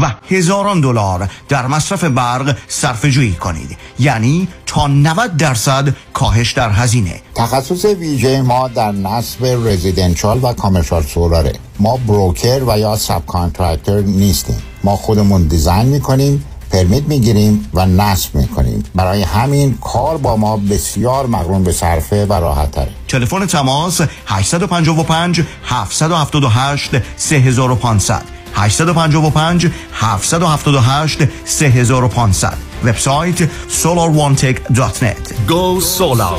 و هزاران دلار در مصرف برق صرف جویی کنید. یعنی تا 90 درصد کاهش در هزینه. تخصص ویژه ما در نصب residential و commercial solar ه ما broker و یا subcontractor نیستیم. ما خودمون design می‌کنیم permit می‌گیریم و نصب می‌کنیم. برای همین کار با ما بسیار مقرون به صرفه و راحت تره تلفن تماس 855 778 3500 855 778 3500 وبسایت solarone.net Go Solar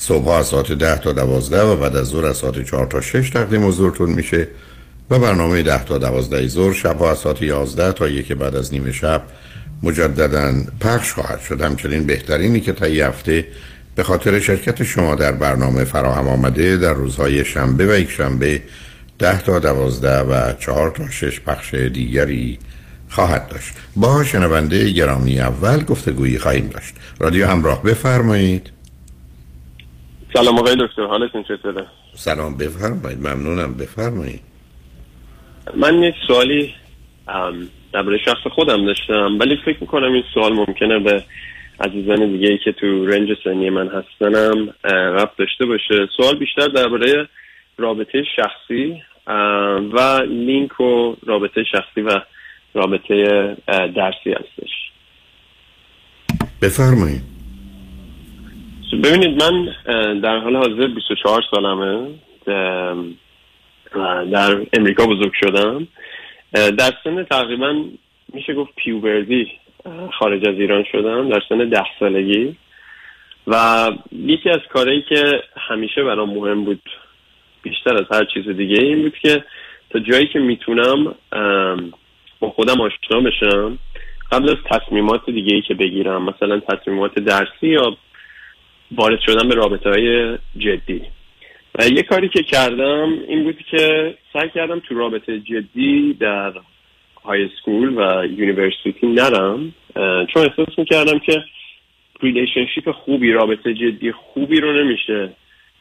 صبح از ساعت ده تا دوازده و بعد از ظهر از ساعت چهار تا شش تقدیم حضورتون میشه و برنامه ده تا دوازده ظهر شب از ساعت یازده تا یک بعد از نیمه شب مجددا پخش خواهد شد. همچنین بهترینی که تا هفته به خاطر شرکت شما در برنامه فراهم آمده در روزهای شنبه و یک شنبه ده تا دوازده و چهار تا شش پخش دیگری خواهد داشت. با شنونده گرامی اول گفتگویی خواهیم داشت. رادیو همراه بفرمایید. سلام آقای دکتر حالتون چطوره؟ سلام بفرمایید. ممنونم. بفرمایید. من یک سوالی درباره شخص خودم داشتم ولی فکر می‌کنم این سوال ممکنه به عزیزان دیگه ای که تو رنج سنی من هستنم رفت داشته باشه. سوال بیشتر درباره رابطه شخصی و لینک و رابطه شخصی و رابطه درسی هستش. بفرمایید. ببینید من در حال حاضر 24 سالمه در امریکا بزرگ شدم. در سن تقریبا میشه گفت پیوبردی خارج از ایران شدم در سن ده سالگی. و یکی از کارهایی که همیشه برام مهم بود بیشتر از هر چیز دیگه این بود که تا جایی که می‌تونم با خودم آشنا بشم قبل از تصمیمات دیگه ای که بگیرم مثلا تصمیمات درسی یا وارد شدن به رابطه های جدی. و یه کاری که کردم این بود که سعی کردم تو رابطه جدی در high school و university نرم چون احساس می‌کردم که relationship خوبی رابطه جدی خوبی رو نمیشه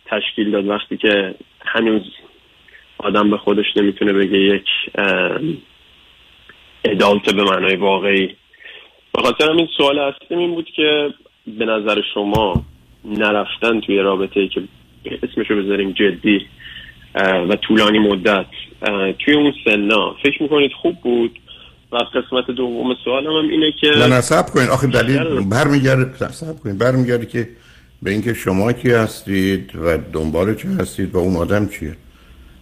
تشکیل داد وقتی که هنوز آدم به خودش نمی‌تونه بگه یک ادالت به معنای واقعی. به خاطر این سوال اصلیم این بود که به نظر شما نرفتن توی رابطه که اسمشو بذاریم جدی و طولانی مدت. توی اون سنا فکر می‌کنید خوب بود؟ و قسمت دوم سوالم هم اینه که نه نه سب کنید. آخه دلیل برمیگرده سب کنید. برمیگرده که به اینکه شما کی هستید و دنبال چه هستید و اون آدم چیه.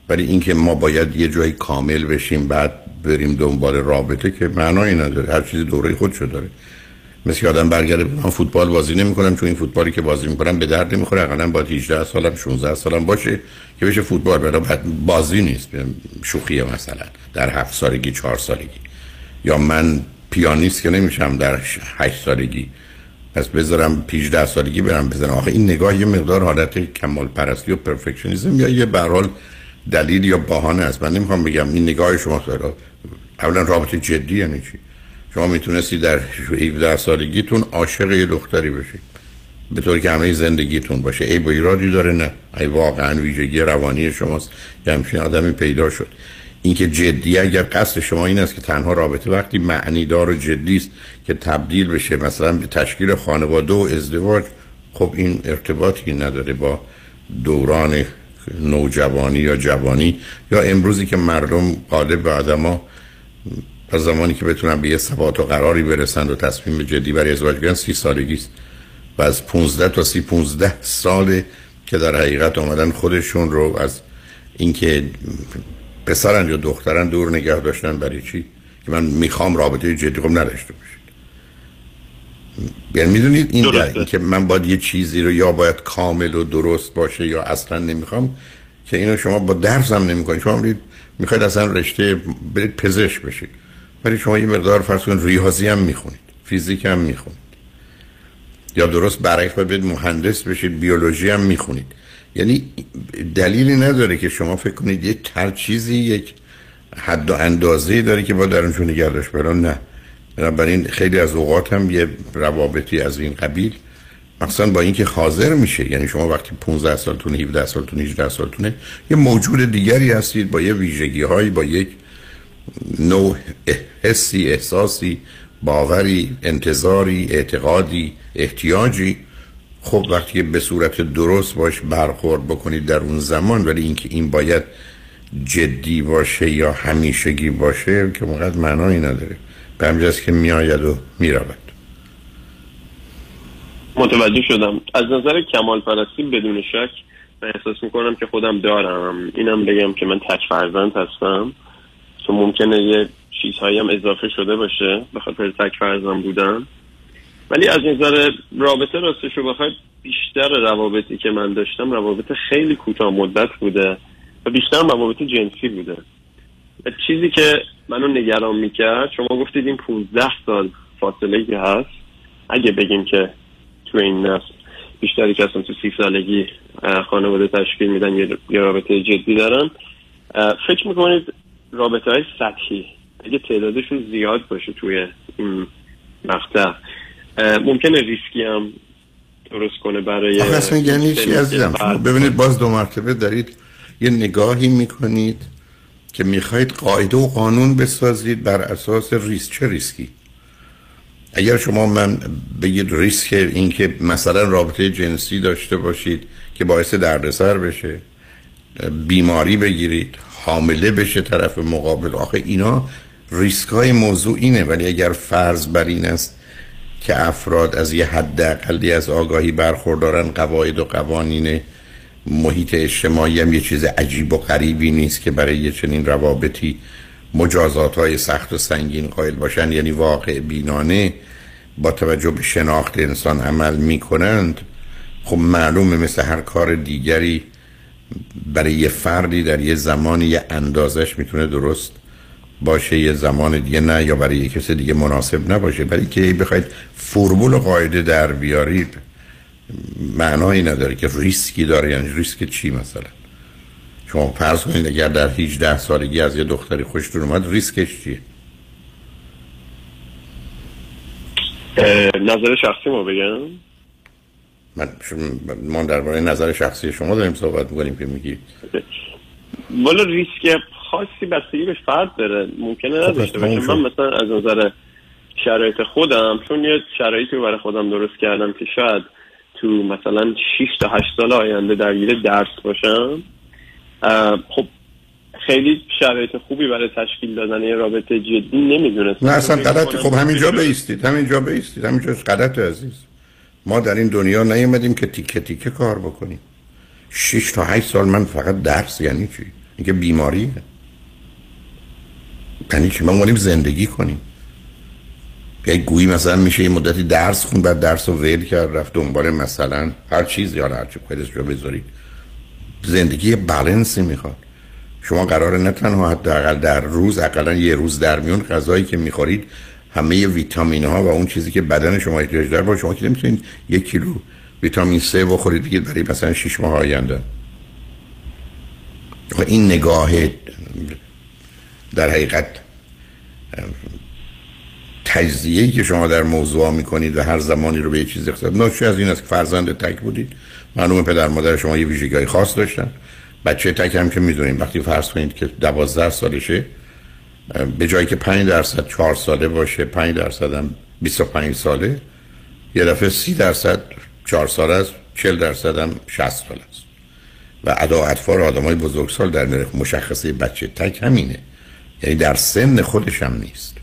ولی اینکه ما باید یه جایی کامل بشیم بعد بریم دنبال رابطه که معنایی نداره. هر چیزی دوره خودشو داره. مثل آدم برگرده من فوتبال بازی نمی‌کنم چون این فوتبالی که بازی می‌کنم به درد نمی‌خوره. اقلا با 18 سالم 16 سالم باشه که بشه فوتبال برای بازی نیست. شوخیه مثلا در هفت سالگی چهار سالگی. یا من پیانیست که نمیشم در هشت سالگی. پس بذارم 18 سالگی برم بزنم. آخه این نگاه یه مقدار حالت کمال پرستی و پرفکشنیزم یا یه برحال دلیل یا بهانه است. من نمی‌خوام بگم این نگاه شما اولا رابطه جدی یعنی چی؟ شما می‌تونستی در 17 سالگیتون عاشق یه دختری بشید به طور که همه زندگیتون باشه. ای با ایرادی داره نه. ای واقعا ویژگی روانی شماست. یه همچین آدمی پیدا شد. اینکه جدی اگر قصد شما این است که تنها رابطه وقتی معنی دار و جدی است که تبدیل بشه مثلا به تشکیل خانواده و ازدواج خب این ارتباطی نداره با دوران نوجوانی یا جوانی یا امروزی که مردم قادر به آدما از زمانی که بتونن به یه ثبات و قراری برسند و تصمیم جدی برای ازدواج گیرن سی سالگی است. و از 15 تا سی 15 سال که در حقیقت آمدن خودشون رو از اینکه پسرن یا دخترن دور نگه داشتن برای چی؟ که من می‌خوام رابطه جدی خب نداشته باشید یعنی می‌دونید این در این که من باید یه چیزی رو یا باید کامل و درست باشه یا اصلا نمی‌خوام که اینو شما با درس هم نمی‌کنید. شما می‌خواید اصلا رشته برید پزشک بشید. ولی شما یه مقدار فرض کنید ریاضی هم می‌خونید فیزیک هم می‌خونید. یا درست برعکس باید مهندس بشید بیولوژی هم می‌خونید. یعنی دلیلی نداره که شما فکر کنید یک هر چیزی یک حد و اندازه داره که با درونشو نگه داشت برای نه. بنابراین خیلی از اوقات هم یه روابطی از این قبیل مثلا با اینکه حاضر میشه. یعنی شما وقتی 15 سالتون 17 سالتون 18 سالتونه یه موجود دیگری هستید با یه ویژگی هایی با یک نوع حسی احساسی باوری انتظاری اعتقادی احتیاجی. خب وقتی به صورت درست باش برخورد بکنید در اون زمان ولی اینکه این باید جدی باشه یا همیشگی باشه که موقع معنایی نداره. به همجاست که میآید و می‌رود. متوجه شدم. از نظر کمال پرستی بدون شک من احساس می‌کنم که خودم دارم. اینم بگم که من تک فرزند هستم. که ممکنه یه چیزهایی هم اضافه شده باشه به خاطر تک فرزند بودم ولی از نظر رابطه راستش رو بخواید بیشتر روابطی که من داشتم روابط خیلی کوتاه مدت بوده و بیشتر روابط جنسی بوده. و چیزی که منو نگران می‌کرد شما گفتید این 15 سال فاصله که هست. اگه بگیم که تو این نسل بیشتری که اصلا تو سی سالگی خانواده تشکیل میدن یه رابطه جدی دارن فکر می‌کنید رابطه های سطحی. اگه تعدادشون زیاد باشه توی این مقطع. ممکنه ریسکی هم درست کنه برای اصلا یعنی چی عزیزم؟ ببینید باز دو مرتبه دارید یه نگاهی می‌کنید که می‌خواید قاعده و قانون بسازید بر اساس ریسک. چه ریسکی؟ اگر شما من بگید ریسک اینکه مثلا رابطه جنسی داشته باشید که باعث دردسر بشه بیماری بگیرید حامله بشه طرف مقابل. آخه اینا ریسک های موضوع اینه ولی اگر فرض بر این است که افراد از یه حد اقلی از آگاهی برخوردارن قواعد و قوانین محیط اجتماعی هم یه چیز عجیب و غریبی نیست که برای یه چنین روابطی مجازات های سخت و سنگین قائل باشن. یعنی واقع بینانه با توجه به شناخت انسان عمل می کنند خب معلومه مثل هر کار دیگری برای یه فردی در یه زمانی یه اندازش می‌تونه درست باشه یه زمان دیگه نه یا برای یه کسی دیگه مناسب نباشه. برای که بخواید فرمول و قاعده در بیارید معنایی نداره که ریسکی داره. یعنی ریسک چی مثلا؟ شما فرض کنید اگر در 18 سالگی از یه دختری خوشتون اومد ریسکش چیه؟ نظر شخصی ما بگم. ما درباره نظر شخصی شما داریم صحبت می‌کنیم که میگی. والا ریسک خاصی بستگی به فرد داره. ممکنه خب، نداشته باشه. من مثلا از نظر شرایط خودم چون یه شرایطی برای خودم درست کردم که شاید تو مثلا 6 تا 8 سال آینده درگیر درس باشم خب خیلی شرایط خوبی برای تشکیل دادن یه رابطه جدی نمی‌دونست نه اصلا غلط خب همینجا بیستید همینجا بیستید همینجا غلط عزیز. ما در این دنیا نیومدیم که تیکه تیکه کار بکنیم. شش تا هشت سال من فقط درس یعنی چی؟ اینکه بیماریه یعنی چی؟ ما مالیم زندگی کنیم. یک گویی مثلا میشه یه مدتی درس خون بعد درس رو ویل کرد رفت دنبال مثلا هر چیز یا هر چی رو بذارید زندگی بالانسی می‌خواد. شما قراره نه تنها حداقل در روز اقلا یه روز در میون غذایی که می‌خورید همه ویتامین ها و اون چیزی که بدن شما احتیاج داره با شما که نمی‌تونید یک کیلو ویتامین C بخورید دیگه برای مثلا 6 ماه آینده. این نگاه در حقیقت تجزیه‌ای که شما در موضوع می‌کنید و هر زمانی رو به یه چیز اختصاص ناشی از این است که فرزند تک بودید. معلومه پدر مادر شما یه ویژگی خاص داشتن. بچه تک هم که می‌دونیم وقتی فرض کنید که دوازده سالشه به جایی که 5 درصد چهار ساله باشه 5 درصد هم 25 ساله یه دفعه 30 درصد چهار ساله است 40 درصد هم 60 ساله است. و ادا اطفال آدم های بزرگسال در مشخصه بچه تک همینه. یعنی در سن خودش هم نیست.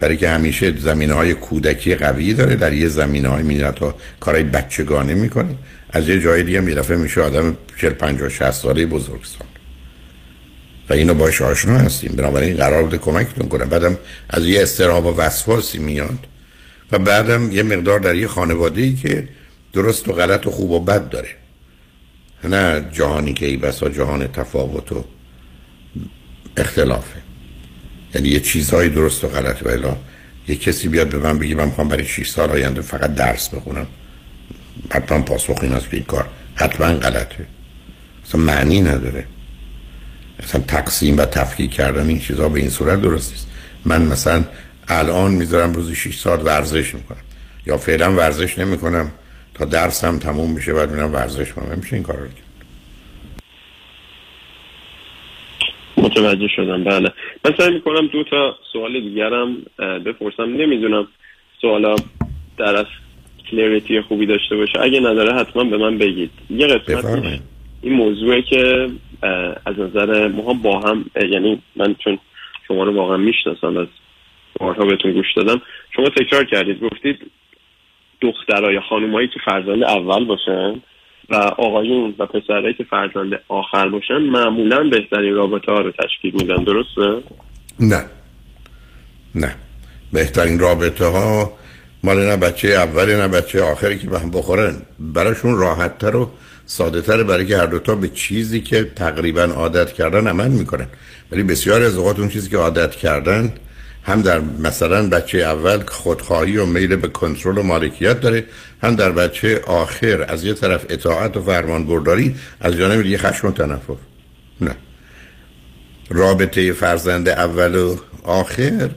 برای که همیشه زمینه های کودکی قوی داره در یه زمینه های میرد ها کارهای بچگانه می‌کنه. از یه جای دیگه دفعه میشه آدم 40 50 60 ساله بزرگسال. و اینو باش آشنا هستیم. بنابراین قرار بوده کمکتون کنم بعدم از یه استراب و وسواسی میاد و بعدم یه مقدار در یه خانواده ای که درست و غلط و خوب و بد داره. نه جهانی که ای بسا جهان تفاوت و اختلافه. یعنی یه چیزهایی درست و غلط. و الا یه کسی بیاد به من بگی من می‌خوام برای 6 سال آینده فقط درس بخونم. حتما پاسخ این است که این کار حتما غلطه. اصلا معنی نداره. اصلا تقسیم و تفکیک کردن این چیزها به این صورت درست نیست. من مثلا الان می‌ذارم روزی 6 ساعت ورزش می‌کنم. یا فعلا ورزش نمی‌کنم. تا درسم تموم میشه بعد میرم ورزش کنم میشه این کار رو کرد. متوجه شدم. بله. من سعی می‌کنم دو تا سوال دیگرم بپرسم. نمی‌دونم سوالا در از کلیریتی خوبی داشته باشه. اگه نداره حتما به من بگید. یه قسمت این موضوعه که از نظر ما با هم یعنی من چون شما رو واقعا می‌شناسم از بارها بهتون گوش دادم شما تکرار کردید گفتید دخترای خانمایی که فرزند اول باشن و آقایون و پسرهایی که فرزند آخر باشن معمولا بهترین رابطه ها رو تشکیل میدن درسته؟ نه. نه. بهترین رابطه ها مال نه بچه اولی نه بچه آخری که به هم بخورن. براشون راحت تر و ساده تر برای که هر دوتا به چیزی که تقریبا عادت کردن عمل می‌کنن. ولی بسیار از اوقات اون چیزی که عادت کردن هم در مثلا بچه اول خودخواهی و میل به کنترل و مالکیت داره هم در بچه آخر از یه طرف اطاعت و فرمان برداری از جانب دیگه خشم و تنفر. نه. رابطه فرزند اول و آخر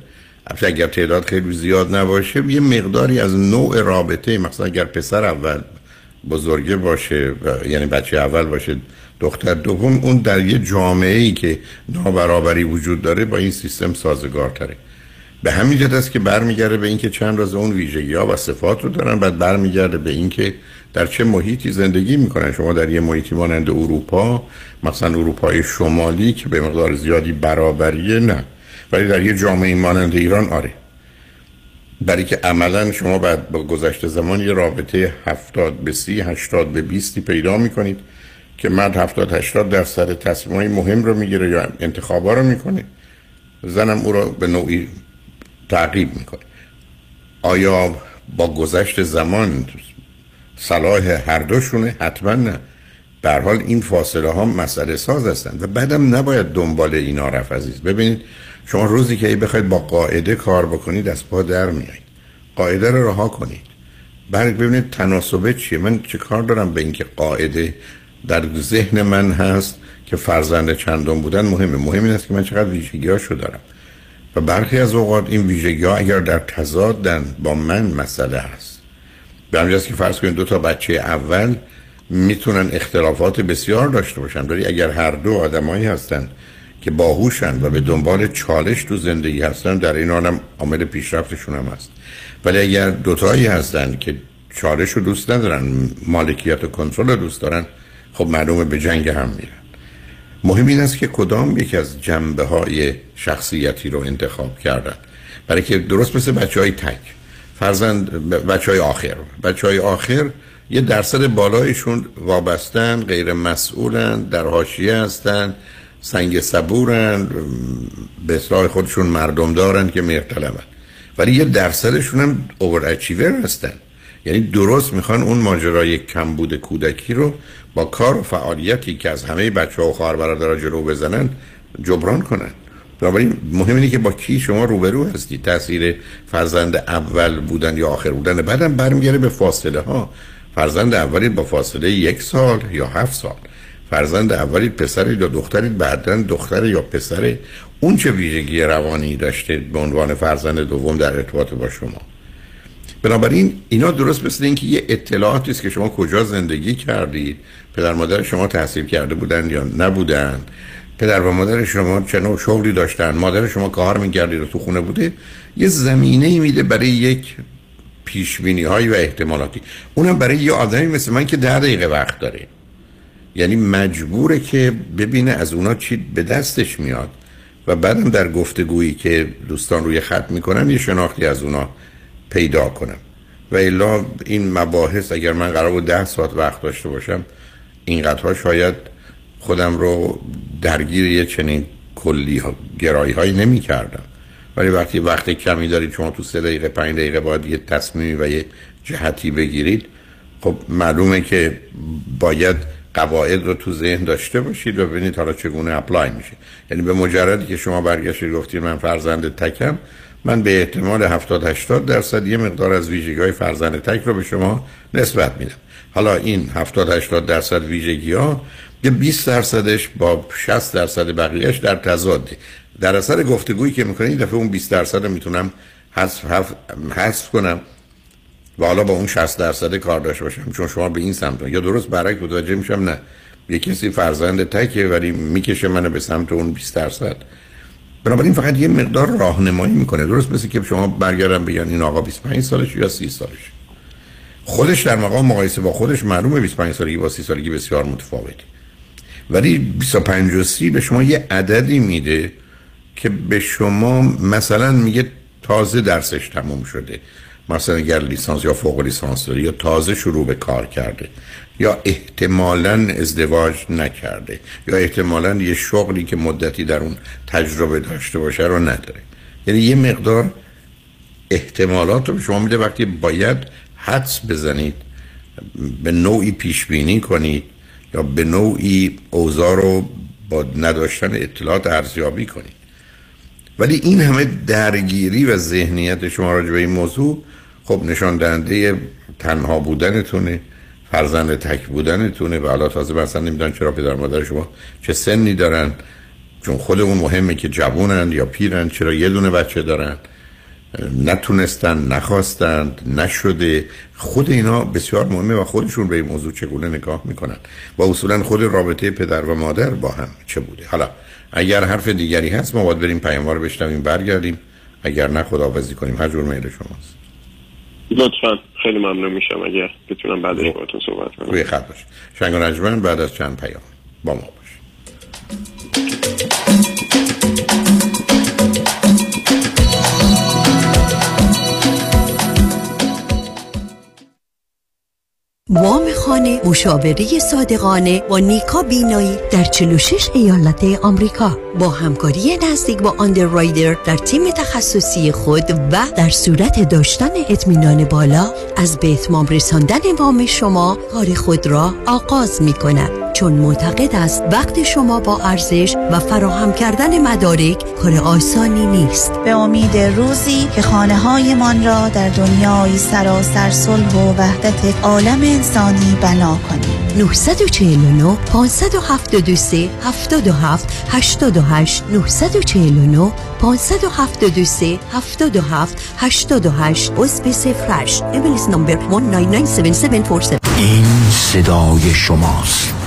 اگر تعداد خیلی زیاد نباشه یه مقداری از نوع رابطه مثلا اگر پسر اول بزرگه باشه یعنی بچه اول باشه دختر دوم اون در یه جامعه ای که نابرابری وجود داره با این سیستم سازگار تره به همین جد است که برمیگرده به اینکه چند راز اون ویژگی ها و صفات رو دارن بعد برمیگرده به اینکه در چه محیطی زندگی می‌کنن. شما در یه محیطی مانند اروپا مثلا اروپای شمالی که به مقدار زیادی برابریه نه. ولی در یه جامعه مانند ایران آره. برای که عملا شما بعد با گذشت زمان یه رابطه 70 به 30 80 به 20 پیدا می‌کنید که مرد 70 80 درصد تصمیمای مهم رو می‌گیره یا انتخابا رو می‌کنه. زنم او رو به نوعی تعقیب می‌کنه. آیا با گذشت زمان صلاح هر دوشونه؟ حتما نه. در حال این فاصله ها مسئله ساز هستند و بعدم نباید دنبال اینا رفت عزیز. ببینید شما روزی که ای بخواید با قاعده کار بکنید از پا در میایید. قاعده رو رها کنید. بعد ببینید تناسبه چیه. من چه کار دارم به اینکه قاعده در ذهن من هست که فرزند چندم بودن؟ مهمه. مهم این است که من چقدر ویژگی هاشو دارم. و برخی از اوقات این ویژگی ها اگر در تضادن با من مسئله هست. به همجاست که فرض کنید دو تا بچه اول می‌تونن اختلافات بسیار داشته باشن. ولی اگر هر دو آدمایی هستن که باهوشن و به دنبال چالش تو زندگی هستن در این هم عامل پیشرفتشون هم هست. ولی اگر دوتایی هستن که چالش رو دوست ندارن مالکیت و کنترل رو دوست دارن خب معلومه به جنگ هم میرن. مهم این است که کدام یکی از جنبه های شخصیتی رو انتخاب کردن. برای که درست مثل بچه های تک. فرزند بچه های آخر. بچه های آخر یه درصد بالایشون وابستن غیر مسئولن در حاشیه هستن. سنگ صبورن به اصلاح خودشون مردم دارن که مهرطلبن. ولی یه درصدشون هم اوور هستن. یعنی درست می‌خوان اون ماجرای کمبود کودکی رو با کار و فعالیتی که از همه بچه ها و خواهر برادرها جلو بزنن جبران کنن. بنابراین مهم اینه که با کی شما روبرو هستی؟ تاثیر فرزند اول بودن یا آخر بودن؟ بعدم برمیگره به فاصله ها فرزند اولی با فاصله یک سال یا هفت سال. فرزند اولی پسر یا دختری بعدا دختر یا پسر. اون چه ویژگی روانی داشته به عنوان فرزند دوم در ارتباط با شما؟ بنابراین اینا درست مثل اینکه یه اطلاعاتی است که شما کجا زندگی کردید پدر مادر شما تحصیل کرده بودن یا نبودن پدر و مادر شما چه نوع شغلی داشتن مادر شما کار می‌کردید و تو خونه بوده. یه زمینه میده برای یک پیش هایی و احتمالاتی. اونم برای یه آدمی مثل من که ده دقیقه وقت داره. یعنی مجبوره که ببینه از اونا چی به دستش میاد. و بعدم در گفتگویی که دوستان روی خط می‌کنن یه شناختی از اونا پیدا کنم. و الا این مباحث اگر من قرار بود ده ساعت وقت داشته باشم اینقدرها شاید خودم رو درگیر یه چنین کلی ها گرایی هایی نمی کردم ولی وقتی وقت کمی دارید شما تو سه دقیقه پنج دقیقه باید یه تصمیمی و یه جهتی بگیرید خب معلومه که باید قواعد رو تو ذهن داشته باشید و ببینید حالا چگونه اپلای میشه. یعنی به مجردی که شما برگشتید گفتید من فرزند تکم من به احتمال 70 80 درصد یه مقدار از ویژگی های فرزند تک رو به شما نسبت میدم. حالا این 70 80 درصد ویژگی ها یه 20 درصدش با 60 درصد بقیهش در تضاده. در اثر گفتگویی که می‌کنید دفعه اون 20 درصد رو می‌تونم حذف حذف کنم. و حالا با اون 60 درصد کار داشته باشم چون شما به این سمت یا درست برعکس متوجه میشم نه. یه کسی فرزند تکه ولی می‌کشه منو به سمت اون 20 درصد. بنابراین فقط یه مقدار راهنمایی می‌کنه. درست مثل که شما برگردم بگن این آقا 25 سالش یا 30 سالش. خودش در مقام مقایسه با خودش معلومه 25 سالگی با 30 سالگی بسیار متفاوته. ولی 25 و 30 به شما یه عددی میده که به شما مثلا میگه تازه درسش تموم شده. مثلا اگر لیسانس یا فوق لیسانس داره یا تازه شروع به کار کرده یا احتمالا ازدواج نکرده یا احتمالا یه شغلی که مدتی در اون تجربه داشته باشه رو نداره. یعنی یه مقدار احتمالات رو شما میده وقتی باید حدس بزنید به نوعی پیش بینی کنید یا به نوعی اوضاع رو با نداشتن اطلاعات ارزیابی کنید. ولی این همه درگیری و ذهنیت شما راجع به این موضوع خب نشان دهنده تنها بودنتونه فرزند تک بودنتونه و حالا تازه مثلا نمی‌دونن چرا پدر مادر شما چه سنی دارن چون خودمون مهمه که جوونن یا پیرن چرا یه دونه بچه دارن. نتونستن نخواستند نشده. خود اینا بسیار مهمه و خودشون به این موضوع چگونه نگاه می‌کنن؟ و اصولا خود رابطه پدر و مادر با هم چه بوده؟ حالا اگر حرف دیگری هست ما باید بریم پیام رو بشنویم برگردیم. اگر نه خداحافظی کنیم. هر جور میل شماست. لطفا خیلی ممنون میشم اگر بتونم بعدش باهاتون صحبت کنم. روی خط باش شنگ بعد از چند پیام. با ما باش وام خانه مشاوره صادقانه با نیکا بینایی در 46 ایالت آمریکا. با همکاری نزدیک با آندررایدر در تیم تخصصی خود و در صورت داشتن اطمینان بالا از به اتمام رساندن وام شما کار خود را آغاز می کند چون معتقد است وقت شما با ارزش و فراهم کردن مدارک کار آسانی نیست. به امید روزی که خانه های من را در دنیای سراسر صلح و وحدت عالم انسانی بنا کنیم. 949 573 77 88 949 573 77 88 عضو صفر نمبر 1997747 این صدای شماست.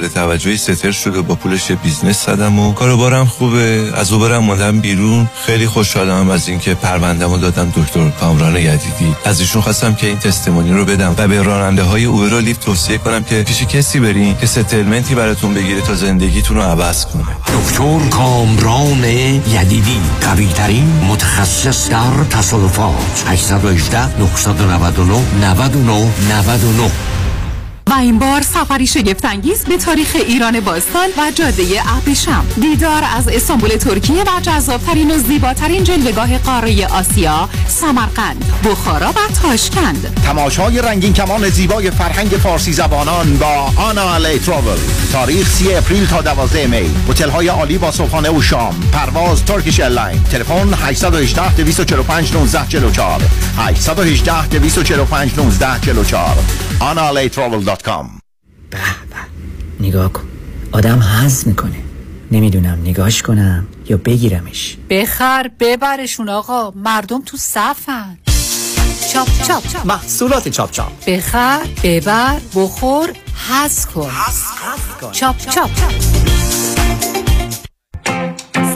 توجهی ستل شده با پولش business زدم و کاروبارم خوبه. از اوبرم اومدم بیرون. خیلی خوشحالم از اینکه پروندهمو دادم دکتر کامران یدیدی. از ایشون خواستم که این testimony رو بدم و به راننده های اوبر و لیفت توصیه کنم که پیش کسی برین که settlement ی براتون بگیره تا زندگیتون رو عوض کنه. دکتر کامران یدیدی قوی ترین متخصص در تصادفات. 818 999 99 99 و این بار سفری شگفتانگیز به تاریخ ایران باستان و جاده ابریشم. دیدار از استانبول ترکیه و جذابترین و زیباترین جلوه‌گاه قاره آسیا سمرقند بخارا و تاشکند. تماشای رنگین کمان زیبای فرهنگ فارسی زبانان با آنا الی تراول تاریخ 3 April تا 12 May. هتل های عالی با صبحانه و شام. پرواز ترکیش ایرلاین. تلفن 818 245 1944 818 245 1944 analatravel.com به به. نگاه کن. آدم حز می‌کنه. نمی‌دونم نگاش کنم یا بگیرمش. بخر ببرشون آقا. مردم تو صفن. چاپ چاپ محصولات چاپ چاپ. بخر ببر بخور حز کن. چاپ چاپ.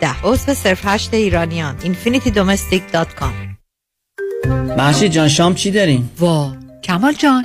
ده. عضو صرف هشت ایرانیان infinitydomestic.com محشید جان شام چی داریم؟ وا. کمال جان.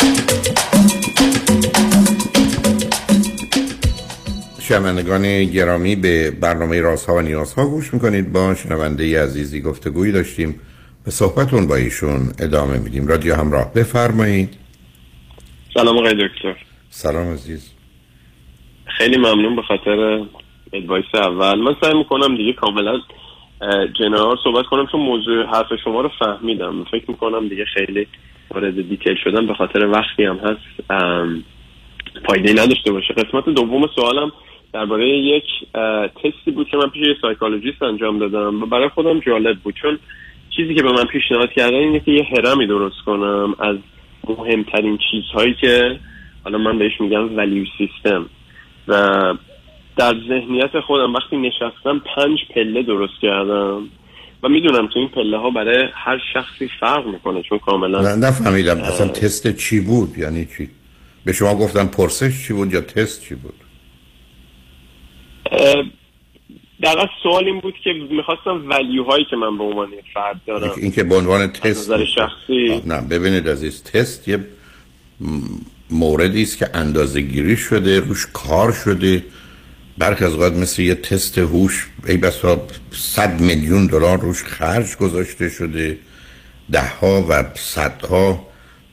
شنوندگان گرامی به برنامه رازها و نیازها گوش می‌کنید. با شنونده عزیزی گفتگویی داشتیم به صحبتون با ایشون ادامه میدیم. رادیو همراه بفرمایید. سلام آقای دکتر. سلام عزیز. خیلی ممنون به خاطر advice اول. من سعی می‌کنم دیگه کاملا general صحبت کنم چون موضوع حرف شما رو فهمیدم. فکر می‌کنم دیگه خیلی وارد detail شدم به خاطر وقتی هم هست فایده نداشته باشه. قسمت دوم سوالم درباره یک تستی بود که من پیش یه psychologist انجام دادم. و برای خودم جالب بود. چون چیزی که به من پیشنهاد کردن اینه که یه هرمی درست کنم از مهمترین چیزهایی که حالا من بهش میگم ولیو سیستم و در ذهنیت خودم وقتی نشستم پنج پله درست کردم. و می‌دونم تو این پله ها برای هر شخصی فرق می‌کنه چون کاملا نفهمیدم اصلا تست چی بود؟ یعنی چی؟ به شما گفتن پرسش چی بود یا تست چی بود؟ در سوال این بود که می‌خواستم ولیو هایی که من به عنوان فرد دارم این که به عنوان تست نظر شخصی. نه ببینید عزیز تست یه موردی است که اندازه گیری شده روش کار شده. برخی از اوقات مثل یه تست هوش ای بسا صد میلیون دلار روش خرج گذاشته شده. ده ها و صدها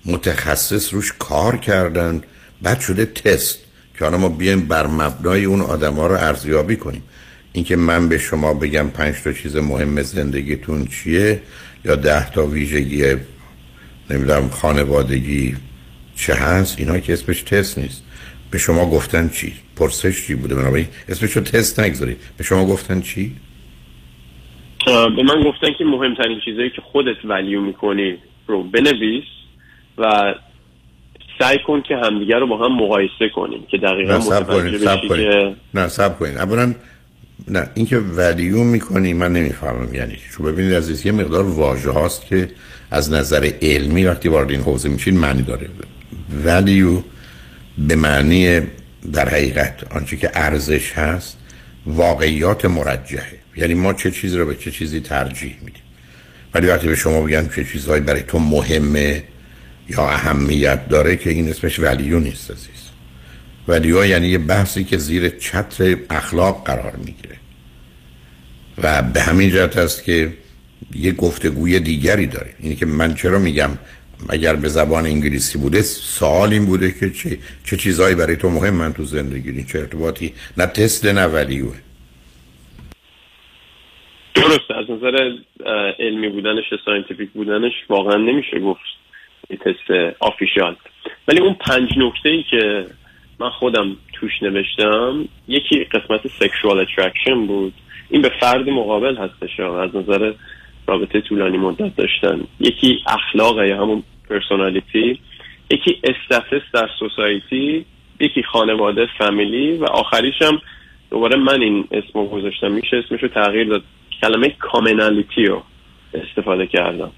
متخصص روش کار کردن. بعد شده تست. که حالا ما بیایم بر مبنای اون آدم ها رو ارزیابی کنیم. اینکه من به شما بگم پنج تا چیز مهم زندگیتون چیه یا ده تا ویژگی نمی‌دونم خانوادگی چه هست اینا که اسمش تست نیست. به شما گفتن چی؟ پرسش چی بوده؟ بنابراین اسمش رو تست نگذاری به شما گفتن چی؟ به من گفتن که مهمترین چیزایی که خودت ولیو می‌کنی رو بنویس و سعی کن که همدیگه رو با هم مقایسه کنیم که دقیقا سب کنید که نه سب کنید اولا نه اینکه ولیو می‌کنی من نمی‌فهمم. یعنی چی؟ ببینید عزیز یه مقدار واژه هاست که از نظر علمی وقتی وارد این حوزه میشین معنی داره. ولیو به معنی در حقیقت آنچه که ارزش هست واقعیات مرجحه یعنی ما چه چیزی رو به چه چیزی ترجیح میدیم. ولی وقتی به شما بگن چه چیزهایی برای تو مهمه یا اهمیت داره که این اسمش ولیو نیست عزیز. value یعنی یه بحثی که زیر چتر اخلاق قرار می‌گیره. و به همین جهت است که یه گفتگوی دیگری داره. اینی که من چرا میگم اگر به زبان انگلیسی بوده سوال این بوده که چه, چه چیزهایی برای تو مهمن تو زندگی؟ چه ارتباطی؟ نه تست نه value ه. درست. از نظر علمی بودنش scientific بودنش واقعا نمیشه گفت. تست official ولی اون پنج نکته ای که من خودم توش نوشتم یکی قسمت sexual attraction بود. این به فرد مقابل هستش از نظر رابطه طولانی مدت داشتن. یکی اخلاق یا همون personality یکی status در society یکی خانواده فامیلی و آخریش هم دوباره من این اسمو گذاشتم. میشه اسمش رو تغییر داد؟ کلمه commonality رو استفاده کردم.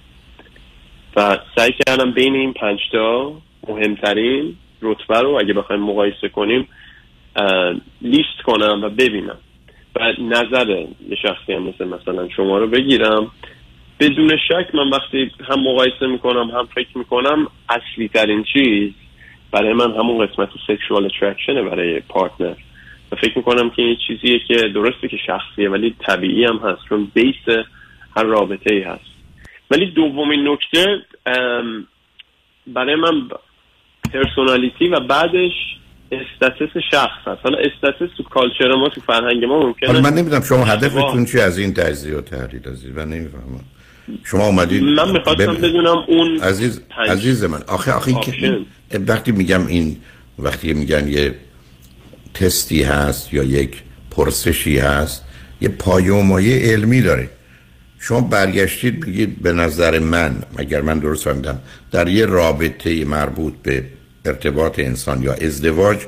و سعی کردم بین این پنجتا مهمترین رتبه رو اگه بخوایم مقایسه کنیم لیست کنم و ببینم. و نظر یه شخصی هم مثل مثلا شما رو بگیرم. بدون شک من وقتی هم مقایسه می‌کنم هم فکر می‌کنم اصلی ترین چیز برای من همون قسمت سکشوال اترکشنه برای پارتنر. و فکر می‌کنم که این چیزیه که درسته که شخصیه ولی طبیعی هم هست چون بیس هر رابطه ای هست. ولی دومین نکته برای من پرسونالیتی و بعدش استاتس شخص هست حالا استاتس تو کالچر ما تو فرهنگ ما ممکنه من نمی‌دونم شما هدفتون چی از این تجزیه و تحلیل عزیز من نمی‌فهمم. شما اومدید من می‌خواستم بدونم اون عزیز عزیز من آخه آخه این که وقتی میگم این وقتی میگن یه تستی هست یا یک پرسشی هست یه پایه و مایه علمی داره. شما برگشتید بگید به نظر من اگر من درست فهمیدم در یه رابطه مربوط به ارتباط انسان یا ازدواج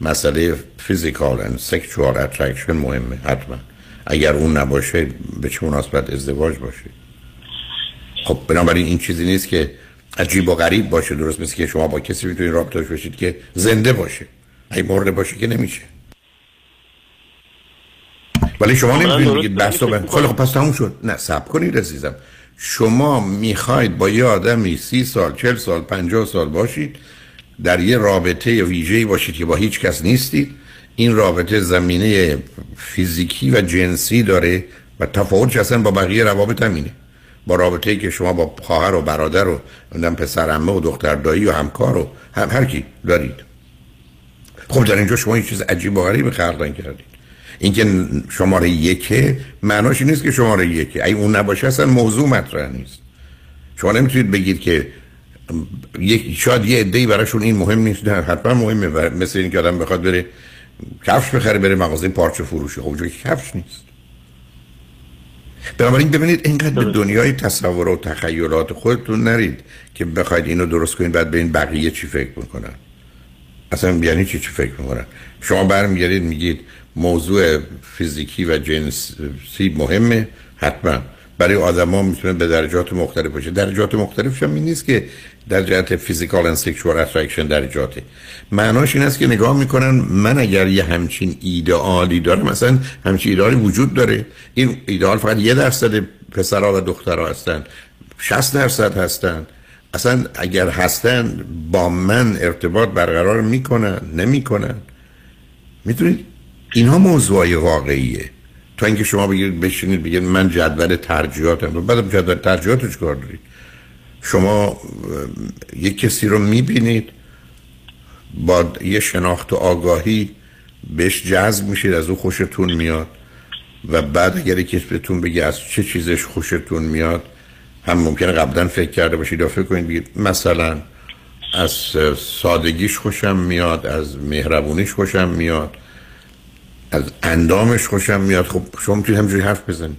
مسئله physical و sexual attraction مهمه حتما. اگر اون نباشه به چه مناسبت ازدواج باشه؟ خب بنابراین این چیزی نیست که عجیب و غریب باشه درست مثل که شما با کسی می‌تونید رابطه باشید که زنده باشه. اگه مرده باشه که نمیشه. ولی شما نمی‌دونید بحث خیلی خب پس تموم شد. نه سب کنید عزیزم. شما می‌خواید با یه آدمی سی سال چل سال پنجاه سال باشید در یه رابطه ویژه‌ای باشید که با هیچ کس نیستید این رابطه زمینه فیزیکی و جنسی داره و تفاوتش اصلا با بقیه روابط همینه. با رابطه ای که شما با خواهر و برادر و پسر عمه و دختر دایی و همکار و هم هر کی دارید. خب در اینجا شما این چیز عجیب و غریب خلق کردید اینکه شماره یکه معناش نیست که شماره یکه. ای اون نباشه اصلا موضوع مطرح نیست. شما نمی‌تونید بگید که یک شاید یه عده‌ای براشون این مهم نیست. نه حتما مهمه و مثل اینکه آدم بخواد بره کفش بخره بره مغازه پارچه فروشی. خب اونجا کفش نیست. بنابراین ببینید اینقدر به دنیای تصور و تخیلات خودتون نرید که بخواید اینو درست کنید بعد به این بقیه چی فکر می‌کنن. اصلا یعنی چی چی فکر می‌کنن؟ شما برمیگردید میگید موضوع فیزیکی و جنسی مهمه حتما. برای آدما می‌تونه به درجات مختلف باشه. درجات مختلفش هم این نیست که در جهت physical and sexual attraction درجاته. معناش این است که نگاه می‌کنن من اگر یه همچین ایدئالی دارم مثلا همچین ایدئالی وجود داره. این ایدئال فقط یه درصد پسرها و دخترها هستن. 60 درصد هستن. اصلا اگر هستن با من ارتباط برقرار می‌کنن نمی‌کنن. می‌تونید اینها موضوعی واقعیه. تا اینکه شما بگید بشینید بگید من جدول ترجیحاتم بعد جدول ترجیحات کار دارید؟ شما یک کسی رو می‌بینید با یه شناخت و آگاهی بهش جذب میشید از او خوشتون میاد و بعد اگر کسی بهتون بگه از چه چیزش خوشتون میاد هم ممکنه قبلا فکر کرده باشید یا فکر کنید بگید مثلا از سادگیش خوشم میاد از مهربونیش خوشم میاد. از اندامش خوشم میاد. خب شما می‌تونید همجوری حرف بزنید.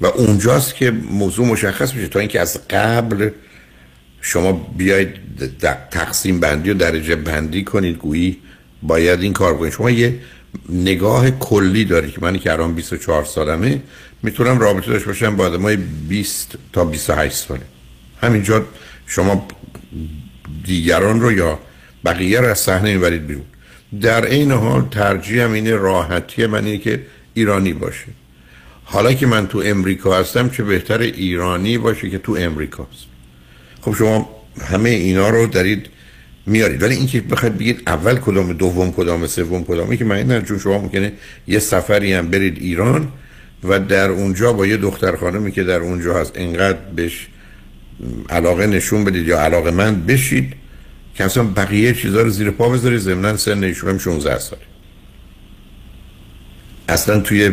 و اونجاست که موضوع مشخص میشه تا اینکه از قبل شما بیاید تقسیم بندی و درجه بندی کنید. گویی باید این کار کنید. شما یه نگاه کلی داری که من که الان 24 سالمه می‌تونم رابطه داشته باشم با آدمای 20 تا 28 ساله. همینجا شما دیگران رو یا بقیه رو از صحنه می‌برید بیرون. در این حال ترجیحم اینه راحتی من اینه که ایرانی باشه. حالا که من تو امریکا هستم چه بهتر ایرانی باشه که تو امریکاست خب شما همه اینا رو دارید میارید. ولی اینکه بخواید بگید اول کدام دوم کدام سوم کدامه که من نه چون شما ممکنه یه سفری هم برید ایران و در اونجا با یه دختر خانمی که در اونجا هست انقدر بهش علاقه نشون بدید یا علاقه من بشید که اصلا بقیه چیزا رو زیر پا بذارید ضمن سن ایشون 16 ساله. اصلا توی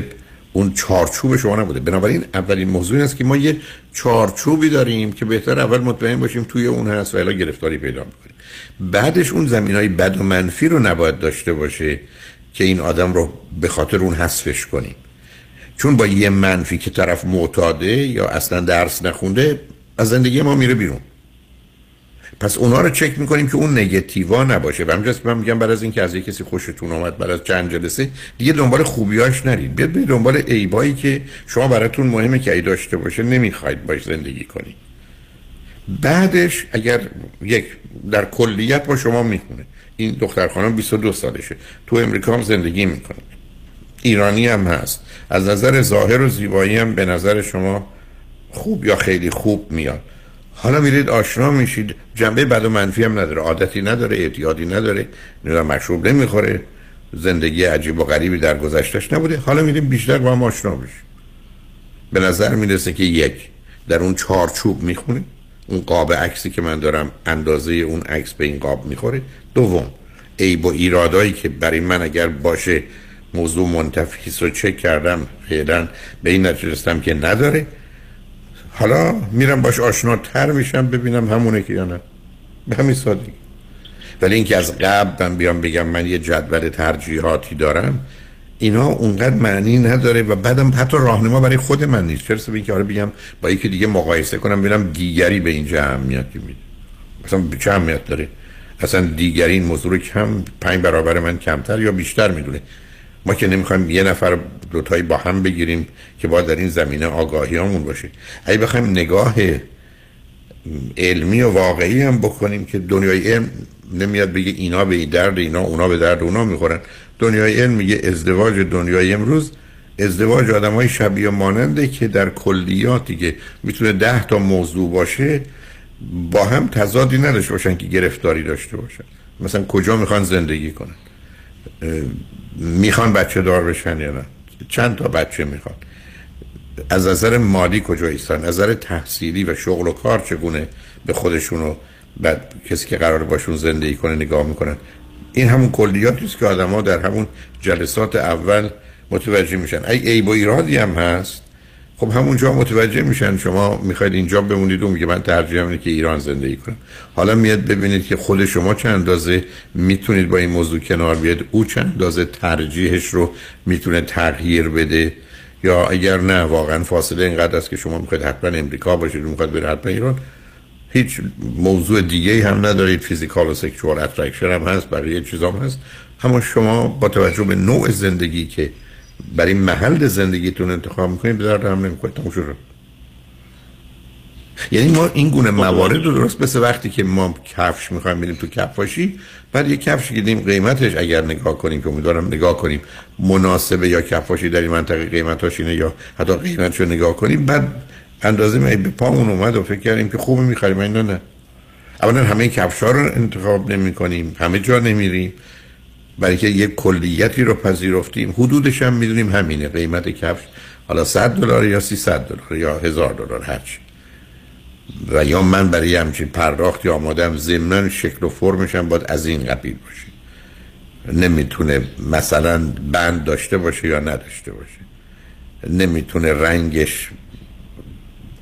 اون چارچوب شما نبوده. بنابراین اولین موضوع است که ما یه چارچوبی داریم که بهتر اول مطمئن باشیم توی اون هست و الا گرفتاری پیدا می‌کنیم. بعدش اون زمین های بد و منفی رو نباید داشته باشه که این آدم رو به خاطر اون حذفش کنیم. چون با یه منفی که طرف معتاده یا اصلا درس نخونده از زندگی ما میره بیرون. پس اونا رو چک می‌کنیم که اون نگتیوا نباشه. و همجاست من میگم بعد از اینکه از یک کسی خوشتون اومد از چند جلسه دیگه دنبال خوبیاش نرید. بیاد به دنبال عیبایی که شما براتون مهمه که ای داشته باشه نمی‌خواید باش زندگی کنید بعدش اگر یک در کلیت با شما می‌کنه این دختر خانم 22 سالشه. تو امریکا هم زندگی می‌کنه. ایرانی هم هست. از نظر ظاهر و زیبایی هم به نظر شما خوب یا خیلی خوب میاد. حالا میرید آشنا میشید. جنبه بد و منفی هم نداره. عادتی نداره اعتیادی نداره. نمی‌دونم مشروب نمی‌خوره. زندگی عجیب و غریبی در گذشتش نبوده. حالا میریم بیشتر با هم آشنا بشیم. به نظر می‌رسه که یک در اون چارچوب می‌خونه اون قاب عکسی که من دارم اندازه اون عکس به این قاب می‌خوره. دوم عیب و ایرادایی که برای من اگر باشه موضوع منتفیس رو چک کردم فعلا به این نتیجه که نداره. حالا میرم باش آشناتر میشم ببینم همونه که یا نه. به همین سادگی. ولی اینکه از قبل من بیام بگم من یه جدول ترجیحاتی دارم اینا اونقدر معنی نداره و بعدم حتی راهنما برای خود من نیست. چرا به اینکه آره بگم با یکی دیگه مقایسه کنم ببینم دیگری به اینجا اهمیتی میده. مثلا به چه اهمیت داره؟ اصلا دیگری این موضوع رو کم پنج برابر من کمتر یا بیشتر می‌دونه؟ ما که نمی‌خوایم یه نفر دوتایی با هم بگیریم که باید در این زمینه آگاهی همون باشه. اگه بخوایم نگاه علمی و واقعی هم بکنیم که دنیای علم نمیاد بگه اینا به درد اینا اونا به درد اونا می‌خورن. دنیای علم میگه ازدواج دنیای امروز ازدواج آدم های شبیه ماننده که در کلیاتی که می‌تونه ده تا موضوع باشه با هم تضادی نداشته باشن که گرفتاری داشته باشن. مثلا کجا می‌خوان زندگی کنن؟ می‌خوان بچه دار بشن یا نه؟ چند تا بچه می‌خوان؟ از نظر مالی کجا ایستان نظر تحصیلی و شغل و کار چگونه به خودشون و بعد کسی که قرار باشون زندگی کنه نگاه می‌کنن؟ این همون کلیاتی است که ها در همون جلسات اول متوجه میشن. ای عیب و ایرادی هم هست؟ خب همونجا متوجه میشن شما می‌خواید اینجا بمونید و میگه من ترجیحم اینه که ایران زندگی کنم. حالا میاد ببینید که خود شما چند اندازه می‌تونید با این موضوع کنار بیاد و چه اندازه ترجیحش رو می‌تونه تغییر بده؟ یا اگر نه واقعا فاصله اینقدر است که شما می‌خواید حتما امریکا باشید و می‌خواید برید حتما ایران. هیچ موضوع دیگه هم ندارید. physical و sexual attraction هم هست بقیه چیزام هست. اما شما با توجه به نوع زندگی که برای محل زندگیتون انتخاب می‌کنید به درد هم نمی‌خورید تموم شد. یعنی ما این گونه موارد رو درست مثل وقتی که ما کفش می‌خوایم بریم تو کفاشی بعد یه کفش دیدیم قیمتش اگر نگاه کنیم که امیدوارم نگاه کنیم مناسبه یا کفاشی در این منطقه قیمتاش اینه یا حتی قیمتش رو نگاه کنیم بعد اندازه می به پامون اومد و فکر کردیم که خوبه می‌خریم. اینا نه اولا همه کفش ها رو انتخاب نمی کنیم همه جا نمیریم. برای که یک کلیتی رو پذیرفتیم. حدودش هم می‌دونیم همینه. قیمت کفش حالا 100 دلار یا 300 دلار یا 1000 دلار هرچی و یا من برای همچین پرداختی آمادم ضمن شکل و فرمش هم باید از این قبیل باشه. نمی‌تونه مثلا بند داشته باشه یا نداشته باشه. نمی‌تونه رنگش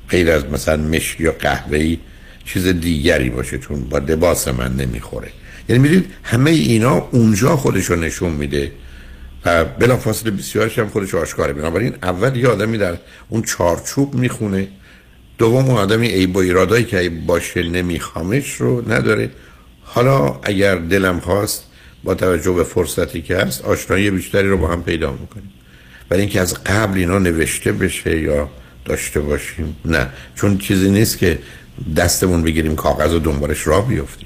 غیر از مثلا مشک یا قهوه‌ای چیز دیگری باشه چون با لباس من نمی‌خوره. یعنی می‌دید همه اینا اونجا خودشو نشون میده و بلا فاصله بسیارش هم خودش آشکاره بنابراین اول یه آدمی در اون چارچوب می‌خونه دوم اون آدمی ای با ایرادایی که ای باشه نمیخوامش رو نداره. حالا اگر دلم خواست با توجه به فرصتی که هست آشنایی بیشتری رو با هم پیدا می‌کنیم. ولی اینکه از قبل اینا نوشته بشه یا داشته باشیم نه. چون چیزی نیست که دستمون بگیریم کاغذ و دنبالش را بیفتیم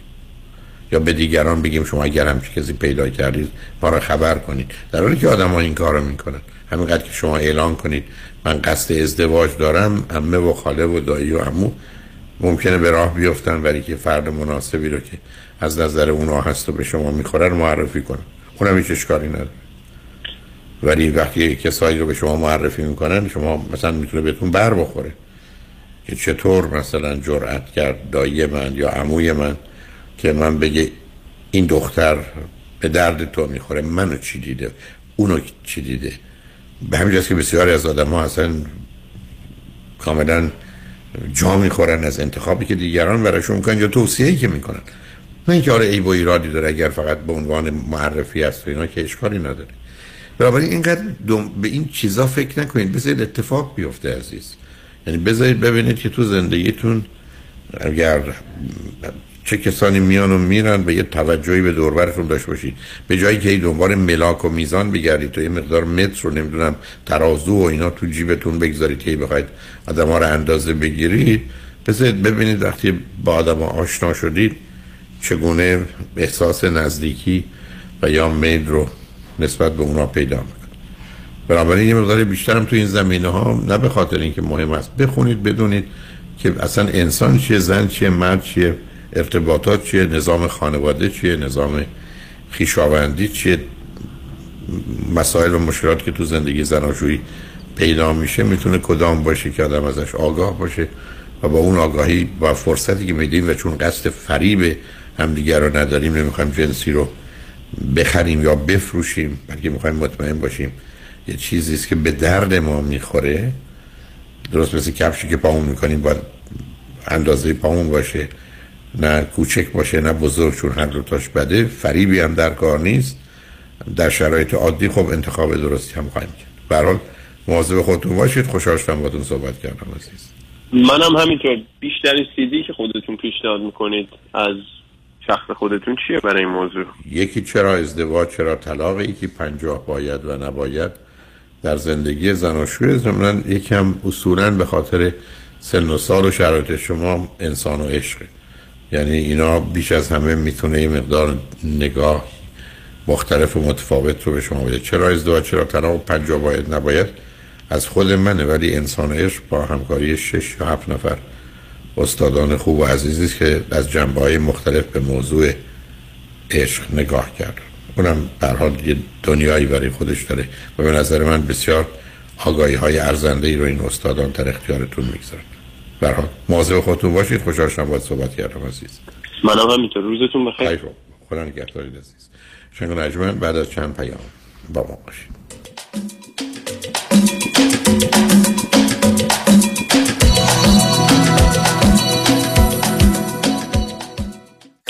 یا به دیگران بگیم شما اگر هم کسی پیدا کردید ما را خبر کنید. در حالی که آدم ها این کار رو می‌کنن. همینقدر که شما اعلان کنید من قصد ازدواج دارم امه و خاله و دایی و امو ممکنه به راه بیفتن ولی که فرد مناسبی رو که از نظر اونا هست و به شما می‌خورن معرفی کنن. اونم هیچ اشکالی نداره. ولی وقتی کسایی رو به شما معرفی می‌کنن شما مثلا می‌تونه بهتون بر بخوره. که چطور مثلا جرأت کرد دایی من یا عموی من که من بگه این دختر به درد تو می‌خوره منو چی دیده؟ اونو چی دیده؟ به همین که بسیاری از آدم ها اصلا کاملا جا می‌خورن از انتخابی که دیگران براشون می‌کنن یا توصیه‌ای که می‌کنن. نه اینکه آره ای با ایرادی داره اگر فقط به عنوان معرفی است و اینا که اشکالی نداره. بنابراین اینقدر به این چیزا فکر نکنید. بذارید اتفاق بیفته عزیز. یعنی بذارید ببینید که تو زندگیتون اگر چه کسانی میان و میرن به یه توجهی به دوربرتون داشته باشید. به جایی که ای دنبال ملاک و میزان بگردید تو یه مقدار متر رو نمی‌دونم ترازو و اینا تو جیبتون بگذارید که بخواید آدم ها رو اندازه بگیرید. بذارید ببینید وقتی با آدم آشنا شدید چگونه احساس نزدیکی و یا میل رو نسبت به اونا پیدا می‌کنه بنابراین یه مقدار بیشترم تو این زمینه ها نه به خاطر اینکه مهم است. بخونید بدونید که اصلا انسان چیه زن چیه مرد چیه. ارتباطات چیه نظام خانواده چیه نظام خیشاوندی چیه مسائل و مشکلات که تو زندگی زناشویی پیدا میشه می‌تونه کدام باشه که آدم ازش آگاه باشه و با اون آگاهی با فرصتی که میدیم و چون قصد فریب همدیگر رو نداریم نمی‌خوایم جنسی رو بخریم یا بفروشیم بلکه می‌خوایم مطمئن باشیم یه چیزی است که به درد ما می‌خوره. درست مثل کفشی که پامون می‌کنیم باید اندازه پامون باشه. نه کوچک باشه نه بزرگ چون هر دوتاش بده فریبی هم در کار نیست. در شرایط عادی خب انتخاب درستی هم خواهیم کرد. برحال مواظب خودتون باشید. خوشحال شدم باتون صحبت کردم عزیز. منم همینطور. بیشترین سیدی که خودتون پیشنهاد می‌کنید از شخص خودتون چیه برای این موضوع؟ یکی چرا ازدواج چرا طلاق یکی پنجاه باید و نباید. در زندگی زناشوی زمنان یکم اصولا به خاطر سن و سال و شرایط شما انسان و عشقه. یعنی اینا بیش از همه می‌تونه یه مقدار نگاه مختلف و متفاوت رو به شما بده. چرا ازدواج؟ چرا طلاق؟ پنجاه باید نباید؟ از خود منه ولی انسان با همکاری شش یا هفت نفر استادان خوب و عزیزی که از جنبه های مختلف به موضوع عشق نگاه کرد. اونم در حال یه دنیایی برای خودش داره و به نظر من بسیار آگاهی های ارزنده ای رو این استادان در اختیارتون می‌گذارن. برای مواظب خودتون باشید. خوشحال شدم باید صحبت کردم عزیز. منم همینطور. روزتون بخیر. خیلی خدا نگهدارید عزیز. شنگ نجمن بعد از چند پیام با ما باشید.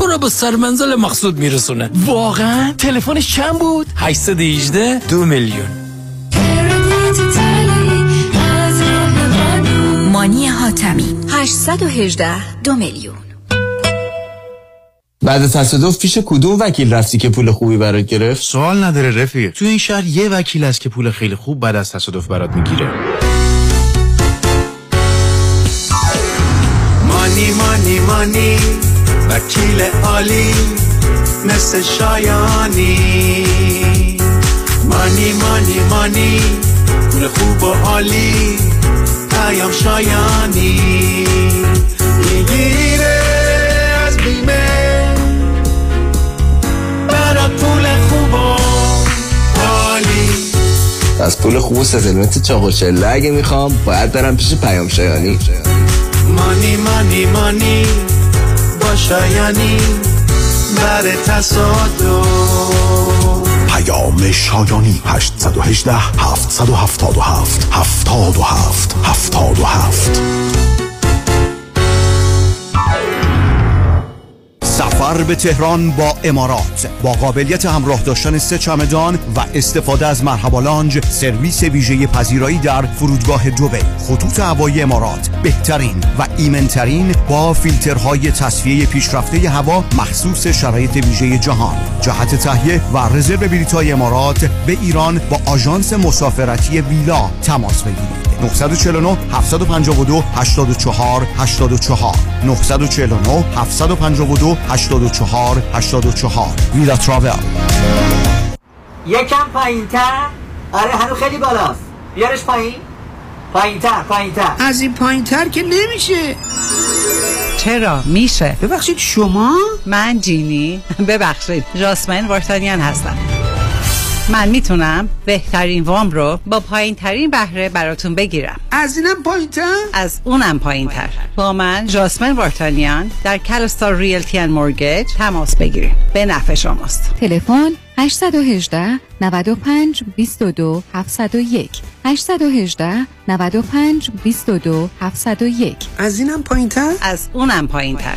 تو رو به سرمنزل مقصود میرسونه؟ واقعا تلفنش چند بود؟ 818 دو میلیون. مانی حاتمی 818 دو میلیون. بعد تصادف پیش کدوم وکیل رفتی که پول خوبی برات گرفت؟ سوال نداره رفیق. تو این شهر یه وکیل است که پول خیلی خوب بعد از تصادف برات می‌گیره. مانی مانی مانی. وکیل عالی مثل شایانی. مانی مانی مانی پول خوب و عالی پیام شایانی. می‌گیره از بیمه برات پول خوب و عالی از پول خوب و ستلمت چاق و چله اگه می‌خوام باید برم پیش پیام شایانی. مانی مانی مانی شایانی بر تصادف. پیام شایانی 818 777 77 77 سفر به تهران با امارات با قابلیت همراه داشتن سه چمدان و استفاده از مرحبا لانج سرویس ویژه پذیرایی در فرودگاه دوبی خطوط هوایی امارات بهترین و ایمنترین با فیلترهای تصفیه پیشرفته هوا مخصوص شرایط ویژه جهان. جهت تهیه و رزرو بلیط‌های امارات به ایران با آژانس مسافرتی ویلا تماس بگیرید. 949 752 84 84 949 752 84 84 ویلا تراول یکم پایین تر آره هنو خیلی بالاست. بیارش پایین. پایین تر پایین تر از این پایین تر که نمیشه. چرا؟ میشه. ببخشید شما؟ من جینی. ببخشید. جاسمین وارتانیان هستم. من می‌تونم بهترین وام رو با پایین ترین بهره براتون بگیرم. از اینم پایین تر از اونم پایین تر با من جاسمن وارتانیان در کلستار ریلتی ان مورگیج تماس بگیریم به نفع شماست. تلفن 818 95 22 701 818 95 22 701 از اینم پایین تر از اونم پایین تر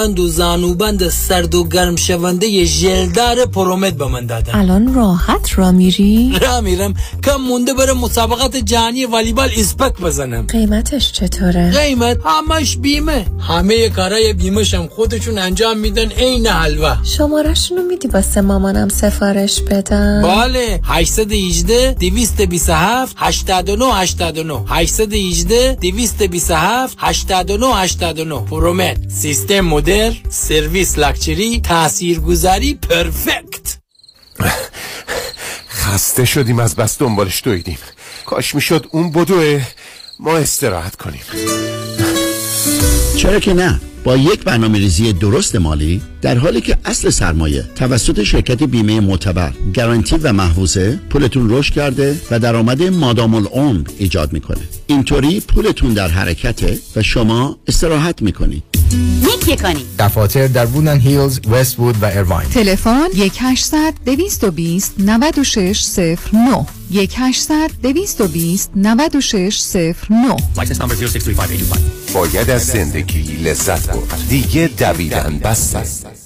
بند و زانوبند سرد و گرم شونده ژلدار پرومت به من دادن. الان راحت را میری؟ را میرم. کم مونده برم مسابقات جهانی والیبال اسپک بزنم. قیمتش چطوره؟ قیمت همش بیمه. همه کارای بیمهشم خودشون انجام میدن عین حلوا شمارشونو میدی واسه مامانم سفارش بدم؟ بله. 818 227 89 89 818 227 89 89 پرومت سیستم مدر سرویس لاکچری تاثیرگذاری پرفکت خسته شدیم از بس دنبالش دویدیم. کاش می‌شد اون بدوه. ما استراحت کنیم. چرا که نه؟ با یک برنامه ریزی درست مالی در حالی که اصل سرمایه توسط شرکت بیمه معتبر گارانتی و محفوظه پولتون رشد کرده و درآمد مادام العمر ایجاد می‌کنه. اینطوری پولتون در حرکته و شما استراحت می‌کنید. یک یکانی دفاتر در وودن هیلز، وست وود و ایرواین تلفن 1800 220 9609 1800 220 9609 License number 0635825 باید از زندگی لذت برد. دیگه دویدن بس است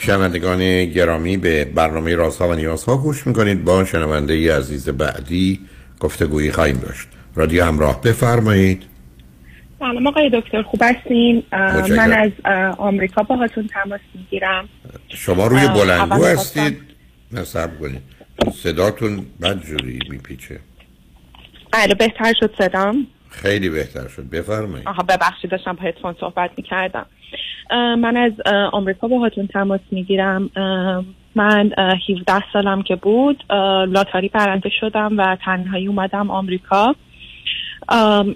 شنوندگان گرامی به برنامه رازها و نیازها گوش می‌کنید. با شنونده ای عزیز بعدی گفتگویی خواهیم داشت. رادیو همراه بفرمایید. سلام آقای دکتر خوب هستین. من از آمریکا باهاتون تماس می‌گیرم. شما روی اول هستید؟ نصب کنید. صداتون بدجوری میپیچه. الو بهتر شد صدام. خیلی بهتر شد. بفرمایید. آها ببخشید داشتم با هدفون صحبت می‌کردم. من از آمریکا باهاتون تماس می‌گیرم. من اه، 17 سالم که بود لاتاری برنده شدم و تنهایی اومدم آمریکا.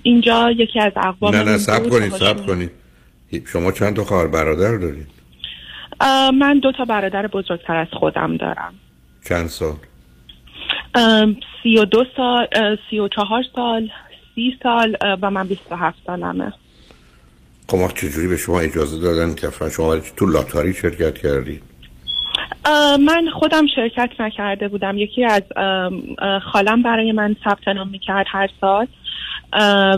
اینجا یکی از اقوام نه نه سب کنید سب کنید. شما چند تا خواهر برادر دارید؟ من دو تا برادر بزرگتر از خودم دارم. چند سال؟ سی و دو سال سی و چهار سال. سی سال و من بیست و هفت سالمه. خب ما چجوری به شما اجازه دادن که شما تو لاتاری شرکت کردید من خودم شرکت نکرده بودم. یکی از خالم برای من ثبت نام می‌کرد هر سال.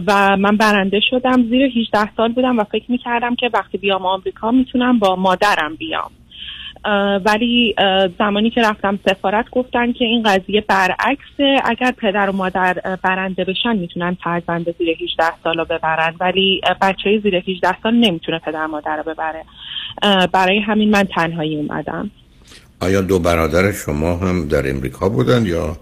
و من برنده شدم. زیر 18 سال بودم و فکر می‌کردم که وقتی بیام آمریکا می‌تونم با مادرم بیام. ولی زمانی که رفتم سفارت گفتن که این قضیه برعکسه. اگر پدر و مادر برنده بشن می‌تونن فرزند زیر 18 سال رو ببرن ولی بچه زیر 18 سال نمی‌تونه پدر و مادر رو ببره. برای همین من تنهایی اومدم. آیا دو برادر شما هم در امریکا بودن یا؟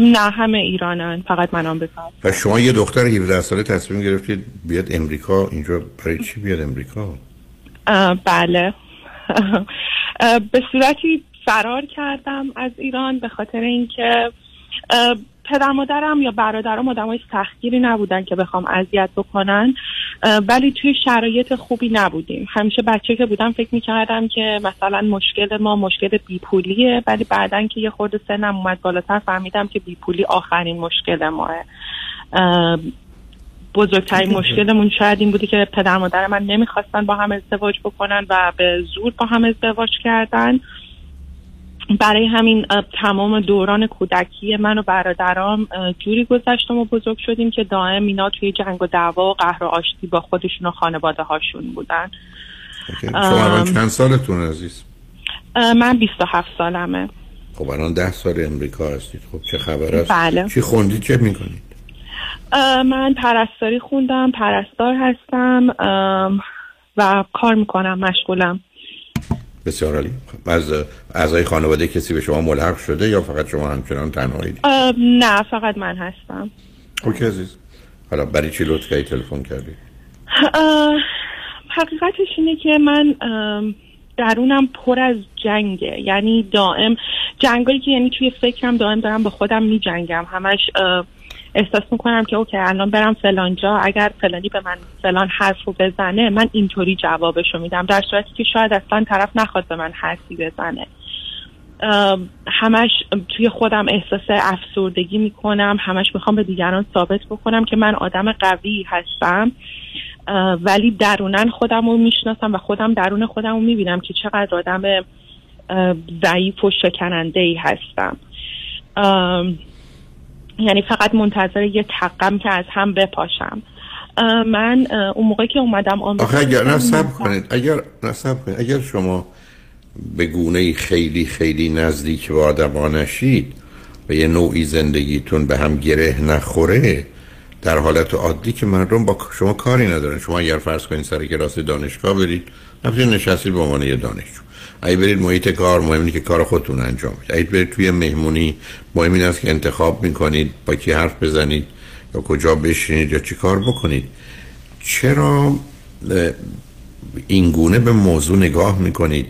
نه همه ایرانن. فقط من آمریکا و شما یه دختر 17 ساله تصمیم گرفتید بیاد امریکا اینجا برای چی بیاد امریکا؟ بله. به صورتی فرار کردم از ایران به خاطر اینکه پدر مادرم یا برادرم آدمای سختگیری نبودن که بخوام اذیت بکنن ولی توی شرایط خوبی نبودیم. همیشه بچه که بودم فکر می‌کردم که مثلا مشکل ما مشکل بیپولیه ولی بعدا که یه خورده سنم اومد بالاتر فهمیدم که بیپولی آخرین مشکل ماه. اه، بزرگترین مشکلمون شاید این بودی که پدر مادر من نمی‌خواستن با هم ازدواج بکنن و به زور با هم ازدواج کردن. برای همین تمام دوران کودکی من و برادرام جوری گذشتم و بزرگ شدیم که دائم اینا توی جنگ و دعوا و قهر و آشتی با خودشون و خانواده هاشون بودن. شما ام. چند سالتون عزیز؟ من 27 سالمه. خب الان ده سال امریکا هستید. خب چه خبر است بله. چی خوندید؟ چه می‌کنید؟ من پرستاری خوندم پرستار هستم و کار می‌کنم مشغولم. بسیار عالی. از اعضای خانواده کسی به شما ملحق شده یا فقط شما همچنان تنهایید؟ نه فقط من هستم. اوکی عزیز. حالا برای چی لطف کردی تلفن کردی؟ حقیقتش اینه که من درونم پر از جنگه. یعنی دائم جنگایی که یعنی توی فکرم دائم دارم به خودم می جنگم همش احساس می‌کنم که اوکی الان برم فلانجا اگر فلانی به من فلان حرف رو بزنه من اینطوری جوابشو میدم. در صورتی که شاید اصلا طرف نخواد به من حرفی بزنه. همش توی خودم احساس افسردگی می‌کنم همش می‌خوام به دیگران ثابت بکنم که من آدم قوی هستم. ولی درونن خودم رو می‌شناسم و خودم درون خودم رو می‌بینم که چقدر آدم ضعیف و شکننده ای هستم یعنی فقط منتظر یه تقم که از هم بپاشم. من اون موقعی که اومدم آمریکا آخه اگر نصب کنید. اگر نصب کنید. اگر شما به گونه خیلی خیلی نزدیک به آدما نشید و یه نوعی زندگیتون به هم گره نخوره در حالت عادی که مردم با شما کاری ندارن. شما اگر فرض کنید سر کلاس دانشگاه برید نفتید نشستید به عنوان یه دانشجو. اگه برید محیط کار مهم که کار خودتون انجام بدید. اگه برید توی مهمونی مهم این است که انتخاب می‌کنید با کی حرف بزنید یا کجا بشینید یا چی کار بکنید. چرا اه، این گونه به موضوع نگاه می‌کنید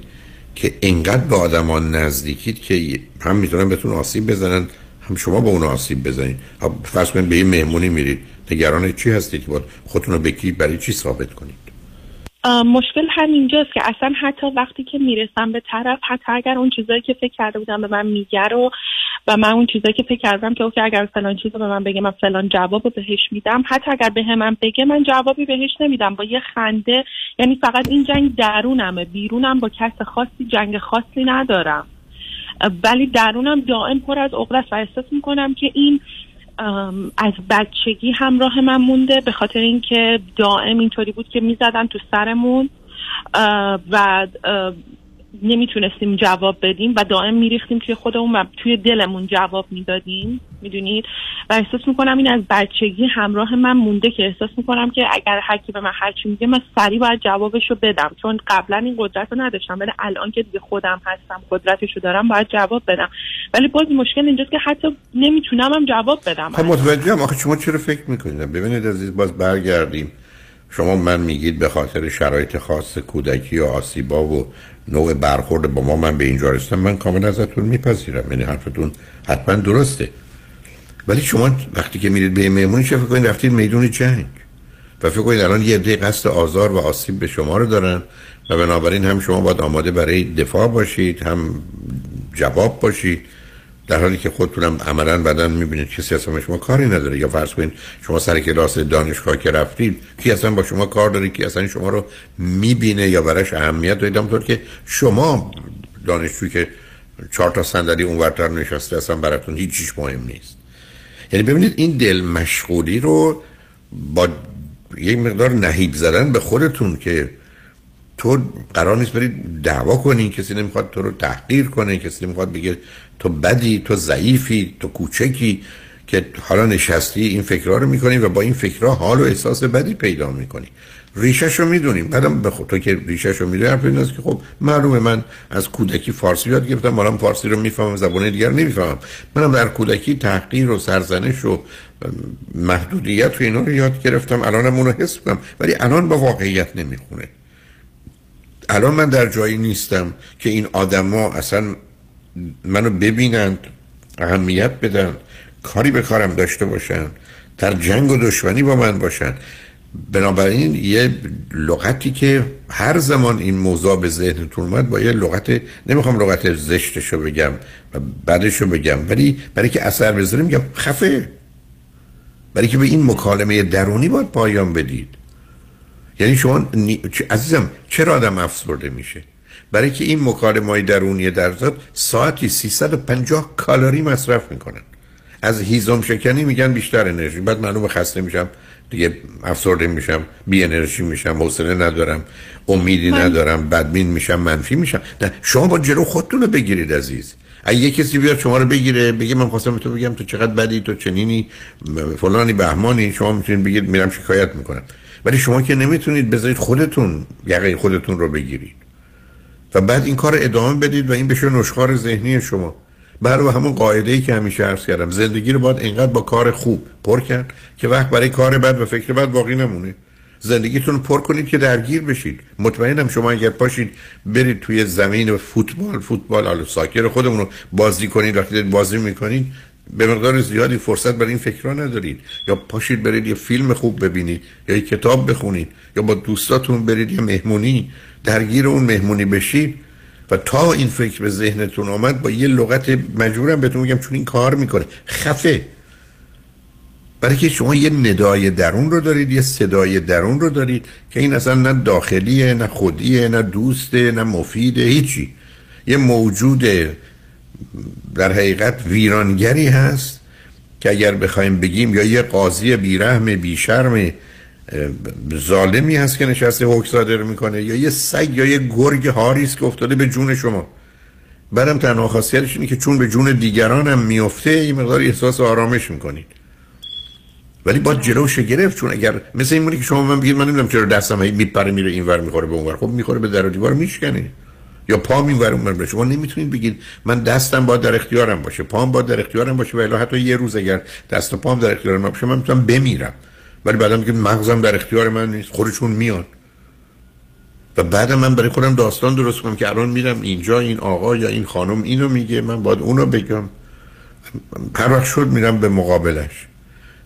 که انقدر به آدمان نزدیکید که هم می‌تونن بهتون آسیب بزنن هم شما به اون آسیب بزنید. خب فرض کنید به یه مهمونی میرید. نگران چی هستید؟ که خودتون رو بکی برای چی ثابت کنید؟ مشکل همینجاست که اصلا حتی وقتی که می‌رسم به طرف حتی اگر اون چیزایی که فکر کرده بودم به من میگه رو و من اون چیزایی که فکر کردم که اوکی اگر فلان چیز رو به من بگه من فلان جواب رو بهش میدم. حتی اگر به من بگه من جوابی بهش نمیدم. با یه خنده یعنی فقط این جنگ درونمه. بیرونم با کس خاصی جنگ خاصی ندارم. ولی درونم دائم پر از عقده و احساس می‌کنم که این از بچگی همراه من مونده به خاطر اینکه دائم اینطوری بود که می‌زدن تو سرمون. و نمی‌تونستیم جواب بدیم و دائم میریختیم توی خودمون و توی دلمون جواب می‌دادیم می‌دونید و احساس می‌کنم این از بچگی همراه من مونده که احساس می‌کنم که اگر هر کی به من هرچی میگه من سریع باید جوابش بدم. چون قبلا این قدرت رو نداشتم ولی الان که دیگه خودم هستم قدرتش رو دارم باید جواب بدم. ولی باز مشکل اینجاست که حتی نمی‌تونم هم جواب بدم. خب متوجهم. آخه شما چرا فکر می‌کنید؟ ببینید عزیز باز برگردیم. شما من میگید به خاطر شرایط خاص کودکی و آسیبا و نوع برخورد با ما من به اینجا رسیدم من کاملا ازتون میپذیرم. یعنی حرفتون حتما درسته. ولی شما وقتی که میرید به مهمونی چه فکر کنید؟ رفتید میدون جنگ. و فکر کنید الان یه عده قصد آزار و آسیب به شما رو دارن و بنابراین هم شما باید آماده برای دفاع باشید هم جواب باشید. در حالی که خودتونم عملا بعدا می‌بینید کسی اصلا شما کاری نداره. یا فرض کنید شما سر کلاس دانشگاه که رفتید کی اصلا با شما کار داره؟ کی اصلا شما رو می‌بینه؟ یا براش اهمیت دارید همونطور که شما دانشجویی که چهار تا صندلی اونورتر نشسته اصلا براتون هیچیش مهم نیست. یعنی ببینید این دل مشغولی رو با یک مقدار نهیب زدن به خودتون که تو قرار نیست برید دعوا کنی کسی نمی‌خواد تو رو تحقیر کنه کسی نمی‌خواد بگه تو بدی تو ضعیفی تو کوچکی که حالا نشستی این فکرها رو می‌کنی و با این فکرها حال و احساس بدی پیدا می‌کنی. ریشش رو می‌دونیم. بعدم به تو که ریشش رو می‌دونی حرف این که خب معلومه من از کودکی فارسی یاد گرفتم حالا فارسی رو می‌فهمم زبان دیگر نمی‌فهمم. منم در کودکی تحقیر و سرزنش و محدودیت و اینا رو یاد گرفتم. الانم اون رو حس کنم ولی الان با واقعیت نمی‌خونه. الان من در جایی نیستم که این آدما اصلا منو ببینند اهمیت بدن کاری به کارم داشته باشن در جنگ و دشمنی با من باشن. بنابراین یه لغتی که هر زمان این موضوع به ذهنتون اومد با یه لغت نمی‌خوام لغت زشتشو بگم و بعدشو بگم ولی برای که اثر بذاره میگم خفه. برای که به این مکالمه درونی باید پایان بدید. یعنی شما نی... عزیزم چرا آدم افسرده میشه؟ برای که این مکالمه های درونی در ذات ساعتی 350 کالری مصرف می‌کنن از هیزم شکنی میگن بیشتر انرژی. بعد معلومه خسته میشم دیگه افسرده میشم بی انرژی میشم حوصله ندارم امیدی ندارم بدبین میشم منفی میشم. نه شما با جلو خودتون رو بگیرید عزیز. اگه یه کسی بیاد شما رو بگیره بگه من خواستم تو بگم تو چقدر بدی تو چنینی فلانی بهمانی شما می‌تونید بگید میرم شکایت می‌کنم. ولی شما که نمی‌تونید بذارید خودتون یقه خودتون رو بگیرید. و بعد این کار ادامه بدید و این بشه نشخار ذهنی شما. برای همون قاعده ای که همیشه عرض کردم زندگی رو باید اینقدر با کار خوب پر کرد که وقت برای کار بد و فکر بد باقی نمونه. زندگیتون رو پر کنید که درگیر بشید. مطمئنم شما اگر پاشید برید توی زمین فوتبال فوتبال حالا ساکر خودمون رو بازی کنید وقتی بازی می‌کنید به مقدار زیادی فرصت برای این فکرها ندارید. یا پاشید برید یه فیلم خوب ببینید یا یه کتاب بخونید یا با دوستاتون برید یه مهمونی درگیر اون مهمونی بشید و تا این فکر به ذهنتون آمد با یه لغت مجبورم بهتون میگم چون این کار می‌کنه. خفه. برای که شما یه ندای درون رو دارید یه صدای درون رو دارید که این اصلا نه داخلیه نه خودیه نه دوسته نه مفیده هیچی. یه موجود در حقیقت ویرانگری هست که اگر بخوایم بگیم یا یه قاضی بیرحم بیشرم ظالمی هست که نشسته حکم صادر می‌کنه یا یه سگ یا یه گرگ هاری است که افتاده به جون شما. بعدم تنها خاصیتش اینه که چون به جون دیگران هم میفته این مقدار احساس آرامش می‌کنید. ولی با جلوش گرفت چون اگر مثل این که شما من بگید من نمی‌دونم چرا دستم هی میپره میره اینور می‌خوره به اونور. خب می‌خوره به در و دیوار میشکنه. یا پا می‌بره اونور به شما نمی‌تونید بگید من دستم با در اختیارم باشه پام با در اختیارم باشه ولی حتی یه روز اگر دست و پام در اختیارم باشه من می‌تونم بمیرم. ولی بعدا میگه مغزم در اختیار من نیست خودشون میان. و بعد من برای خودم داستان درست کنم که الان میرم اینجا این آقا یا این خانم اینو میگه من باید اونو بگم. هر وقت شد میرم به مقابلش.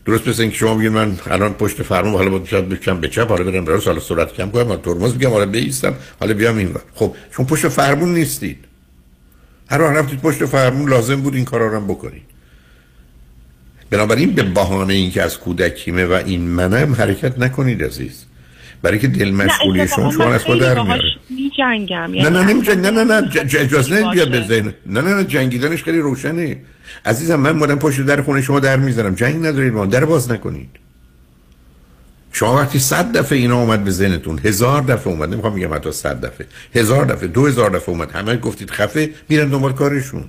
درست مثل اینکه شما بگید من الان پشت فرمون حالا باید شاید بکشم به چپ حالا برم راست حالا سرعت کم کنم حالا ترمز بگم حالا بیستم حالا بیام این خب شما پشت فرمون نیستید. هر وقت رفتید پشت فرمون لازم بود این کارا رو هم بکنید. بنابراین به بهانه اینکه از کودکیمه و این منم حرکت نکنید عزیز. برای که دل مشغولی شما شما از خود در میاره. می جنگم نه نه نمیشه نه نه نه اجازه نمی‌دید بیاد به ذهن نه نه نه جنگیدنش خیلی روشنه. عزیزم من مادم پشت در خونه شما در می‌زنم جنگ ندارید ما در باز نکنید. شما وقتی صد دفعه اینا اومد به ذهنتون هزار دفعه اومد نمی‌خوام بگم حتی صد دفعه هزار دفعه دو هزار دفعه اومد همه گفتید خفه میرن دنبال کارشون.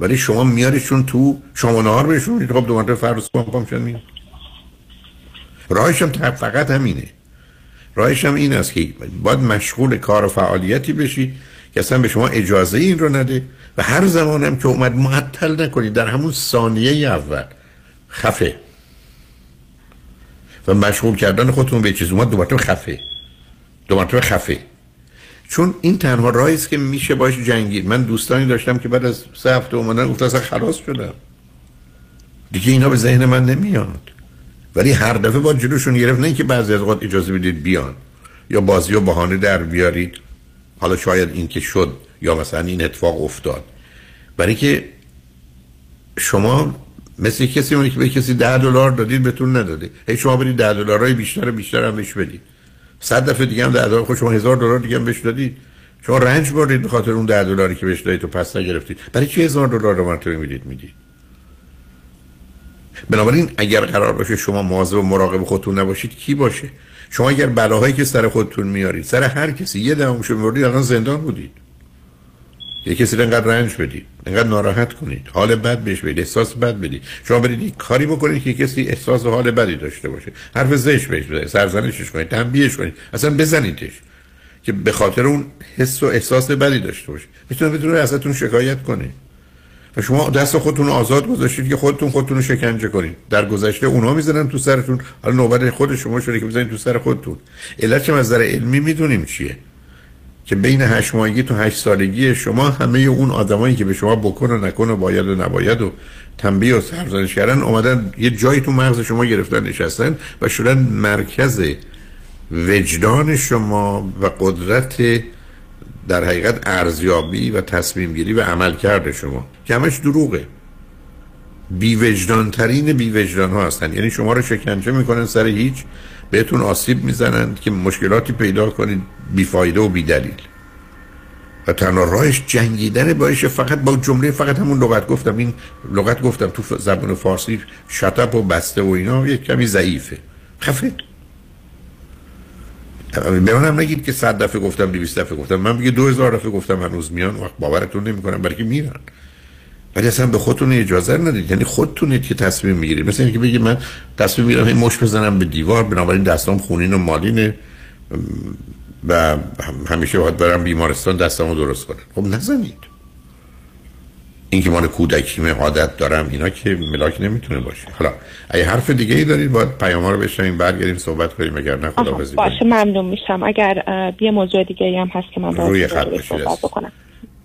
ولی شما میاریشون تو شما نهار بهشون می‌دید خب دو مرتبه فرض پام پام شد میاد راهش فقط همینه. راهش هم این است که باید مشغول کار و فعالیتی بشید که اصلا به شما اجازه این رو نده و هر زمان هم که اومد معطل نکنید در همون ثانیه اول خفه. و مشغول کردن خودتون به چیز. اومد دو مرتبه خفه. دو مرتبه خفه. چون این تنها راهی است که میشه باش جنگید. من دوستانی داشتم که بعد از سه هفته اومدن گفت اصلا خلاص شدم. دیگه اینا به ذهن من نمیاد. ولی هر دفعه با جلوشون گرفت نه اینکه بعضی از اوقات اجازه بدید بیان. یا بازی و بهانه در بیارید. حالا شاید این که شد یا مثلا این اتفاق افتاد. برای که شما مثل کسی اونی که به کسی ده دلار دادید بهتون نداده. هی شما برید ده دلارای بیشتر بیشتر هم بهش بدید. صد دفعه دیگه هم ده دلار خود شما هزار دلار دیگه هم بهش دادید شما رنج بردید به خاطر اون ده دلاری که بهش دادید و پس نگرفتید. برای چی هزار دلار رو مرتبه می‌دید می‌دید؟ بنابراین اگر قرار باشه شما مواظب و مراقب خودتون نباشید کی باشه؟ شما اگر بلاهایی که سر خودتون میارید سر هر کسی یه دهمشو میوردید الان زندان بودید. یه کسی رو انقدر رنج بدید انقدر ناراحت کنید حال بد بهش بدید احساس بد بدید شما برید کاری بکنید که کسی احساس و حال بدی داشته باشه. حرف زشت بهش بزنید سرزنشش کنید تنبیهش کنید. اصلا بزنیدش که به خاطر اون حس و احساس بدی داشته باشه. می‌تونه بتونه ازتون شکایت کنه. و شما دست خودتون آزاد گذاشتید که خودتون خودتون رو شکنجه کنید. در گذشته اونا می‌زنن تو سرتون حالا نوبت خود شما شده که بزنید تو سر خودتون. علتش هم از نظر علمی می‌دونیم چیه. که بین هشت ماهگی تا هشت سالگی شما همه اون آدمایی که به شما بکن و نکن و باید و نباید و تنبیه و سرزنش کردن اومدن یه جایی تو مغز شما گرفتن نشستن و شدن مرکز وجدان شما و قدرت در حقیقت ارزیابی و تصمیم گیری و عمل کرده شما که همش دروغه. بی وجدان ترین بی وجدان ها هستن. یعنی شما رو شکنجه می‌کنن سر هیچ بهتون آسیب می‌زنند که مشکلاتی پیدا کنید بیفایده و بیدلیل. و تنها راهش جنگیدن باشه فقط با جمله فقط همون لغت گفتم. این لغت گفتم تو زبان فارسی شتب و بسته و اینا یک کمی ضعیفه. خفه. به منم نگید که صد دفعه گفتم 200 دفعه گفتم. من میگه 2000 دفعه گفتم هنوز میان وقت باورتون نمی‌کنم برای که میرن ولی اصلا به خودتون اجازه ندید. یعنی خودتونید که تصمیم می‌گیرید. مثل اینکه بگید من تصمیم می‌گیرم این مش بزنم به دیوار بنابراین دستام خونین و مالینه. و همیشه باید برم بیمارستان دستامو درست کنم. خب نزنید. این که مال کودکیمه عادت دارم اینا که ملاک نمی‌تونه باشه. حالا اگه حرف دیگه ای دارید باید پیام ها رو بشنیم برگردیم صحبت کنیم. اگر نه خداحافظی باشه ممنون میشم. اگر یه موضوع دیگه هم هست که من باید روی خط باشید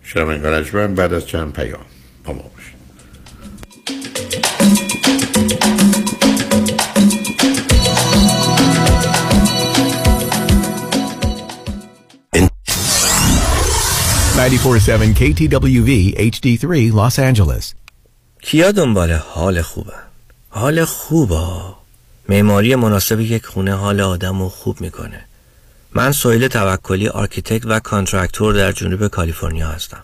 شنوندگان بعد از چند پیام. با ما باشید KTWV HD3 Los Angeles. کیا دنبال حال خوبه؟ حال خوبه. معماری مناسب یک خونه حال آدم رو خوب می‌کنه. من سویل توکلی architect و contractor در جنوب کالیفرنیا هستم.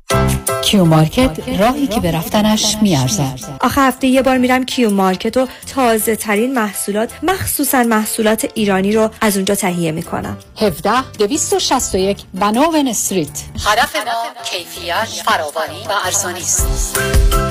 Q Market راهی که به رفتنش میارزد. آخه هفته‌ای یه بار میرم Q Market و تازه ترین محصولات مخصوصا محصولات ایرانی رو از اونجا تهیه می‌کنم. 17 261 Vanowen Street. هدف ما کیفیت فراوانی و ارزانی است.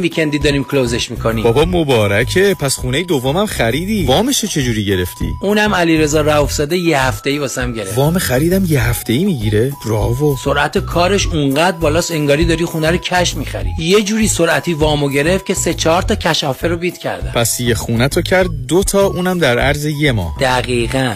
weekend ی داریم close ش می‌کنیم. بابا مبارکه. پس خونه دومم خریدی. وامش چجوری گرفتی؟ اونم علیرضا رؤوفزاده یه هفته ای واسم گرفت. وام خریدم یه هفته ای می‌گیره. براوو سرعت کارش اونقدر بالاست انگاری داری خونه رو cash می‌خری. یه جوری سرعتی وامو گرفت که سه چهار تا cash offer رو beat کرده پس یه خونه تو کرد دو تا اونم در عرض یه ماه. دقیقا.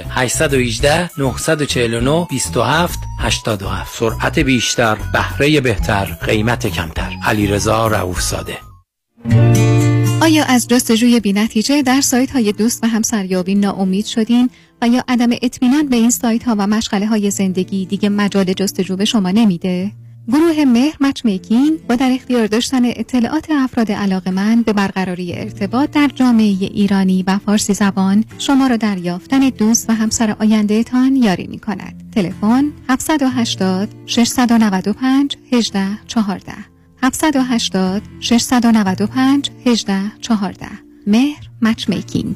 818 949 27 87 سرعت بیشتر بهره بهتر قیمت کمتر. علیرضا رؤوفزاده آیا از جستجوی بینتیجه در سایت های دوست و همسریابی ناامید شدین؟ و یا عدم اطمینان به این سایت ها و مشغله های زندگی دیگه مجال جستجو به شما نمیده؟ گروه مهر مچ میکینگ با در اختیار داشتن اطلاعات افراد علاقمند به برقراری ارتباط در جامعه ایرانی و فارسی زبان شما را در یافتن دوست و همسر آینده تان یاری می کند. تلفن 780 695 18 14 780 695 18 14 مهر مچ میکینگ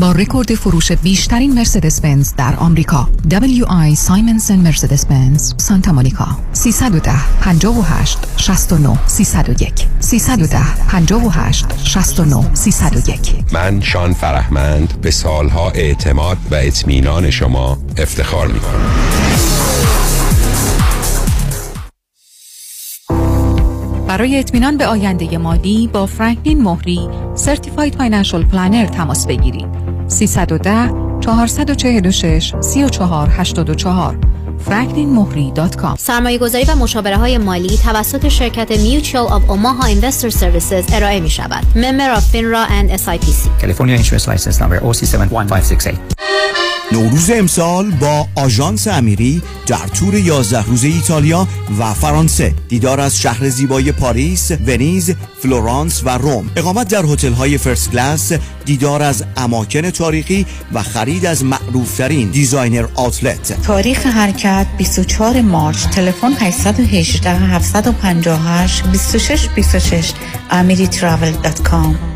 با رکورد فروش بیشترین مرسدس بنز در آمریکا. WI سایمنسن مرسدس بنز سانتا مونیکا. 310 58 69 301 310 58 69 301 من شان فرهمند به سالها اعتماد و اطمینان شما افتخار می کنم برای اطمینان به آینده مالی با فرانکلین مهری Certified Financial Planner تماس بگیرید. 310 446 3484 franklinmohri.com سرمایه گذاری و مشاوره های مالی توسط شرکت Mutual of Omaha Investor Services ارائه می شود. Member of FINRA and SIPC. California Insurance License Number OC71568 نوروز امسال با آژانس امیری در تور 11 روزه ایتالیا و فرانسه دیدار از شهر زیبای پاریس، ونیز، فلورانس و روم. اقامت در هتل های first class دیدار از اماکن تاریخی و خرید از معروفترین دیزاینر آتلت تاریخ حرکت 24 مارچ تلفن 818 758 26 26 amiritravel.com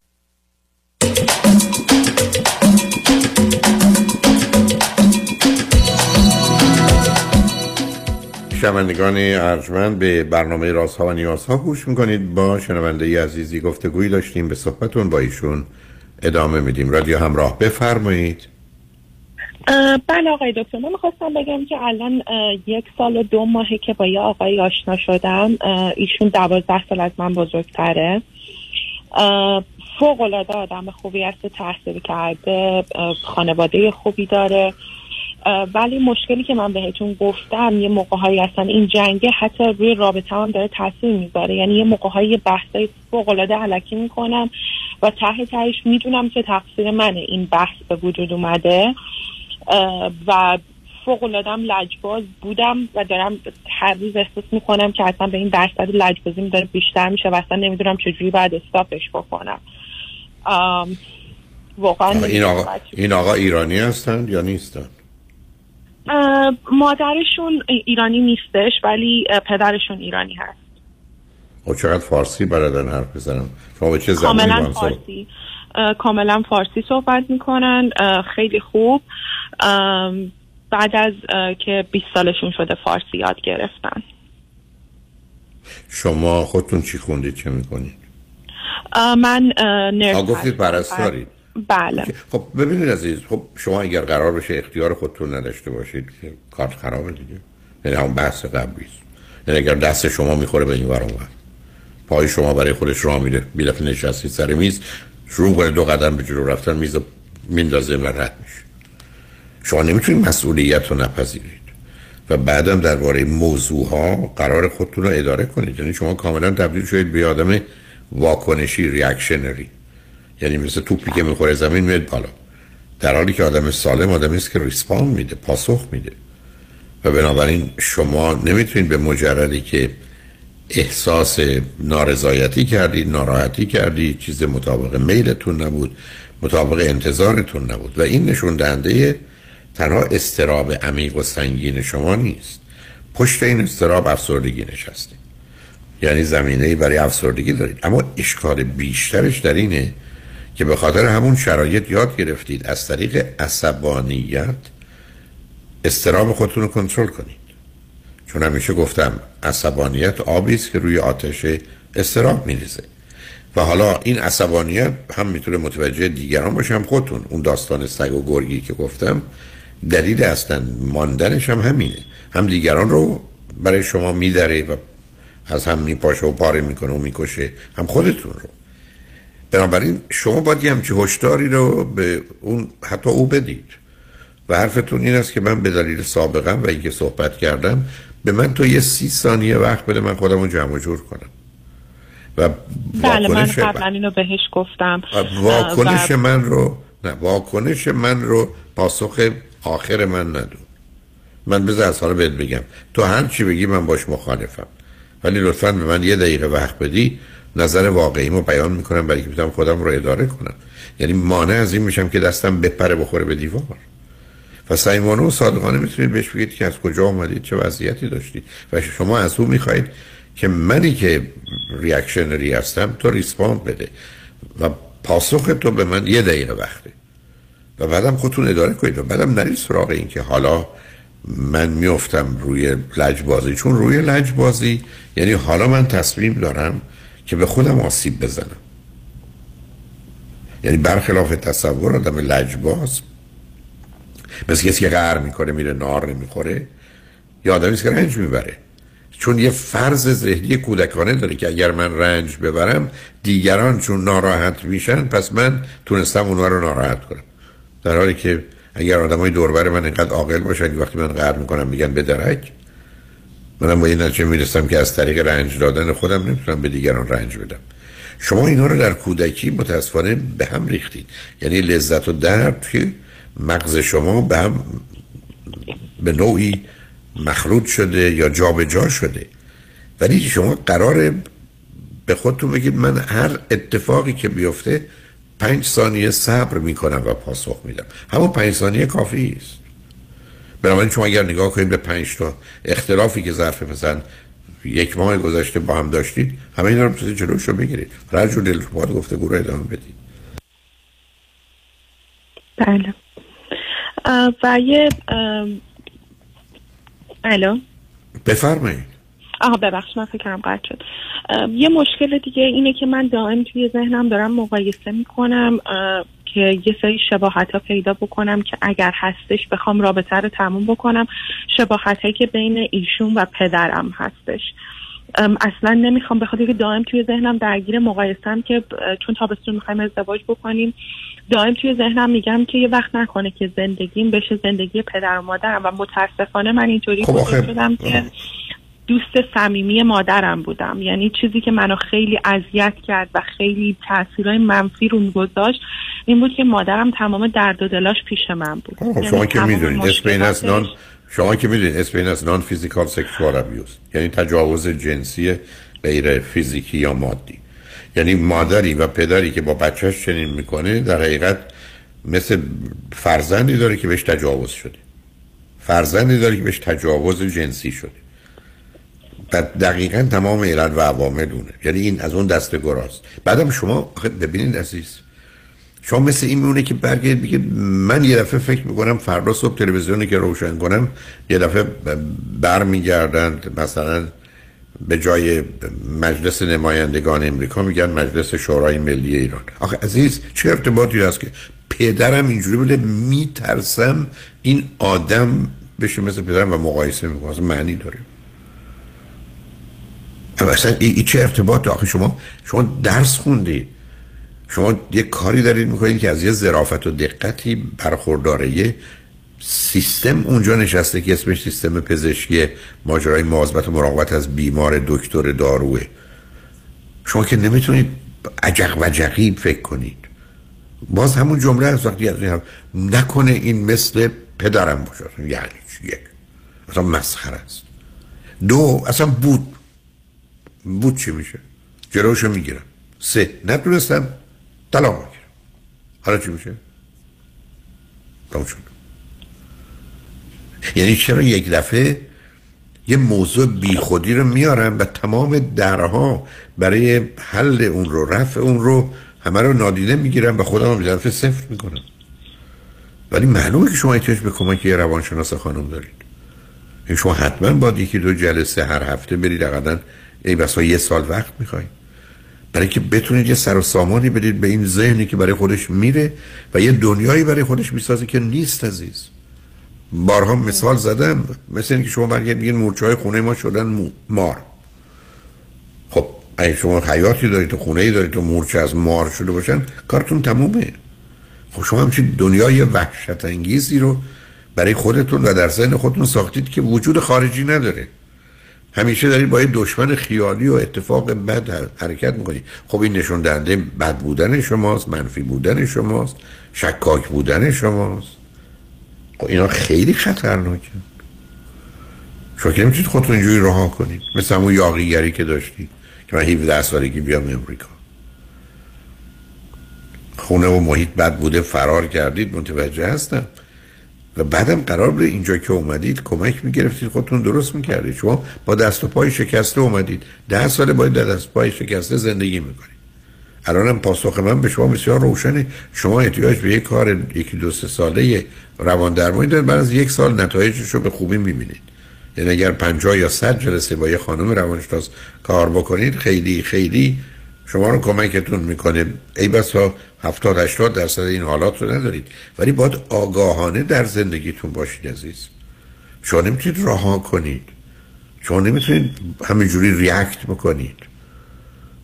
شنوندگان ارجمند به برنامه رازها و نیازها گوش می‌کنید. با شنونده ای عزیزی گفتگویی داشتیم به صحبتون با ایشون ادامه میدیم. رادیو همراه بفرمایید. بله آقای دکتر من می‌خواستم بگم که الان یک سال و دو ماهه که با یه آقایی آشنا شدم. ایشون دوازده سال از من بزرگتره. فوق العاده آدم خوبی هست تحصیل کرده. خانواده خوبی داره. ولی مشکلی که من بهتون گفتم یه موقع هایی اصلا این جنگه حتی روی رابطه هم داره تاثیر می‌ذاره. یعنی یه موقع های بحثای فوق العاده علکی می‌کنم و ته تهش می‌دونم که تقصیر منه این بحث به وجود اومده. و فوق العادم لجباز بودم و دارم هر روز احساس می‌کنم که اصلا به این درصد لجبازی داره بیشتر میشه و اصلا نمی‌دونم چجوری باید استاپش بکنم. واقعا این آقا این آقا ایرانی هستند یا نیستند؟ مادرشون ایرانی نیستش ولی پدرشون ایرانی هست. و چقدر فارسی بلدن حرف بزنن شما به چه زبانی با کاملا فارسی. کاملا فارسی صحبت می‌کنن. خیلی خوب. بعد از که 20 سالشون شده فارسی یاد گرفتن. شما خودتون چی خوندید؟ چه می‌کنید؟ من نرس گفتید. پرستارید. بله. خب ببینید عزیز خب شما اگر قرار بشه اختیار خودتون نداشته باشید که کارت خرابه دیگه. یعنی همون بحث قبلی است. یعنی اگر دست شما می‌خوره به این ور اون پای شما برای خودش راه میره. بیلف نشستید سر میز شروع کنه دو قدم به جلو رفتن میز میندازه و رد میشه. شما نمی‌تونید مسئولیت رو نپذیرید. و بعدم درباره موضوع ها قرار خودتون رو اداره کنید. یعنی شما کاملا تبدیل شدید به آدم واکنشی ریاکشنری یعنی مثل توپی که می‌خوره زمین میاد بالا. در حالی که آدم سالم آدمی است که ریسپان میده پاسخ میده. و بنابراین شما نمی‌تونید به مجردی که احساس نارضایتی کردید ناراحتی کردید چیز مطابق میلتون نبود مطابق انتظارتون نبود. و این نشون دهنده تنها استراب عمیق و سنگین شما نیست. پشت این استراب افسردگی نشسته. یعنی زمینه برای افسردگی دارید. اما اشکال بیشترش در اینه که به خاطر همون شرایط یاد گرفتید از طریق عصبانیت استراب خودتون رو کنترل کنید. چون همیشه گفتم عصبانیت آبی است که روی آتش استراب میریزه. و حالا این عصبانیت هم می‌تونه متوجه دیگران باشه هم خودتون. اون داستان سگ و گرگی که گفتم دلیل اصلا ماندنش هم همینه. هم دیگران رو برای شما میدره و از هم میپاشه و پاره می‌کنه و می‌کشه هم خودتون رو. بنابراین شما باید یه همچی هشداری رو به اون حتی او بدید. و حرفتون این است که من به دلیل سابقم و اینکه صحبت کردم به من تو یه سی ثانیه وقت بده من خودم رو جمع جور کنم. و بله من قبلا اینو بهش گفتم. واکنش و- من رو نه واکنش من رو پاسخ آخر من ندون. من بذار از حالا بهت بگم. تو هر چی بگی من باش مخالفم. ولی لطفا به من یه دقیقه وقت بدی. نظر واقعیمو بیان می‌کنم برای که بتونم خودم رو اداره کنم. یعنی مانع از این میشم که دستم بپره بخوره به دیوار. و صمیمانه صادقانه می‌تونید بهش بگید که از کجا آمدید چه وضعیتی داشتید. و شما از او می‌خواهید که منی که reactionary هستم تو respond بده. و پاسخ تو به من یه دقیقه وقته. و بعدم خودتون اداره کنید. و بعدم نرید سراغ این که حالا من میفتم روی لجبازی. چون روی لجبازی یعنی حالا من تصمیم دارم که به خودم آسیب بزنم. یعنی برخلاف تصور آدم لجباز. مثل کسی که قهر می‌کنه میره ناهار نمی‌خوره یا آدمی که رنج می‌بره. چون یه فرض ذهنی کودکانه داره که اگر من رنج ببرم دیگران چون ناراحت میشن پس من تونستم اونها رو ناراحت کنم. در حالی که اگر آدمای دوربر من اینقدر عاقل باشن وقتی من قهر می‌کنم میگن بدرک منم با این نتیجه می‌رسم که از طریق رنج دادن خودم نمی‌تونم به دیگران رنج بدم. شما اینا رو در کودکی متاسفانه به هم ریختید. یعنی لذت و درد توی مغز شما به هم به نوعی مخلوط شده یا جابجا جا شده. ولی شما قراره به خودتون بگید من هر اتفاقی که بیفته پنج ثانیه صبر می‌کنم و پاسخ میدم. همون پنج ثانیه کافی است. بنابراین شما اگر نگاه کنید به پنج تا اختلافی که ظرف مثلا یک ماه گذشته با هم داشتید همه اینا رو بسید جلوش رو بگیرید. هر جور دلتون باید گفته گروه ادامه بدید. بله. و یه الو؟ بفرمایید. آها ببخش من فکرم قطع شد. یه مشکل دیگه اینه که من دائم توی ذهنم دارم مقایسه می‌کنم. که یه سری شباهت ها پیدا بکنم که اگر هستش بخوام رابطه رو تموم بکنم. شباهت هایی که بین ایشون و پدرم هستش. اصلا نمی‌خوام به خاطر که دائم توی ذهنم درگیر مقایسم که چون تابستون می‌خوایم ازدواج بکنیم دائم توی ذهنم میگم که یه وقت نکنه که زندگیم بشه زندگی پدر و مادرم و متاسفانه من اینطوری خب شدم که دوست صمیمی مادرم بودم. یعنی چیزی که منو خیلی اذیت کرد و خیلی تاثیرهای منفی رو گذاشت این بود که مادرم تمام درد و دلاش پیش من بود. خب شما یعنی که می‌دونید اسم این است نان شما که می‌دونید اسم این است نان فیزیکال سکشوال ابیوز. یعنی تجاوز جنسی غیر فیزیکی یا مادی. یعنی مادری و پدری که با بچهش چنین می‌کنه در حقیقت مثل فرزندی داره که بهش تجاوز شده. فرزندی داره که بهش تجاوز جنسی شده. دقیقا تمام علت و عوامل اونه. یعنی این از اون دست گراست. بعدم شما ببینید عزیز شما مثل این میونه که برگرد بگید من یه دفعه فکر می‌کنم فردا صبح تلویزیونی که روشن کنم یه دفعه برمیگردند مثلا به جای مجلس نمایندگان امریکا میگن مجلس شورای ملی ایران. آخه عزیز چه ارتباطی هست که پدرم اینجوری بوده میترسم این آدم بشه مثل پدرم و مقایسه می‌کنم معنی داره. اصلا این چه ارتباط آخه شما شما درس خوندید شما یه کاری دارید می‌کنید که از یه ظرافت و دقتی برخورداره. یه سیستم اونجا نشسته که اسمش سیستم پزشکی ماجرای مواظبت و مراقبت از بیمار دکتر داروه. شما که نمی‌تونید عجق و جقیب فکر کنید. باز همون جمله از وقتی هم نکنه این مثل پدرم باشه. یعنی یک. اصلا مسخر است. دو اصلا بود بود چی میشه؟ جلوشو می‌گیرم. سه. نتونستم طلاق می‌گیرم حالا چی میشه؟ تمام یعنی چرا یک دفعه یه موضوع بیخودی رو میارم و تمام درها برای حل اون رو رفع اون رو همه رو نادیده می‌گیرم و خودم هم دفعه صفر می‌کنم. ولی معلومه که شما احتیاج به کمک یه روانشناس خانم دارید. این شما حتما باید یکی دو جلسه هر هفته برید اقلا ای بسا یه سال وقت می‌خواید برای که بتونید یه سر و سامانی بدید به این ذهنی که برای خودش میره و یه دنیایی برای خودش می‌سازه که نیست عزیز. بارها مثال زدم مثل اینکه شما برگرد میگین مورچه های خونه ما شدن مار. خب اگه شما حیاتی دارید و خونه ای دارید و مورچه از مار شده باشن کارتون تمومه. خب شما همچین دنیای وحشت انگیزی رو برای خودتون و در ذهن خودتون ساختید که وجود خارجی نداره. همیشه دارید با یه دشمن خیالی و اتفاق بد حرکت می‌کنید خب این نشون دهنده بد بودن شماست منفی بودن شماست شکاک بودن شماست. خب اینا خیلی خطرناکه. شما که نمی‌تونید خودتون اینجوری رها کنید. مثل همون یاقیگری که داشتید که من 17 سالگی بیام امریکا. خونه و محیط بد بوده فرار کردید متوجه هستم. و بعدم قرار بوده اینجا که اومدید کمک می‌گرفتید خودتون درست می‌کردید. شما با دست و پای شکسته اومدید. ده سال باید در دست و پای شکسته زندگی می‌کنید. الانم پاسخ من به شما بسیار روشنه. شما احتیاج به یک کار یکی دو سه ساله روان درمانی دارید. بعد از یک سال نتایجش رو به خوبی می‌بینید. یعنی اگر 50 یا 100 جلسه با یه خانم روانشناس کار بکنید خیلی خیلی شما رو کمکتون می‌کنه. ای بسا 70 80 درصد این حالات رو ندارید. ولی باید آگاهانه در زندگیتون باشید عزیز. شما نمی‌تونید رها کنید. شما نمی‌تونید همینجوری ریاکت بکنید.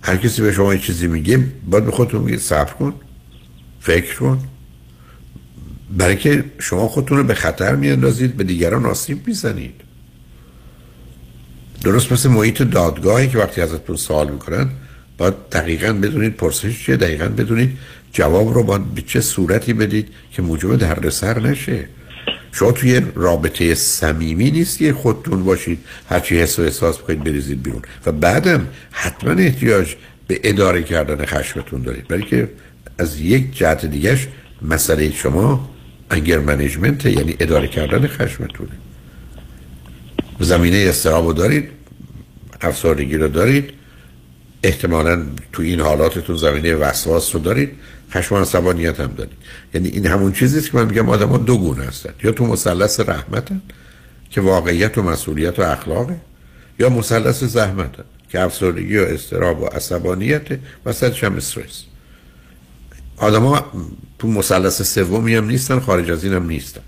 هر کسی به شما یه چیزی میگه باید به خودتون میگه صبر کن فکر کن. برای که شما خودتون رو به خطر میاندازید به دیگران آسیب می‌زنید. درست مثل محیط دادگاهی که وقتی ازتون سوال می‌کنن باید دقیقا بدونید پرسش چیه دقیقا بدونید جواب رو باید به چه صورتی بدید که موجب دردسر نشه. شما توی رابطه صمیمی نیست که خودتون باشید هرچی حس و احساس بکنید بریزید بیرون. و بعدم حتما احتیاج به اداره کردن خشمتون دارید. برای که از یک جهت دیگهش مسئله شما انگر منیجمنت یعنی اداره کردن خشمتونه. زمینه استرابو دارید افسردگی رو دارید احتمالا تو این حالاتتون زمینه وسواس رو دارید خشم عصبانیت هم دارید. یعنی این همون چیزیست که من میگم آدم ها دو گونه هستند یا تو مثلث رحمتن که واقعیت و مسئولیت و اخلاقه یا مثلث زحمتن که افسردگی و استراب و عصبانیت و هم استرس. آدما تو مثلث سومی هم نیستن خارج از این هم نیستن.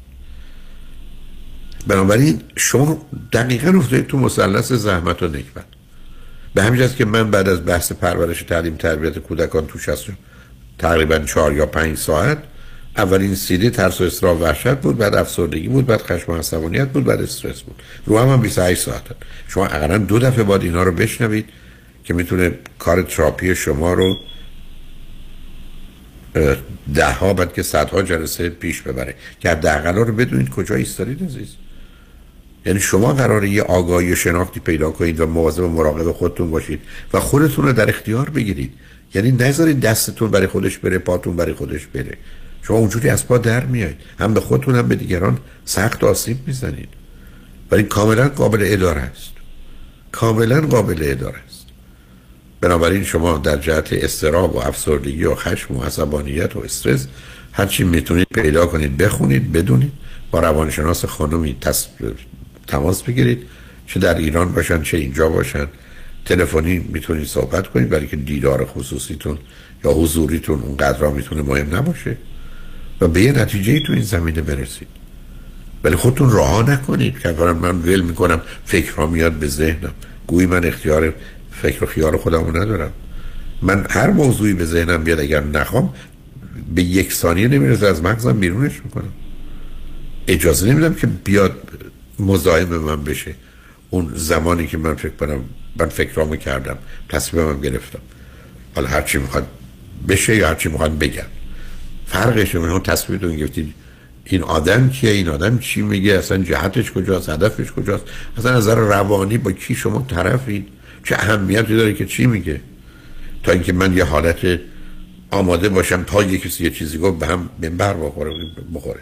بنابراین شما دقیقا افتادید تو مثلث زحمت و نکبت. به همین که من بعد از بحث پرورش تعلیم تربیت کودکان تو هستم تقریبا چهار یا پنج ساعت اولین سیدی ترس و اصرار وحشت بود بعد افسردگی بود بعد خشم و عصبانیت بود بعد استرس بود. رو هم, هم 28 ساعت شما اقلا دو دفعه باید اینا رو بشنوید که می‌تونه کار تراپی شما رو ده ها بعد که صدها جلسه پیش ببره. که حداقل رو بدونید کجا ایستادید عزیز. یعنی شما قراره یه آگاهی شناختی پیدا کنید و مواظب مراقب خودتون باشید و خودتون رو در اختیار بگیرید. یعنی نذارید دستتون برای خودش بره پاتون برای خودش بره. شما اونجوری از پا در میایید. هم به خودتون هم به دیگران سخت آسیب می‌زنید. ولی کاملا قابل اداره است. کاملا قابل اداره است. بنابراین شما در جهت استراب و افسردگی و خشم و عصبانیت و استرس هرچی می‌تونید پیدا کنید بخونید بدونید. با روانشناس خانمی تماس بگیرید چه در ایران باشن چه اینجا باشن. تلفنی می‌تونید صحبت کنید برای که دیدار خصوصیتون یا حضوریتون اونقدر می‌تونه مهم نباشه. و به یه نتیجه تو این زمینه برسید. ولی خودتون راه نکنید که من ول می‌کنم فکر میاد به ذهنم. گویی من اختیار فکر و خیال خودم رو ندارم. من هر موضوعی به ذهنم بیاد اگر نخوام به یک ثانیه نمی‌رسه از مغزم بیرونش می‌کنم. اجازه نمیدم که بیاد مزاحم من بشه. اون زمانی که من فکر کنم من فکرامو کردم تصمیمم گرفتم. حالا هرچی می‌خواد بشه یا هرچی می‌خواد بگم. فرقش اون تصمیمتون گرفتید این آدم کیه؟ این آدم چی میگه؟ اصلا جهتش کجاست؟ هدفش کجاست؟ اصلا نظر روانی با کی شما طرفید؟ چه اهمیتی داره که چی میگه؟ تا اینکه من یه حالت آماده باشم تا یه کسی یه چیزی گفت به هم منبر بخوره بخوره.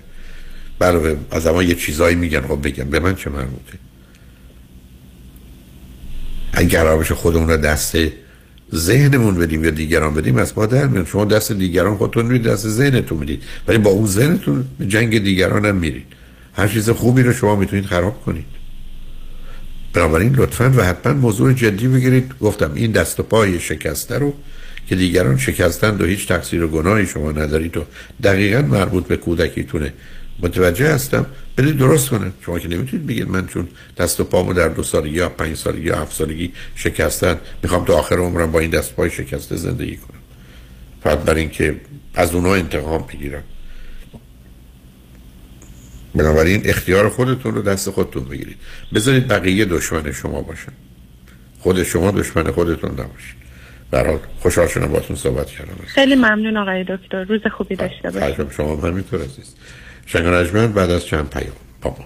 علاوه از اما یه چیزایی میگن خب بگم. به من چه مربوطه؟ اگر قرار خودمون رو دست ذهنمون بدیم یا دیگران بدیم از ما در میاد. شما دست دیگران خودتون می‌دید دست ذهنتون می‌دید. ولی با اون ذهنتون جنگ دیگران هم میرید. هر چیز خوبی رو شما می‌تونید خراب کنید. بنابراین لطفا و حتما موضوع جدی بگیرید. گفتم این دست و پای شکسته رو که دیگران شکستند و هیچ تقصیر و گناهی شما ندارید و دقیقا مربوط به کودکیتونه. متوجه هستم. بدید درست کنه شما که نمی‌تونید بگید من چون دست و پامو در دو سالگی یا پنج سالگی یا هفت سالگی شکستن می‌خوام تا آخر عمرم با این دست پای شکسته زندگی کنم. فقط برای اینکه از اونها انتقام بگیرم. بنابراین اختیار خودتون رو دست خودتون بگیرید. بذارید بقیه دشمن شما باشن. خود شما دشمن خودتون نباشید. برحال خوشحال شدم باتون صحبت کردم. خیلی ممنون آقای دکتر. روز خوبی داشته باشید. شما همینطور عزیز. شنگ بعد از چند پیام. با ما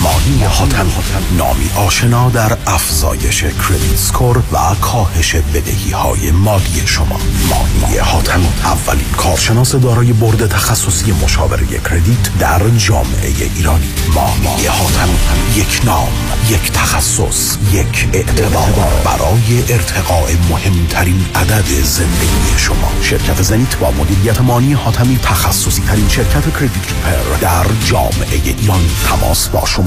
مانی حاتم. نامی آشنا در افزایش credit score و کاهش بدهی های مالی شما. مانی حاتم اولین کارشناس دارای board تخصصی مشاوره credit در جامعه ایرانی. مانی حاتم یک نام یک تخصص یک اعتبار. برای ارتقاء مهمترین عدد زندگی شما. شرکت زنیت با مدیریت مانی حاتمی تخصصی ترین شرکت کردیت ریپر در جامعه ایرانی تماس با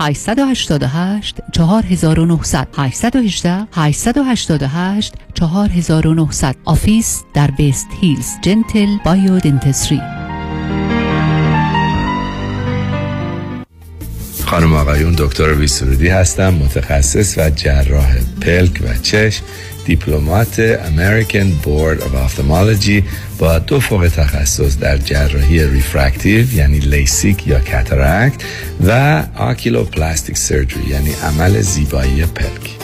888 4900 818 888 4900 office در West Hills، Gentle Biodentistry خانم آقایون دکتر ویسرودی هستم متخصص و جراح پلک و چشم. Diplomate American Board of Ophthalmology با دو فوق تخصص در جراحی refractive یعنی لیسیک یا cataract و oculoplastic surgery یعنی عمل زیبایی پلک.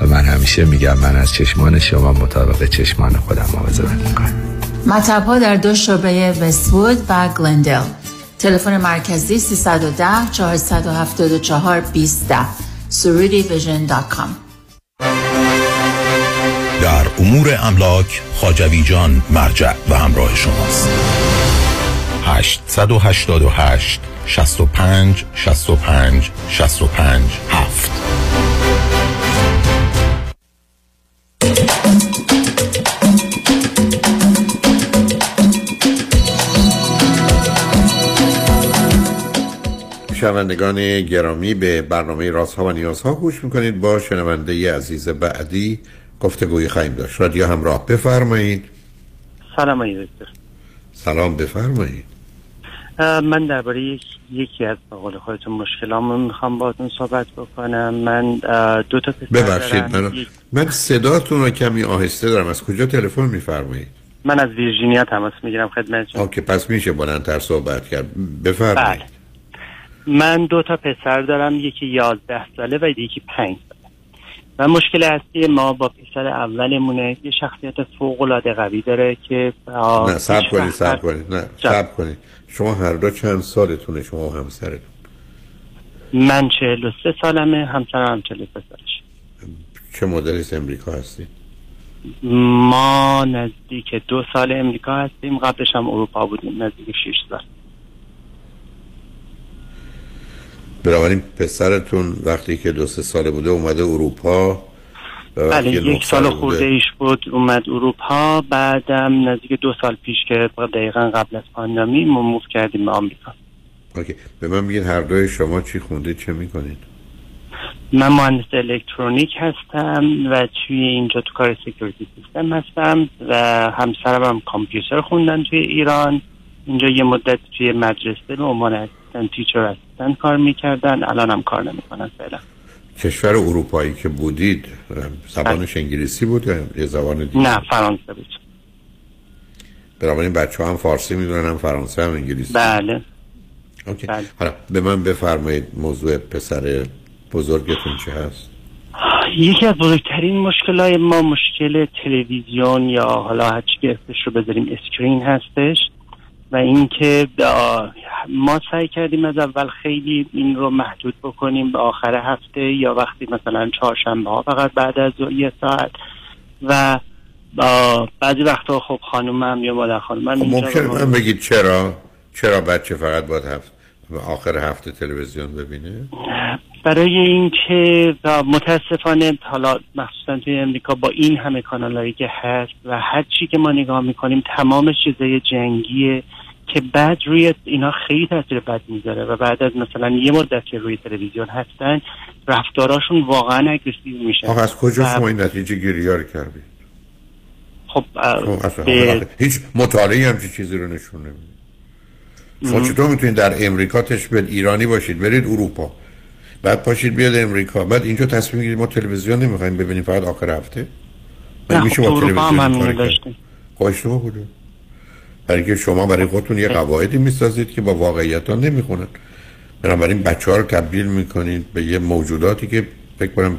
و من همیشه میگم من از چشمان شما مطابق چشمان خودم مواظبت می‌کنم. مطب ها در دو شعبه وستوود و گلندل. تلفن مرکزی 310 474 20 surudivision.com در امور املاک خاجوی جان مرجع و همراه شماست. 888 65 65 65 7 شنوندگان گرامی به برنامه راست ها و نیاز ها گوش می‌کنید. با شنونده عزیز بعدی گفتگوی خواهیم داشت. رادیو همراه بفرمایید. سلام آقای دکتر. سلام بفرمایید. من درباره یک یکی از قول خودتون مشکلامو می‌خوام باهاتون صحبت بکنم. من دو تا ببخشید. من, من صداتون رو کمی آهسته دارم. از کجا تلفن میفرمایید؟ من از ویرجینیا تماس می‌گیرم خدمتتون. آکه پس میشه بلندتر صحبت کرد. بفرمایید. بله. من دو تا پسر دارم یکی یازده ساله و یکی پنج ساله. و مشکل اصلی ما با پسر اولمونه یه شخصیت فوق العاده قوی داره که نه سب کنید وقت- سب کنید نه. سب کنید. شما هر دو چند سالتونه؟ شما و همسرتون؟ من چهل و سه سالمه همسرم هم چهل و سه سالش چه مدلی از امریکا هستید ما نزدیک دو سال امریکا هستیم قبلش هم اروپا بودیم نزدیک شیش سال. بنابراین پسرتون وقتی که دو سه ساله بوده اومده اروپا بله یک سال خورده ایش بود اومد اروپا بعدم نزدیک دو سال پیش که دقیقا قبل از پاندمی move کردیم به آمریکا. OK. به من بگید هر دوی شما چی خوندید چه می‌کنید؟ من مهندس الکترونیک هستم و توی اینجا تو کار security system هستم و همسرم هم کامپیوتر خوندن توی ایران. اینجا یه مدت توی مدرسه به عنوان assistant teacher assistant کار می‌کردن. الان هم کار نمی‌کنن فعلا. کشور اروپایی که بودید زبانش انگلیسی بود یا زبان دیگه؟ نه فرانسه بود. بنابراین بچه هم فارسی می‌دونن هم فرانسه هم انگلیسی. بله. OK. حالا به من بفرمایید موضوع پسر بزرگتون چه هست؟ یکی از بزرگترین مشکلات ما مشکل تلویزیون یا حالا هر چی که اسمش رو بذاریم screen هستش. و اینکه ما سعی کردیم از اول خیلی این رو محدود بکنیم به آخر هفته یا وقتی مثلا چهارشنبه ها فقط بعد از یه ساعت و بعضی وقتا خب خانومم یا مادر خانومم خب ممکنه رو- من بگید چرا؟ چرا بچه فقط باید هفت آخر هفته تلویزیون ببینه؟ برای اینکه متاسفانه حالا مخصوصا توی امریکا با این همه کانال هایی که هست و هر چی که ما نگاه می‌کنیم تمام چیزای جنگیه که بعد روی اینا خیلی تاثیر بد می‌ذاره و بعد از مثلا یه مدت که روی تلویزیون هستن رفتاراشون واقعا اگریسیو میشه آقا از کجا شما این نتیجه گیری ها کردید؟ خب اصلا به... هیچ مطالعه هم چیزی رو نشون نمیده شما چطور می‌تونید در امریکا تشبه ایرانی باشید برید اروپا. بعد پاشید بیاد امریکا. بعد اینجا تصمیم گیرید ما تلویزیون نمی‌خوایم ببینیم فقط آخر هفته؟ نه میشه خب اروپا هم همین داشتیم خب اشتباه بوده برای که شما برای خودتون یه قواعدی می‌سازید که با واقعیت ها نمی‌خونن. بنابراین بچه ها رو تبدیل می‌کنید به یه موجوداتی که فکر کنم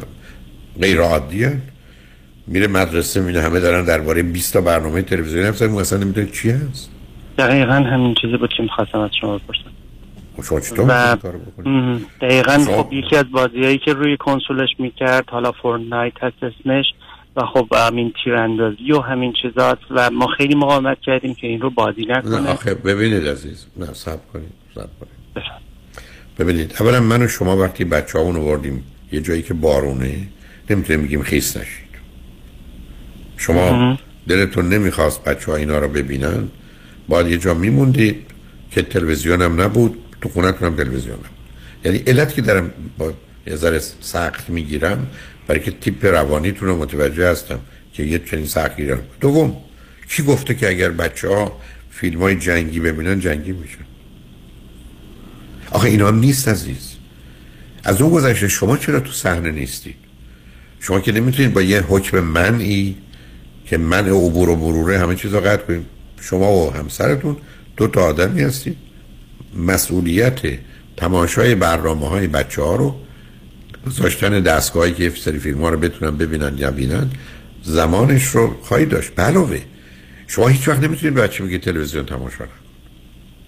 غیر عادی هن. میره مدرسه میره همه دارن درباره 20 تا برنامه تلویزیونی هم سر اصلا نمی‌دونه چی هست. دقیقا همین چیزی بود که می‌خواستم از شما بپرسم. شما چطور و... دقیقا خب یکی از بازیهایی که روی کنسولش می‌کرد حالا فورنایت هست اسمش. و خب همین تیراندازی و همین چیزات و ما خیلی مقاومت کردیم که این رو بازی نکنه. نه آخه ببینید عزیز. نه سب کنید سب کنید. ببینید اولا من و شما وقتی بچه ها وردیم یه جایی که بارونه نمی‌تونیم بگیم خیس نشید. شما دلتون نمی‌خواست بچه ها اینا رو ببینن. باید یه جا میموندید که تلویزیون هم نبود تو خونه هم تلویزیون هم. یعنی علت که دارم با یه ذره سخت می‌گیرم برای که تیپ روانیتون رو متوجه هستم که یه چنین سختی دارم. دوم کی گفته که اگر بچه ها فیلم های جنگی ببینن جنگی میشن؟ آخه اینا هم نیست عزیز. از اون گذشته شما چرا تو صحنه نیستید شما که نمی‌تونید با یه حکم منعی که من عبور و بروره همه چیز رو قطع کنید. شما و همسرتون دو تا آدمی هستید. مسئولیت تماشای برنامه های بچه ها رو گذاشتن دستگاهی که سری فیلم ها رو بتونن ببینن یا بینن زمانش رو خواهی داشت. علاوه شما هیچ وقت نمی‌تونید بچه بگید تلویزیون تماشا نکن.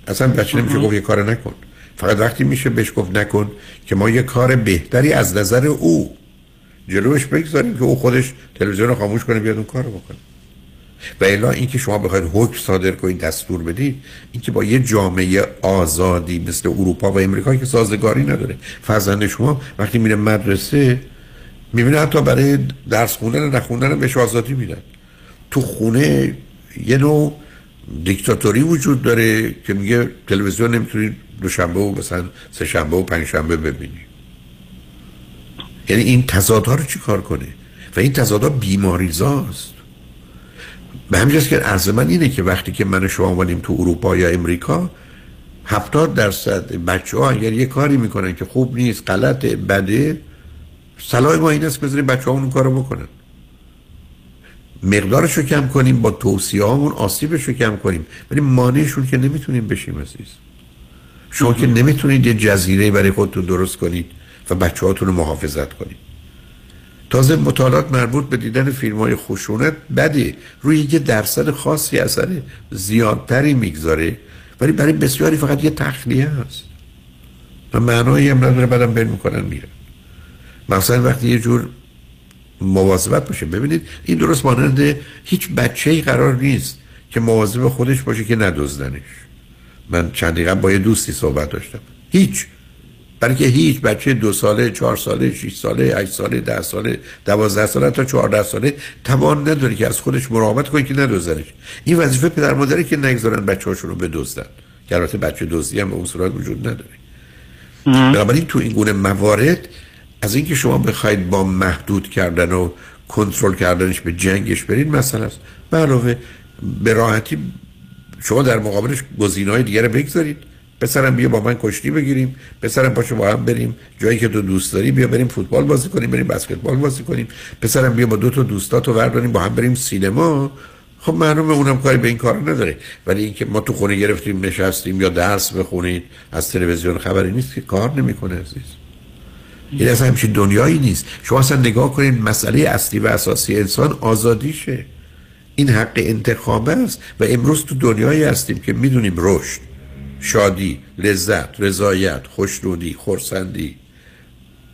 اصلا بچه نمیشه گفت یه کار نکن. فقط وقتی میشه بهش گفت نکن که ما یه کار بهتری از نظر او جلوش بگذاریم که او خودش تلویزیون رو خاموش کنه بیاد اون کار رو بکنه. و الا اینکه شما بخواید حکم صادر کنید دستور بدید اینکه با یه جامعه آزادی مثل اروپا و امریکا که سازگاری نداره. فرزند شما وقتی میره مدرسه می‌بینه حتی برای درس خوندن نخوندن بهش آزادی میدن. تو خونه یه نوع دیکتاتوری وجود داره که میگه تلویزیون نمی‌تونید دوشنبه و مثلا سه شنبه و پنج شنبه ببینی. یعنی این تضادها رو چی کار کنه؟ و این تضادها بیماریزاست. به همین که عرض من اینه که وقتی که من و شما اومدیم تو اروپا یا امریکا هفتاد درصد بچه ها اگر یه کاری می‌کنن که خوب نیست غلط بده صلاح ما این است بذاریم بچه ها اون کارو بکنن. مقدارش رو کم کنیم با توصیه هامون آسیبش رو کم کنیم. ولی مانعشون که نمی‌تونیم بشیم عزیز. شما که نمی‌تونید یه جزیره برای خودتون درست کنید و بچه هاتون رو محافظت کنید. تازه مطالعات مربوط به دیدن فیلم های خشونت بده روی یه درصد خاصی اثر زیادتری می‌گذاره ولی برای بسیاری فقط یه تخلیه هست. و معنایی هم نداره بعدم بین می‌کنن میرن. مثلا وقتی یه جور مواظبت باشه ببینید این درست مانند هیچ بچه ای قرار نیست که مواظب خودش باشه که ندزدنش. من چند دقیقه با یه دوستی صحبت داشتم. هیچ. برای که هیچ بچه دو ساله چهار ساله شش ساله هشت ساله ده ساله دوازده ساله تا چهارده ساله توان نداره که از خودش مراقبت کنه که ندزدنش این وظیفه پدر مادری که نگذارن بچه هاشون رو بدزدن. که البته بچه دزدی هم به اون صورت وجود نداره. بنابراین تو این گونه موارد از اینکه شما بخواید با محدود کردن و کنترل کردنش به جنگش برید مثلا است. علاوه به راحتی شما در مقابلش گزینه‌های دیگه رو بگذارید. پسرم بیا با من کشتی بگیریم پسرم پاشو با هم بریم جایی که تو دوست داری بیا بریم فوتبال بازی کنیم بریم بسکتبال بازی کنیم. پسرم بیا با دو تا دوستاتو ورداریم با هم بریم سینما. خب معلومه اونم کاری به این کار نداره. ولی اینکه ما تو خونه گرفتیم نشستیم یا درس بخونید از تلویزیون خبری نیست که کار نمی‌کنه عزیز. این اصلا همچین دنیایی نیست. شما اصلا نگاه کنید مسئله اصلی و اساسی انسان آزادیشه. این حق انتخاب است و امروز تو دنیایی هستیم که می‌دونیم رشد. شادی لذت رضایت خوشنودی خورسندی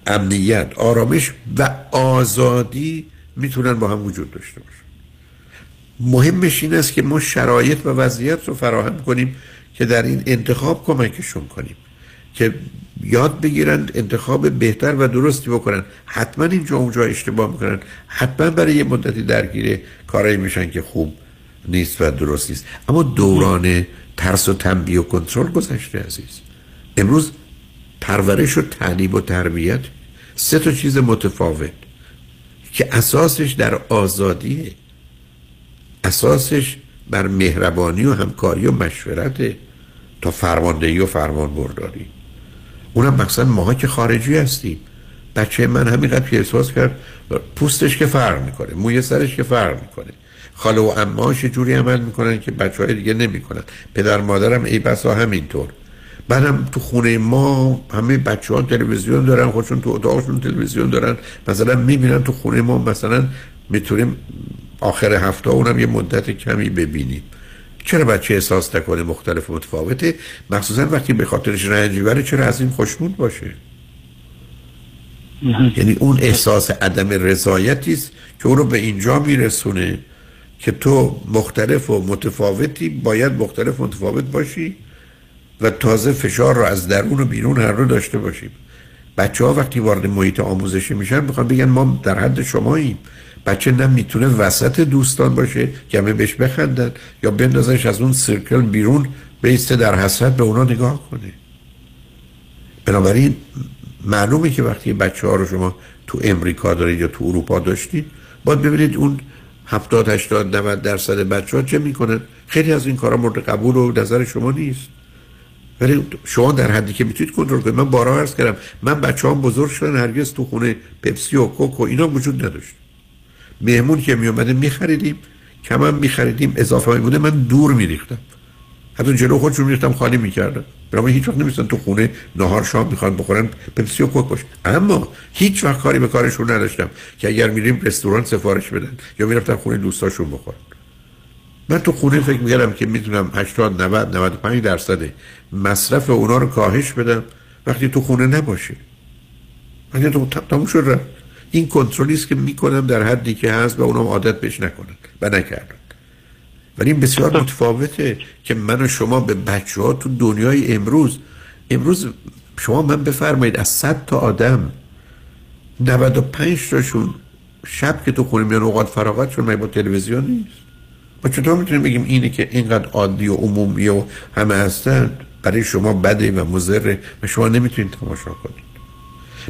امنیت آرامش و آزادی می‌تونن با هم وجود داشته باشن مهمش این است که ما شرایط و وضعیت رو فراهم کنیم که در این انتخاب کمکشون کنیم. که یاد بگیرن انتخاب بهتر و درستی بکنن. حتما اینجا اونجا اشتباه می‌کنن. حتما برای یه مدتی درگیر کارایی میشن که خوب نیست و درست نیست. اما دوران ترس و تنبیه و کنترل گذشته عزیز. امروز پرورش و تعلیم و تربیت سه تا چیز متفاوت که اساسش در آزادیه. اساسش بر مهربانی و همکاری و مشورت تا فرماندهی و فرمان برداری اونم مقصد ماها که خارجی هستیم. بچه من همینقدر که احساس کرد پوستش که فرق می‌کنه موی سرش که فرق می‌کنه. خاله و اماش جوری عمل می‌کنن که بچه های دیگه نمی‌کنن. پدر مادرم ای بسا همینطور. بعدم تو خونه ما همه بچه ها تلویزیون دارن خودشون تو اتاقشون تلویزیون دارن. مثلا می‌بینن تو خونه ما مثلا می‌تونیم آخر هفته اونم یه مدت کمی ببینیم. چرا بچه احساس نکنه مختلف متفاوته؟ مخصوصا وقتی به خاطرش رنجی بره چرا از این خوشنود باشه؟ یعنی اون احساس عدم رضایتی است که او رو به اینجا میرسونه. که تو مختلف و متفاوتی باید مختلف متفاوت باشی و تازه فشار رو از درون و بیرون هر رو داشته باشیم بچه ها وقتی وارد محیط آموزشی میشن می‌خوان بگن ما در حد شماییم. بچه نه می‌تونه وسط دوستان باشه که همه بهش بخندن یا بندازش از اون سرکل بیرون بیسته در حسرت به اونا نگاه کنه. بنابراین معلومه که وقتی بچه ها رو شما تو امریکا دارید یا تو اروپا داشتید باید ببینید اون 70 80 90 درصد بچه ها چه می‌کنن؟ خیلی از این کارا مورد قبول و نظر شما نیست. ولی شما در حدی که می‌تونید کنترل کنید. من بارها عرض کردم من بچه هم بزرگ شدن هرگز تو خونه پپسی و کوک و اینا وجود نداشت. مهمون که میومده میخریدیم کم هم میخریدیم اضافه بوده من دور میریختم. حتی جلو خودشون میریختم خالی می‌کردم برای هیچ وقت نمیستن تو خونه نهار شام می‌خوان بخورن پپسی و کوک باشه. اما هیچ وقت کاری به کارشون نداشتم که اگر میریم رستوران سفارش بدن یا می‌رفتم خونه دوستاشون بخورن. من تو خونه فکر می‌کردم که می‌تونم 80 90 95 درصد مصرف اونا رو کاهش بدم وقتی تو خونه نباشه. وقتی تو تموم شد این کنترلی است که می‌کنم در حدی که هست و اونم عادت بهش نکنن و نکردن ولی این بسیار متفاوته که من و شما به بچه ها تو دنیای امروز امروز شما من بفرمایید از 100 تا آدم 95 تاشون شب که تو خونه میان اوقات فراغتشون با تلویزیون نیست؟ ما چطور می‌تونیم بگیم اینه که اینقدر عادی و عمومی و همه هستن؟ برای شما بده و مضره و شما نمی‌تونید تماشا کنید.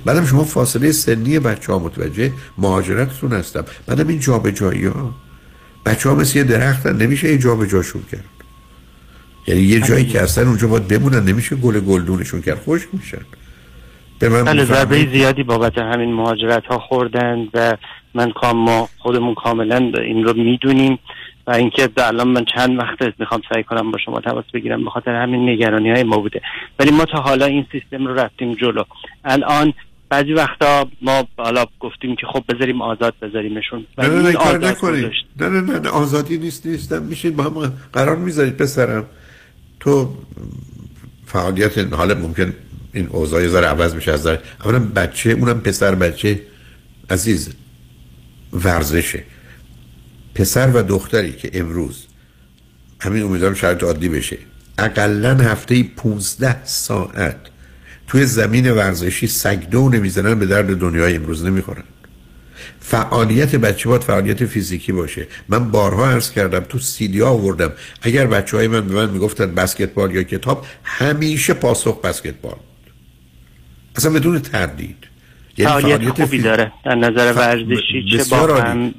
بعدم شما فاصله سنی بچه ها متوجه مهاجرتتون هستم. بعدم این جابجایی ها بچه ها مثل یه درختن نمیشه یه جابجاشون کرد. یعنی یه جایی که اصلا اونجا باید بمونن نمیشه گل گلدونشون کرد. خوش میشن به من بله ضربه زیادی بابت همین مهاجرت ها خوردن و من کام ما خودمون کاملا این رو می‌دونیم و اینکه الان من چند وقت می‌خوام سعی کنم با شما تماس بگیرم به خاطر همین نگرانی های ما بوده. ولی ما تا حالا این سیستم رو رفتیم جلو. الان بعضی وقتا ما حالا گفتیم که خب بذاریم آزاد بذاریمشون. نه نه نه کار نکنید. نه نه نه آزادی نیست نیستم میشید با هم قرار می‌ذارید پسرم. تو فعالیت حالا ممکن این اوضاع ذره عوض بشه از ذره اولا بچه اونم پسر بچه عزیز. ورزشه. پسر و دختری که امروز همین امیدوارم شرط عادی بشه. اقلا هفته 15 ساعت توی زمین ورزشی سگدو نمی‌زنن به درد دنیای امروز نمی‌خورن. فعالیت بچه باید فعالیت فیزیکی باشه. من بارها عرض کردم تو سیدی ها آوردم. اگر بچه های من به من می‌گفتن بسکتبال یا کتاب همیشه پاسخ بسکتبال اصلا بدون تردید. یعنی فعالیت, خوبی داره. در نظر ورزشی چه با هم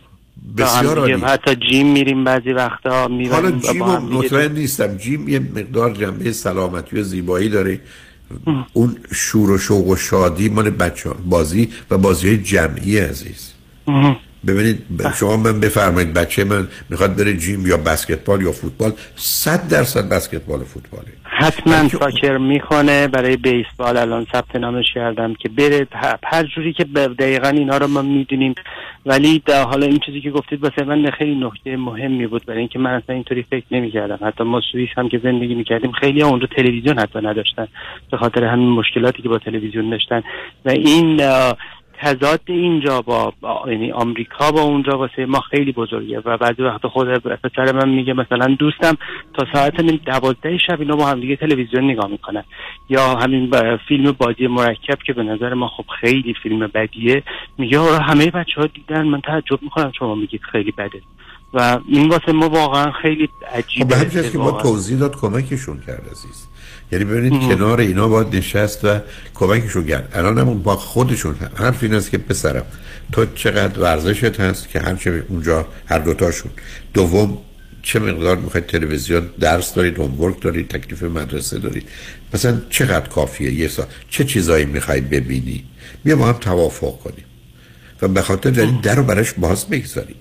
بسیار عالی. حتی جیم میریم بعضی وقتا میریم حالا جیم مطمئن نیستم. جیم یه مقدار جنبه سلامتی و زیبایی داره. اون شور و شوق و شادی مال بچه بازی و بازی های جمعی عزیز. ببینید شما من بفرمایید بچه من می‌خواد بره جیم یا بسکتبال یا فوتبال صد درصد بسکتبال فوتباله. حتما ساکر می‌کنه برای بیسبال الان ثبت نامش کردم که بره. هر جوری که دقیقا اینا رو ما می‌دونیم. ولی در حالا این چیزی که گفتید واسه من خیلی نکته مهمی بود. برای اینکه من اصلا اینطوری فکر نمی‌کردم. حتی ما سوئیس هم که زندگی می‌کردیم خیلی اونجا تلویزیون حتی نداشتن. به خاطر همین مشکلاتی که با تلویزیون داشتن. و این تضاد اینجا با, یعنی آمریکا با اونجا واسه ما خیلی بزرگه و بعضی وقت خود پسر من میگه مثلا دوستم تا ساعت دوازده شب اینا با هم دیگه تلویزیون نگاه می‌کنن. یا همین فیلم بازی مرکب که به نظر ما خب خیلی فیلم بدیه. میگه همه بچه ها دیدن. من تعجب می‌کنم شما میگید خیلی بده. و این واسه ما واقعا خیلی عجیبه خب که ما توضیح داد کمکشون کرد عزیز. یعنی ببینید کنار اینا باید نشست و کمکشون کرد. الان هم با خودشون حرف این است که پسرم تو چقدر ورزشت هست که هرچه اونجا هر دوتاشون. دوم چه مقدار می‌خواید تلویزیون درس دارید هومورک دارید تکلیف مدرسه دارید؟ مثلا چقدر کافیه یه سال چه چیزایی می‌خواید ببینی؟ بیا ما هم توافق کنیم. و به خاطر یعنی در رو براش باز بگذارید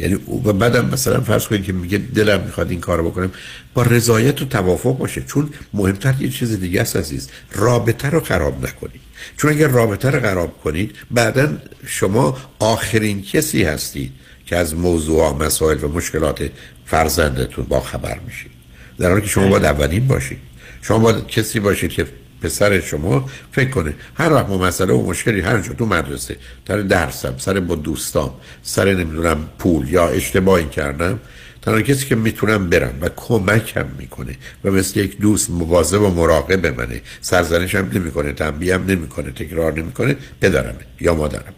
یعنی و بعدم مثلا فرض کنید که میگه دلم می‌خواد این کارو بکنم با رضایت و توافق باشه. چون مهمتر یه چیز دیگه است عزیز رابطه رو خراب نکنید. چون اگر رابطه رو خراب کنید بعدا شما آخرین کسی هستید که از موضوع مسائل و مشکلات فرزندتون با خبر میشید. در حالی که شما باید اولین باشید. شما باید کسی باشید که پسر شما فکر کنه. هر وقت مسئله و مشکلی هر جا تو مدرسه در درسم سر با دوستام سر نمی‌دونم پول یا اشتباهی کردم تنها کسی که می‌تونم برم و کمکم می‌کنه و مثل یک دوست مواظب و مراقب منه سرزنشم نمی‌کنه تنبیهم نمی‌کنه تکرار نمی‌کنه پدرمه یا مادرمه.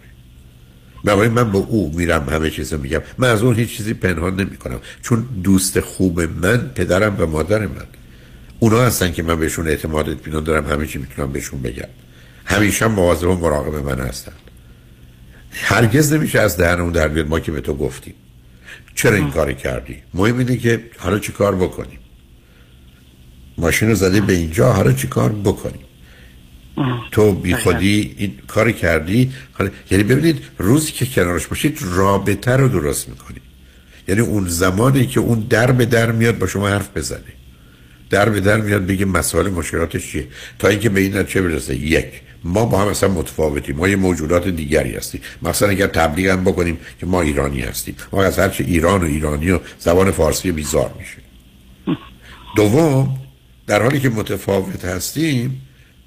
بنابراین من با او میرم همه چیز میگم. من از اون هیچ چیزی پنهان نمی کنم چون دوست خوب من پدرم و مادر من. اونا هستن که من بهشون اعتماد اطمینان دارم همه چی می‌تونم بهشون بگم. همیشه مواظب و مراقب من هستن. هرگز نمیشه از دهن اون در بیاد. ما که به تو گفتیم. چرا این کاری کردی؟ مهم اینه که حالا چی کار بکنیم؟ ماشین رو زده به اینجا حالا چی کار بکنیم؟ تو بی خودی این کار کردی. یعنی ببینید روزی که کنارش باشید رابطه رو درست می‌کنید یعنی اون زمانی که اون در به در میاد با شما حرف بزنه. در به در میاد بگه مسائل مشکلاتش چیه؟ تا اینکه به این چه برسه. یک ما با هم اصلا متفاوتیم. ما یه موجودات دیگری هستیم. مثلا اگر تبلیغ هم بکنیم که ما ایرانی هستیم. ما از هرچه ایران و ایرانی و زبان فارسی بیزار میشه. دوم در حالی که متفاوت هستیم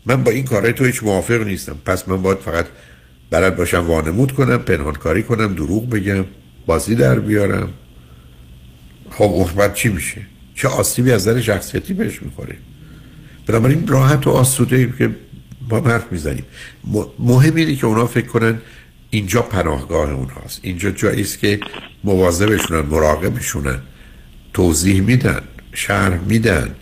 من با این کارهای تو هیچ موافق نیستم. پس من باید فقط بلد باشم وانمود کنم پنهانکاری کنم دروغ بگم بازی در بیارم. خب اون چی میشه؟ چه آسیبی از در شخصیتی بهش می‌خوره. بنابراین راحت و آسوده که با حرف می‌زنیم. مهم اینه که اونا فکر کنن اینجا پناهگاه اونهاست. اینجا جایی است که مواظبشونن مراقبشونن توضیح میدن شرح میدن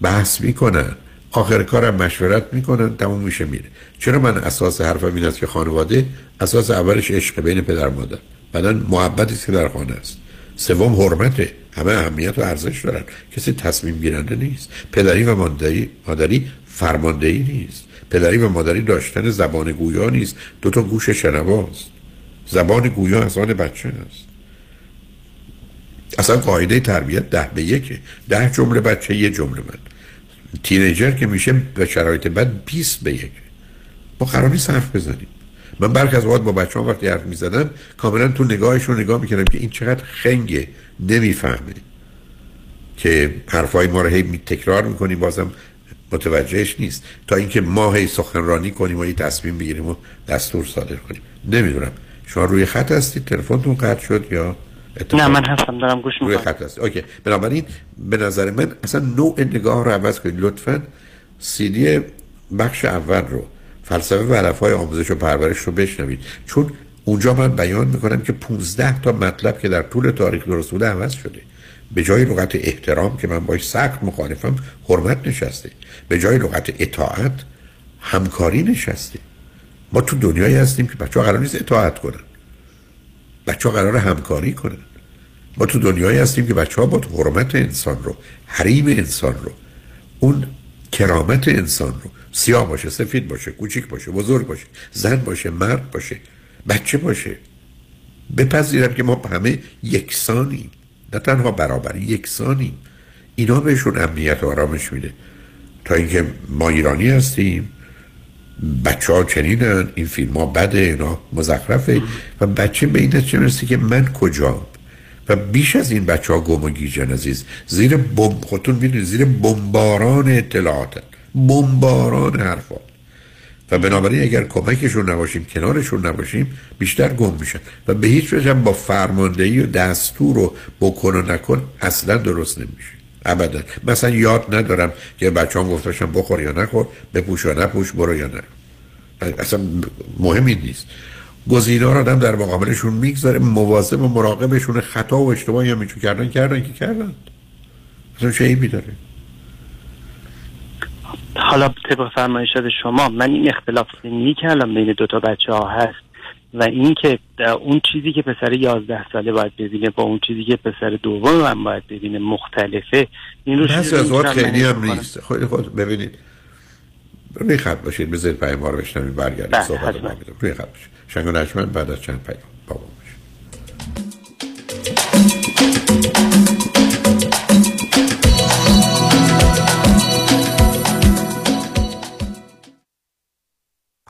بحث می‌کنن. آخر کارم مشورت می‌کنن تموم میشه میره. چرا من اساس حرفم این است که خانواده؟ اساس اولش عشق بین پدر مادر. بعدا محبتی که در خانه است. سوم حرمته. همه اهمیت و ارزش دارن. کسی تصمیم گیرنده نیست. پدری و مادری مادری فرماندهی نیست. پدری و مادری داشتن زبان گویا نیست. دو تا گوش شنواست. زبان گویا از آن بچه است. اصلا قاعده تربیت ده به یکه. ده جمله بچه یه جمله من. تینیجر که میشه به شرایط بد 20 به یک ما قرار نیست بزنیم. من برخ از وقت با بچه ها وقتی حرف می‌زدم کاملا تو نگاهشون نگاه می‌کردم که این چقدر خنگه. نمی‌فهمه که حرفای ما رو هی تکرار می‌کنیم بازم متوجهش نیست. تا اینکه ما هی سخنرانی کنیم و یه تصمیم بگیریم و دستور صادر کنیم. نمی‌دونم. شما روی خط هستید؟ تلفنتون قطع شد یا نه من هستم. دارم گوش روی خط هست. اوکی. بنابراین به نظر من اصلا نوع نگاه رو عوض کنید. لطفا سیدی بخش اول رو. فلسفه و علفهای آموزش و پرورش رو بشنوید. چون اونجا من بیان می‌کنم که 15 تا مطلب که در طول تاریخ درست بوده عوض شده. به جای لغت احترام که من باش سخت مخالفم حرمت نشسته. به جای لغت اطاعت همکاری نشسته. ما تو دنیایی هستیم که بچه ها قرار نیست اطاعت کنن. بچه ها قرار همکاری کنن. ما تو دنیایی هستیم که بچه ها با حرمت انسان رو حریم انسان رو اون کرامت انسان رو سیاه باشه سفید باشه کوچیک باشه بزرگ باشه زن باشه مرد باشه بچه باشه. بپذیرم که ما همه یکسانیم. نه تنها برابر یکسانیم. اینا بهشون امنیت و آرامش میده. تا اینکه ما ایرانی هستیم بچه ها چنینن این فیلم ها بده اینا مزخرفه. و بچه به این چه مرسی که من کجا و بیش از این بچه ها گم و گیجن عزیز. زیر بمب خودتون زیر بمباران اطلاعات بمباران حرفات و بنابراین اگر کمکشون نباشیم کنارشون نباشیم بیشتر گم میشن. و به هیچ وجه با فرماندهی و دستور و بکن و نکن اصلا درست نمیشه. ابدا. مثلا یاد ندارم که بچه هم گفتاشم بخور یا نخور بپوش یا نپوش برو یا نه. اصلا مهمی نیست. گزینه‌ها رو آدم در مقابلشون می‌گذاره مواظب و مراقبشون خطا و اشتباهی هم کردن کردن که کردن. اصلا چه ایبی داره. حالا طبق فرمایشات شما من این اختلاف سنی که الان بین دو تا بچه ها هست و اینکه اون چیزی که پسر 11 ساله باید ببینه با اون چیزی که پسر دوم من باید ببینه مختلفه این رو از خیلی هم نیست. خود خود ببینید. روی خط باشید بذارید پیام رو بشنوید برگردید بله، صحبت. رو روی خط باشید. شنگ بعد از چند پیام. بابا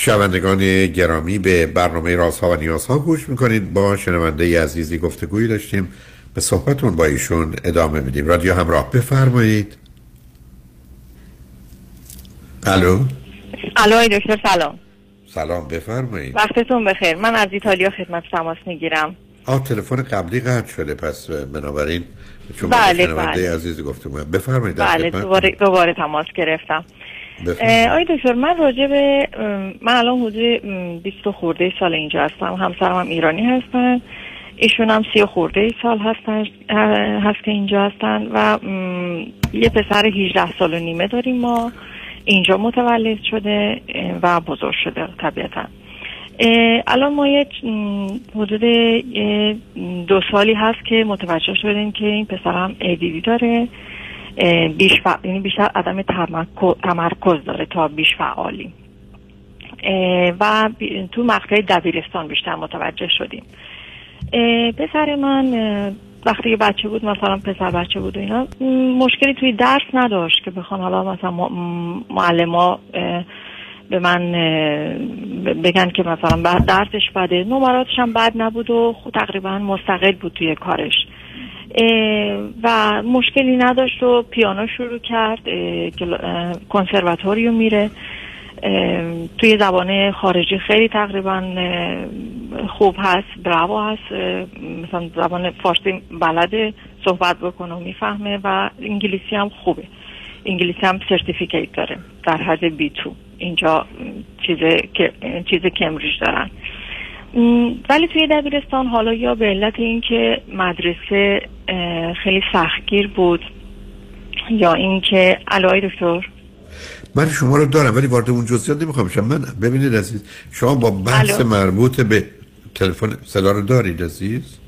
شنوندگان گرامی به برنامه رازها و نیازها گوش می‌کنید. با شنونده عزیزی گفتگویی داشتیم. به صحبتون با ایشون ادامه میدیم. رادیو همراه بفرمایید. الو؟ الو دکتر سلام. سلام بفرمایید. وقتتون بخیر. من از ایتالیا خدمت تماس می‌گیرم. آه تلفن قبلی قطع شده پس بنابراین چون بله، بله. عزیزی گفتم بفرمایید بله. دوباره دوباره تماس گرفتم. آقای دکتر من راجع به من الان حدود ام، 20 خورده سال اینجا هستم. همسرم هم ایرانی هستن. ایشون هم سی خورده سال هستن هست که اینجا هستن و یه پسر 18 سال و نیمه داریم ما. اینجا متولد شده و بزرگ شده طبیعتا. الان ما یه حدود دو سالی هست که متوجه شدیم که این پسر هم ADD داره. بیش فع... یعنی بیشتر عدم تمرکز, داره تا بیش فعالی. و تو مقطع دبیرستان بیشتر متوجه شدیم. پسر من وقتی که بچه بود مثلا پسر بچه بود و اینا مشکلی توی درس نداشت که بخوان حالا مثلا معلم به من بگن که مثلا بعد درسش بده. نمراتش هم بد نبود و خود تقریبا مستقل بود توی کارش. و مشکلی نداشت و پیانو شروع کرد کنسرواتوریوم میره. توی زبان خارجی خیلی تقریبا خوب هست bravo هست. مثلا زبان فارسی بلده صحبت بکنه و می‌فهمه و انگلیسی هم خوبه. انگلیسی هم certificate داره در حد B2 اینجا چیز چیز Cambridge دارن. ولی توی دبیرستان حالا یا به علت اینکه مدرسه خیلی سختگیر بود یا اینکه آقای دکتر من شما رو دارم ولی وارد اون جزئیات نمی‌خوام بشم من ببینید عزیز شما با بحث. مربوط به تلفن صدا رو دارید عزیز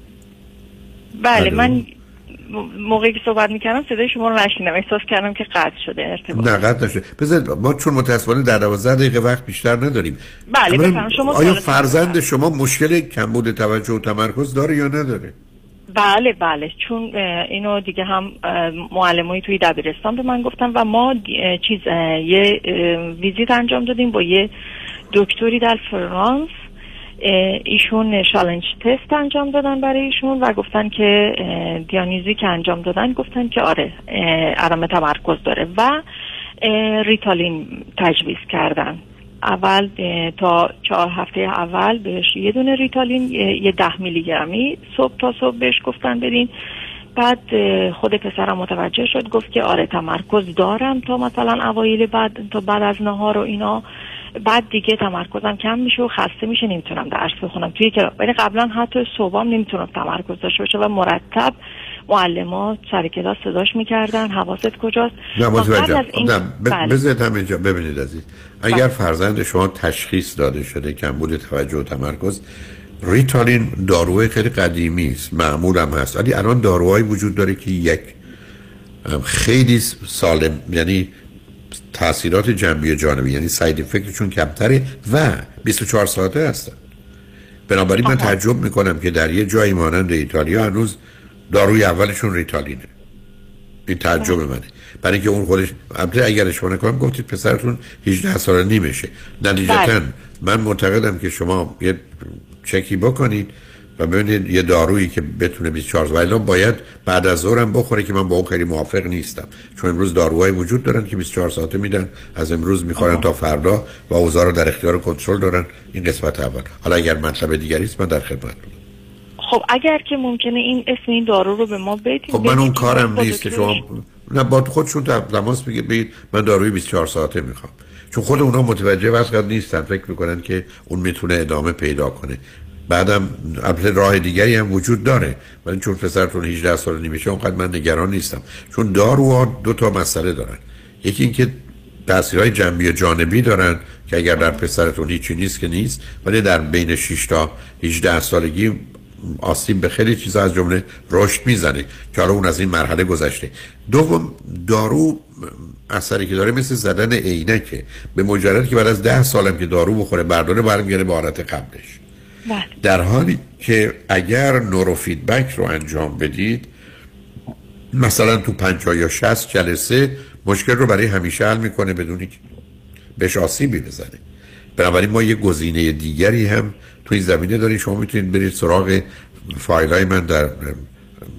بله الو. من موقعی که صحبت می‌کردم صدای شما رو نشیدم احساس کردم که قطع شده ارتباط. نه قطع نشه بذارید ما چون متاسفانه در 12 دقیقه وقت بیشتر نداریم. بله، بفرمایید. شما آیا فرزند شما مشکل کمبود توجه و تمرکز داره یا نداره؟ بله بله. چون اینو دیگه هم معلمایی توی دبیرستان به من گفتن و ما چیز یه ویزیت انجام دادیم با یه دکتری در فرانس. ایشون شالنج تست انجام دادن برای ایشون و گفتن که دیانیزی که انجام دادن گفتن که آره عدم تمرکز داره و ریتالین تجویز کردن. اول تا چهار هفته اول بهش یه دونه ریتالین یه ده میلی گرمی صبح تا صبح بهش گفتن بدین. بعد خود پسرم متوجه شد گفت که آره تمرکز دارم تا مثلا اوایل بعد تا بعد از نهار و اینا. بعد دیگه تمرکزم کم میشه و خسته میشه نمی‌تونم درس بخونم. توی کلاس ولی قبلا حتی صبحام نمی‌تونم تمرکز داشته باشه و مرتب معلمات سر کلاس صداش می‌کردن. حواست کجاست؟ نه متوجه این- نه بله. بذارید همینجا ببینید عزیز. اگر فرزند شما تشخیص داده شده کمبود توجه و تمرکز ریتالین داروی خیلی قدیمی است معمول هم هست. ولی الان داروهایی وجود داره که یک خیلی سالم یعنی تاثیرات جنبی جانبی یعنی ساید افکتشون کمتره و 24 ساعته هستن. بنابراین من تعجب می‌کنم که در یه جایی مانند ایتالیا هنوز داروی اولشون ریتالینه. این تعجب منه. برای اینکه اون خودش البته اگر اشتباه نکنم گفتید پسرتون 18 سال نیمشه. نتیجتا بله. من معتقدم که شما یه چکی بکنید و ببینید یه دارویی که بتونه 24 ساعت. الان باید بعد از ظهرم بخوره که من با اون خیلی موافق نیستم. چون امروز داروهای وجود دارن که 24 ساعته میدن. از امروز می‌خورن تا فردا و اوضاع رو در اختیار کنترل دارن. این قسمت اول. حالا اگر مطلب دیگری است من در خدمت خب اگر که ممکنه این اسم این دارو رو به ما بدین. خب من اون کارم نیست که شما نه با خودشون تماس بگید. بگید من داروی 24 ساعته می‌خوام. چون خود اونا متوجه وضعیت نیستن. فکر می‌کنن که اون می‌تونه ادامه پیدا کنه. بعدم البته راه دیگری هم وجود داره. ولی چون پسرتون 18 سال نمیشه اونقدر من نگران نیستم. چون داروها دو تا مسئله دارن. یکی اینکه تاثیرهای جنبی و جانبی دارن که اگر در پسرتون هیچی نیست که نیست ولی در بین 6 تا 18 سالگی آسیب به خیلی چیزا از جمله رشد می‌زنه که حالا اون از این مرحله گذشته. دوم دارو اثری که داره مثل زدن عینکه. به مجرد که بعد از ده سالم که دارو بخوره برداره برمیگره به حالت قبلش. در حالی که اگر نورو فیدبک رو انجام بدید مثلا تو 50 یا 60 جلسه مشکل رو برای همیشه حل می‌کنه بدون که بهش آسیبی بزنه. بنابراین ما یه گزینه دیگری هم تو این زمینه داریم. شما می‌تونید برید سراغ فایل های من در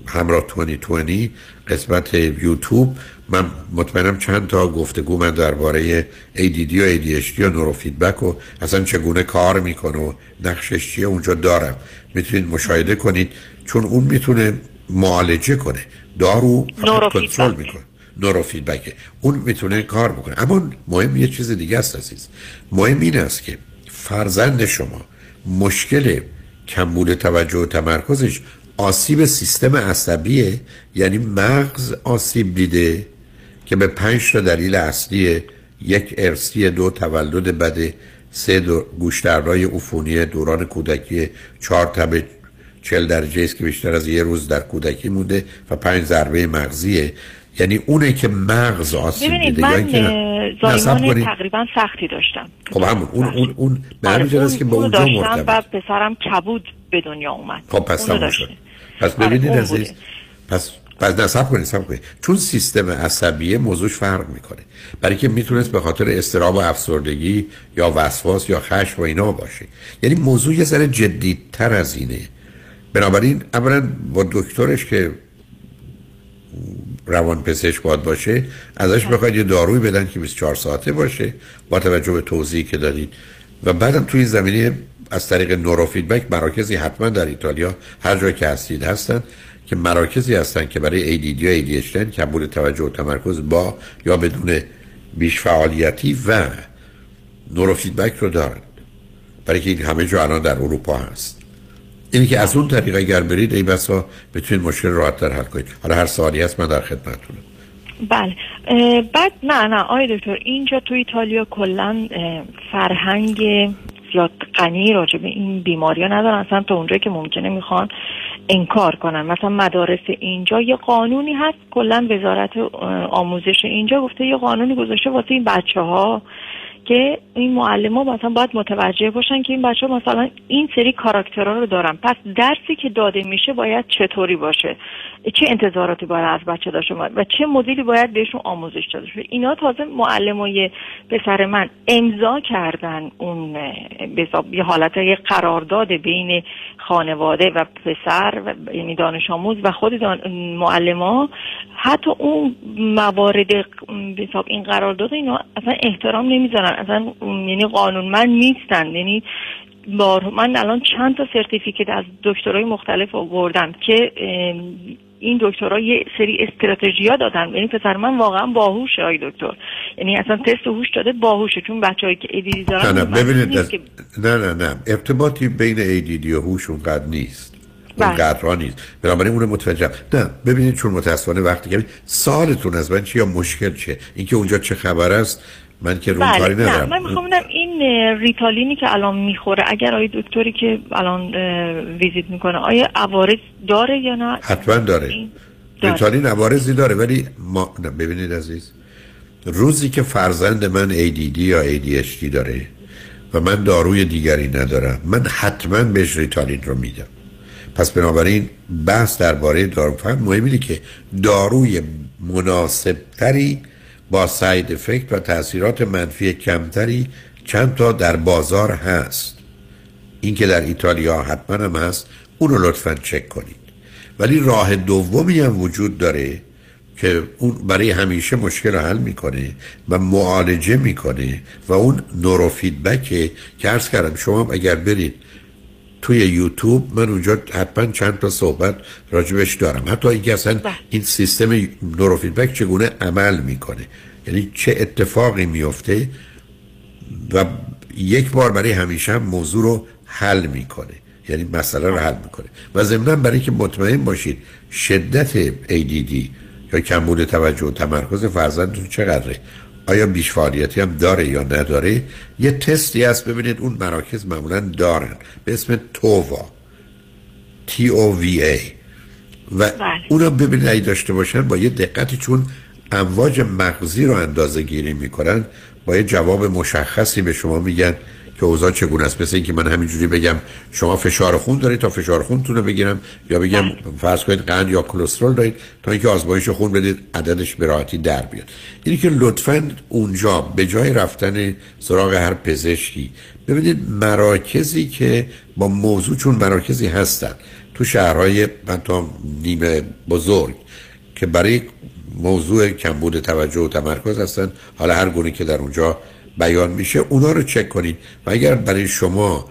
همراه 2020 قسمت یوتیوب. من مطمئنم چند تا گفتگو من درباره ADD و ADHD و نوروفیدبک و اصلا چگونه کار می‌کنه و نقشش چیه اونجا دارم. می‌تونید مشاهده کنید چون اون می‌تونه معالجه کنه. دارو. کنترل می‌کنه. نوروفیدبک اون می‌تونه کار بکنه. اما مهم یه چیز دیگه است عزیز. مهم این است که فرزند شما مشکل کمبود توجه و تمرکزش آسیب سیستم عصبیه یعنی مغز آسیب دیده که به پنج تا دلیل اصلی یک ارسی دو تولد بده سه دو گوش عفونی دوران کودکی چهار تب چل درجه است که بیشتر از یه روز در کودکی مونده و پنج ضربه مغزیه. یعنی اونه که مغز آسیب دیده من زایمان تقریبا سختی داشتم. خب همون. اون اون اون به همین آره، که با اونجا مرتبط. و پسرم کبود به دنیا اومد. خب پس تموم شد. پس ببینید آره، عزیز پس پس نصب کنید نصب کنید. چون سیستم عصبیه موضوعش فرق می‌کنه. برای که می‌تونست به خاطر استراب و افسردگی یا وسواس یا خشم و اینا باشه. یعنی موضوع یه ذره جدیدتر از اینه. بنابراین اولا با دکترش که روان پزشک باید باشه ازش بخواید یه داروی بدن که 24 ساعته باشه با توجه به توضیحی که دادید. و بعدم توی زمینه از طریق نوروفیدبک مراکزی حتما در ایتالیا هر جا که هستید هستن. که مراکزی هستن که برای ADD یا ADHD کمبود توجه و تمرکز با یا بدون بیش فعالیتی و نوروفیدبک رو دارن. برای که این همه جا الان در اروپا هست. اینی که از اون طریق اگر برید ای بسا بتونید مشکل راحت تر حل کنید. حالا هر سوالی هست من در خدمتتونم. بله. بعد نه نه آقای دکتر اینجا تو ایتالیا کلا فرهنگ زیاد غنی راجع به این بیماری ها ندارن. اصلا تا اونجایی که ممکنه می‌خوان انکار کنن. مثلا مدارس اینجا یه قانونی هست کلا وزارت آموزش اینجا گفته یه قانونی گذاشته واسه این بچه ها که این معلم ها مثلا باید متوجه باشن که این بچه ها مثلا این سری کاراکترها رو دارن. پس درسی که داده میشه باید چطوری باشه؟ چه انتظاراتی باید از بچه داشته باید و چه مدلی باید بهشون آموزش داده شده اینا تازه معلم های پسر من امضا کردن اون یه حالت یه قرارداد بین خانواده و پسر و یعنی دانش آموز و خود معلم ها حتی اون موارد حساب این قرارداد اینا اصلا احترام نمی‌ذارن. اصلا یعنی قانونمند نیستن. یعنی بار من الان چند تا سرتیفیکت از دکترای مختلف آوردم که این دکترها یه سری استراتژی ها دادن. یعنی پسر من واقعا باهوشه های دکتر. یعنی اصلا تست هوش داده باهوشه. چون بچه‌ای که ایدیدی دارن نه نه ببینید نه نه نه. ارتباطی بین ایدیدی و هوش اونقدر نیست. بله. نیست. بنابراین اون متوجه نه ببینید چون متاسفانه وقتی که سالتون از من چی یا مشکل چه اینکه اونجا چه خبر است؟ من که رو بله. کاری ندارم. من می‌خوام این ریتالینی که الان می‌خوره اگر آیا دکتری که الان ویزیت می‌کنه آیا عوارض داره یا نه؟ حتما داره. ریتالین عوارضی داره ولی ما ببینید عزیز روزی که فرزند من ADD یا ADHD داره و من داروی دیگری ندارم من حتما بهش ریتالین رو میدم. پس بنابراین بحث درباره دارو فقط مهم که داروی مناسب تری با ساید افکت و تاثیرات منفی کمتری چند تا در بازار هست. این که در ایتالیا حتما هم هست اون رو لطفا چک کنید. ولی راه دومی هم وجود داره که اون برای همیشه مشکل رو حل می‌کنه و معالجه می‌کنه و اون نوروفیدبکه که ارز کردم شما اگر برید توی یوتیوب من اونجا حتما چند تا صحبت راجبش دارم. حتی اینکه اصلا بله. این سیستم نوروفیدبک چگونه عمل می‌کنه. یعنی چه اتفاقی میفته و یک بار برای همیشه موضوع رو حل می‌کنه. یعنی مسئله رو حل می‌کنه. و ضمنا برای که مطمئن باشید شدت ADD یا کمبود توجه و تمرکز فرزندتون چقدره آیا بیش فعالیتی هم داره یا نداره؟ یه تستی هست ببینید اون مراکز معمولا دارن. به اسم تووا. T O V A و بله. اونو ببینید اگه داشته باشن با یه دقتی چون امواج مغزی رو اندازه گیری می‌کنن با یه جواب مشخصی به شما میگن که اوضاع چگونه است؟ مثل اینکه من همینجوری بگم شما فشار خون دارید تا فشار خونتون رو بگیرم یا بگم فرض کنید قند یا کلسترول دارید تا اینکه آزمایش خون بدید عددش به راحتی در بیاد. اینی که لطفا اونجا به جای رفتن سراغ هر پزشکی ببینید مراکزی که با موضوع چون مراکزی هستن تو شهرهای حتی نیمه بزرگ که برای موضوع کمبود توجه و تمرکز هستن حالا هر گونه که در اونجا بیان میشه اونا رو چک کنید. و اگر برای شما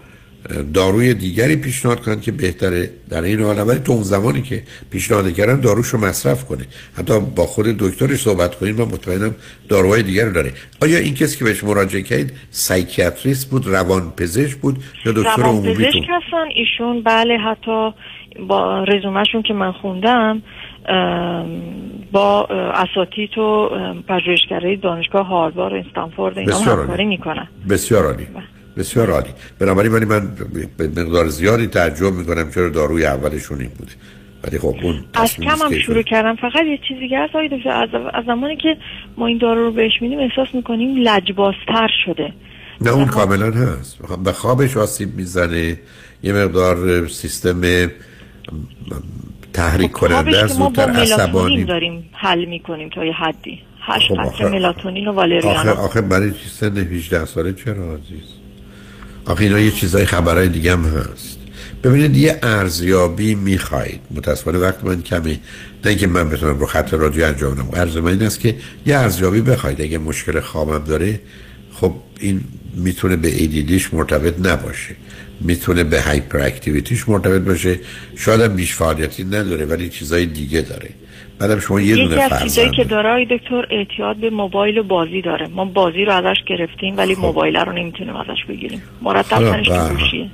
داروی دیگری پیشنهاد کنن که بهتره در این حال ولی تو اون زمانی که پیشنهاد کردن داروشو مصرف کنه حتی با خود دکترش صحبت کنید و مطمئنم داروهای دیگر رو داره. آیا این کسی که بهش مراجعه کردید سایکیاتریست بود روان پزشک بود یا دکتر عمومی هستن ایشون بله حتی با رزومهشون که من خوندم با اساتید و پژوهشگرای دانشگاه هاروارد و استنفورد اینا همکاری می‌کنن. بسیار عالی. بله. بسیار عالی. بنابراین ولی من به مقدار زیادی تعجب می‌کنم چرا داروی اولشون این بوده. ولی خب اون از کم هم شروع کردم. فقط یه چیزی که از از زمانی که ما این دارو رو بهش میدیم احساس می‌کنیم لجبازتر شده. نه اون کاملا هست. به خوابش آسیب می‌زنه. یه مقدار سیستم تحریک خب کننده زودتر عصبانی. داریم حل می‌کنیم تا یه حدی. هشت خب آخه ملاتونین و والریان آخه, آخه برای سن 18 ساله چرا عزیز؟ آخه اینا یه چیزای خبرهای دیگه هم هست. ببینید یه ارزیابی می‌خواید. متاسفانه وقت من کمی نه که من بتونم رو خط رادیو انجام بدم. عرض من این است که یه ارزیابی بخواید. اگه مشکل خوابم داره خب این می‌تونه به ایدیدیش مرتبط نباشه. می‌تونه به هایپر اکتیویتیش مرتبط باشه. شاید هم بیش فعالیتی نداره ولی چیزای دیگه داره. بعدم شما یه دونه فرزند. چیزایی که داره دکتر اعتیاد به موبایل و بازی داره. ما بازی رو ازش گرفتیم ولی خب. موبایل رو نمی‌تونیم ازش بگیریم. مرتب تنش گوشیه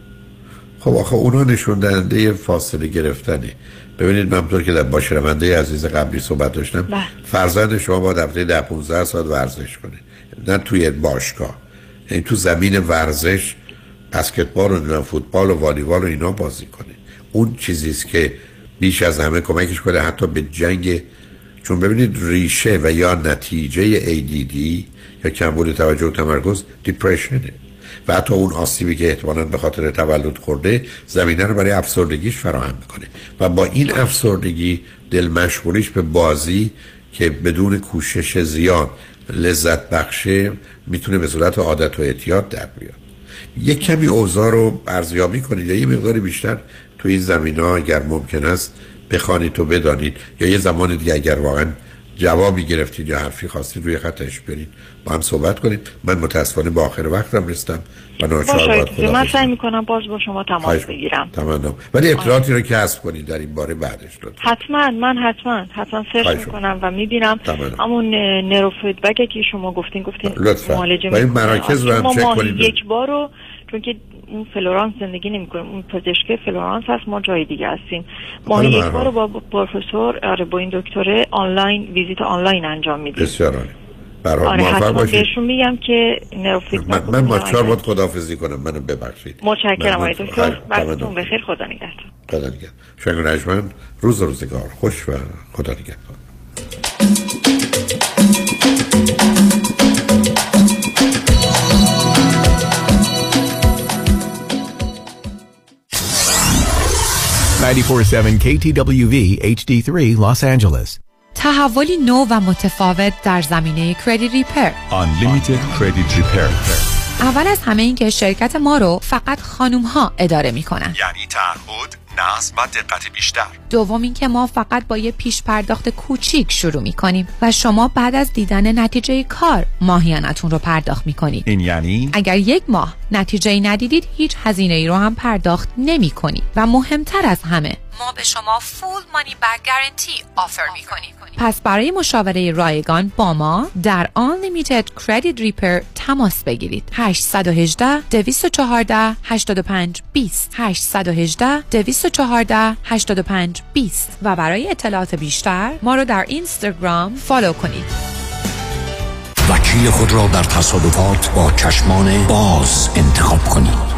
خب آخه اونا نشون دهنده فاصله گرفتنه. ببینید من که در باشه رونده عزیز قبلی صحبت داشتم بله. فرزند شما با دفعه ده 15 سال ورزش کنه. نه توی باشگاه. یعنی تو زمین ورزش بسکتبال و فوتبال و والیبال و اینا بازی کنه. اون چیزیست که بیش از همه کمکش کنه حتی به جنگ. چون ببینید ریشه و یا نتیجه ADD یا کمبود توجه و تمرکز دیپریشنه و حتی اون آسیبی که احتمالا به خاطر تولد خورده زمینه رو برای افسردگیش فراهم می‌کنه. و با این افسردگی دل مشغولیش به بازی که بدون کوشش زیاد لذت بخشه می‌تونه به صورت عادت و اعتیاد در بیاد. یک کمی اوضاع رو ارزیابی کنید یا یه مقدار بیشتر تو این زمین ها اگر ممکن است بخوانید تو بدانید یا یه زمان دیگه اگر واقعا جوابی گرفتید یا حرفی خواستید روی خطش برید. با هم صحبت کنید. من متاسفانه به آخر وقتم رسیدم و ناچار باید خدا من سعی می‌کنم باز با شما تماس بگیرم. تمام ولی اطلاعاتی رو کسب کنید در این باره بعدش لطفا. حتما من حتما حتما search می‌کنم. و می‌بینم همون نرو فیدبک که شما گفتین گفتین لطفا. مراکز رو هم چک کنید. یک چون که اون فلورانس زندگی نمی‌کنیم. اون پزشک فلورانس هست ما جای دیگه هستیم. ما یک بار با پروفسور آره با این دکتره آنلاین ویزیت آنلاین انجام میدیم. بسیار برای آره بهشون میگم که من, من مچار باید خداحافظی کنم. منو ببخشید. متشکرم آقای دکتر. وقتتون بخیر. خدا نگهدار. خدا نگهدار. شنگ رجمن روز روزگار. خوش و خدا نگهدار. 947 KTWV HD3 Los Angeles. تحولی نو و متفاوت در زمینه کردیت ریپر Unlimited Credit Repair. اول از همه این که شرکت ما رو فقط خانوم ها اداره می‌کنن. یعنی تعهد نظم و دقت بیشتر. دوم اینکه ما فقط با یه پیش پرداخت کوچیک شروع می‌کنیم و شما بعد از دیدن نتیجه کار ماهیانتون رو پرداخت می‌کنید. این یعنی؟ اگر یک ماه نتیجه ندیدید هیچ هزینه ای رو هم پرداخت نمی کنید و مهمتر از همه ما به شما فول مانی بک گارنتی آفر می کنیم پس برای مشاوره رایگان با ما در Unlimited Credit Repair تماس بگیرید. 818 214 85 20 818 214 85 20 و برای اطلاعات بیشتر ما رو در اینستاگرام فالو کنید. وکیل خود را در تصادفات با چشمان باز انتخاب کنید.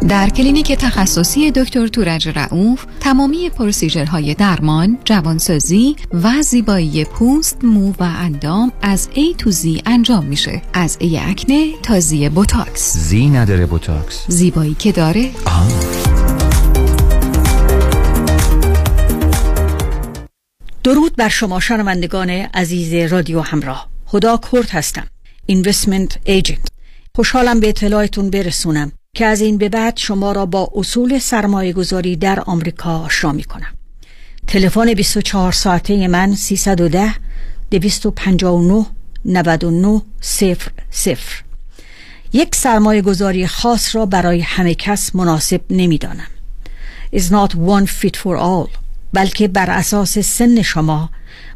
در کلینیک تخصصی دکتر تورج رئوف تمامی procedure های درمان، جوانسازی و زیبایی پوست، مو و اندام از A to Z انجام میشه. از A آکنه تا Z بوتاکس. زی نداره بوتاکس. زیبایی که داره؟ آه. درود بر شما شنوندگان عزیز رادیو همراه. خدا کرد هستم. اینوستمنت ایجنت. خوشحالم به اطلاعتون برسونم که از این به بعد شما را با اصول سرمایه گذاری در آمریکا آشنا می کنم. تلفن 24 ساعته من 310 259 99 صفر صفر یک سرمایه گذاری خاص را برای همه کس مناسب نمی دانم. is not one fit for all بلکه بر اساس سن شما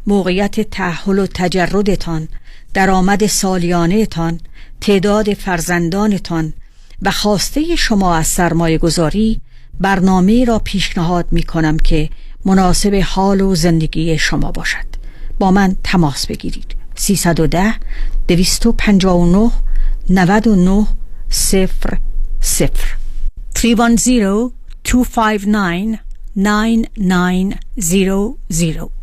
موقعیت تحول و تجردتان درآمد سالیانه تان تعداد فرزندانتان و خواسته شما از سرمایه گذاری برنامه را پیشنهاد می کنم که مناسب حال و زندگی شما باشد. با من تماس بگیرید. 310 259 99 صفر صفر. 310 259 9900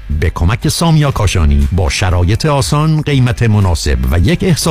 به کمک سامیا کاشانی با شرایط آسان قیمت مناسب و یک احساس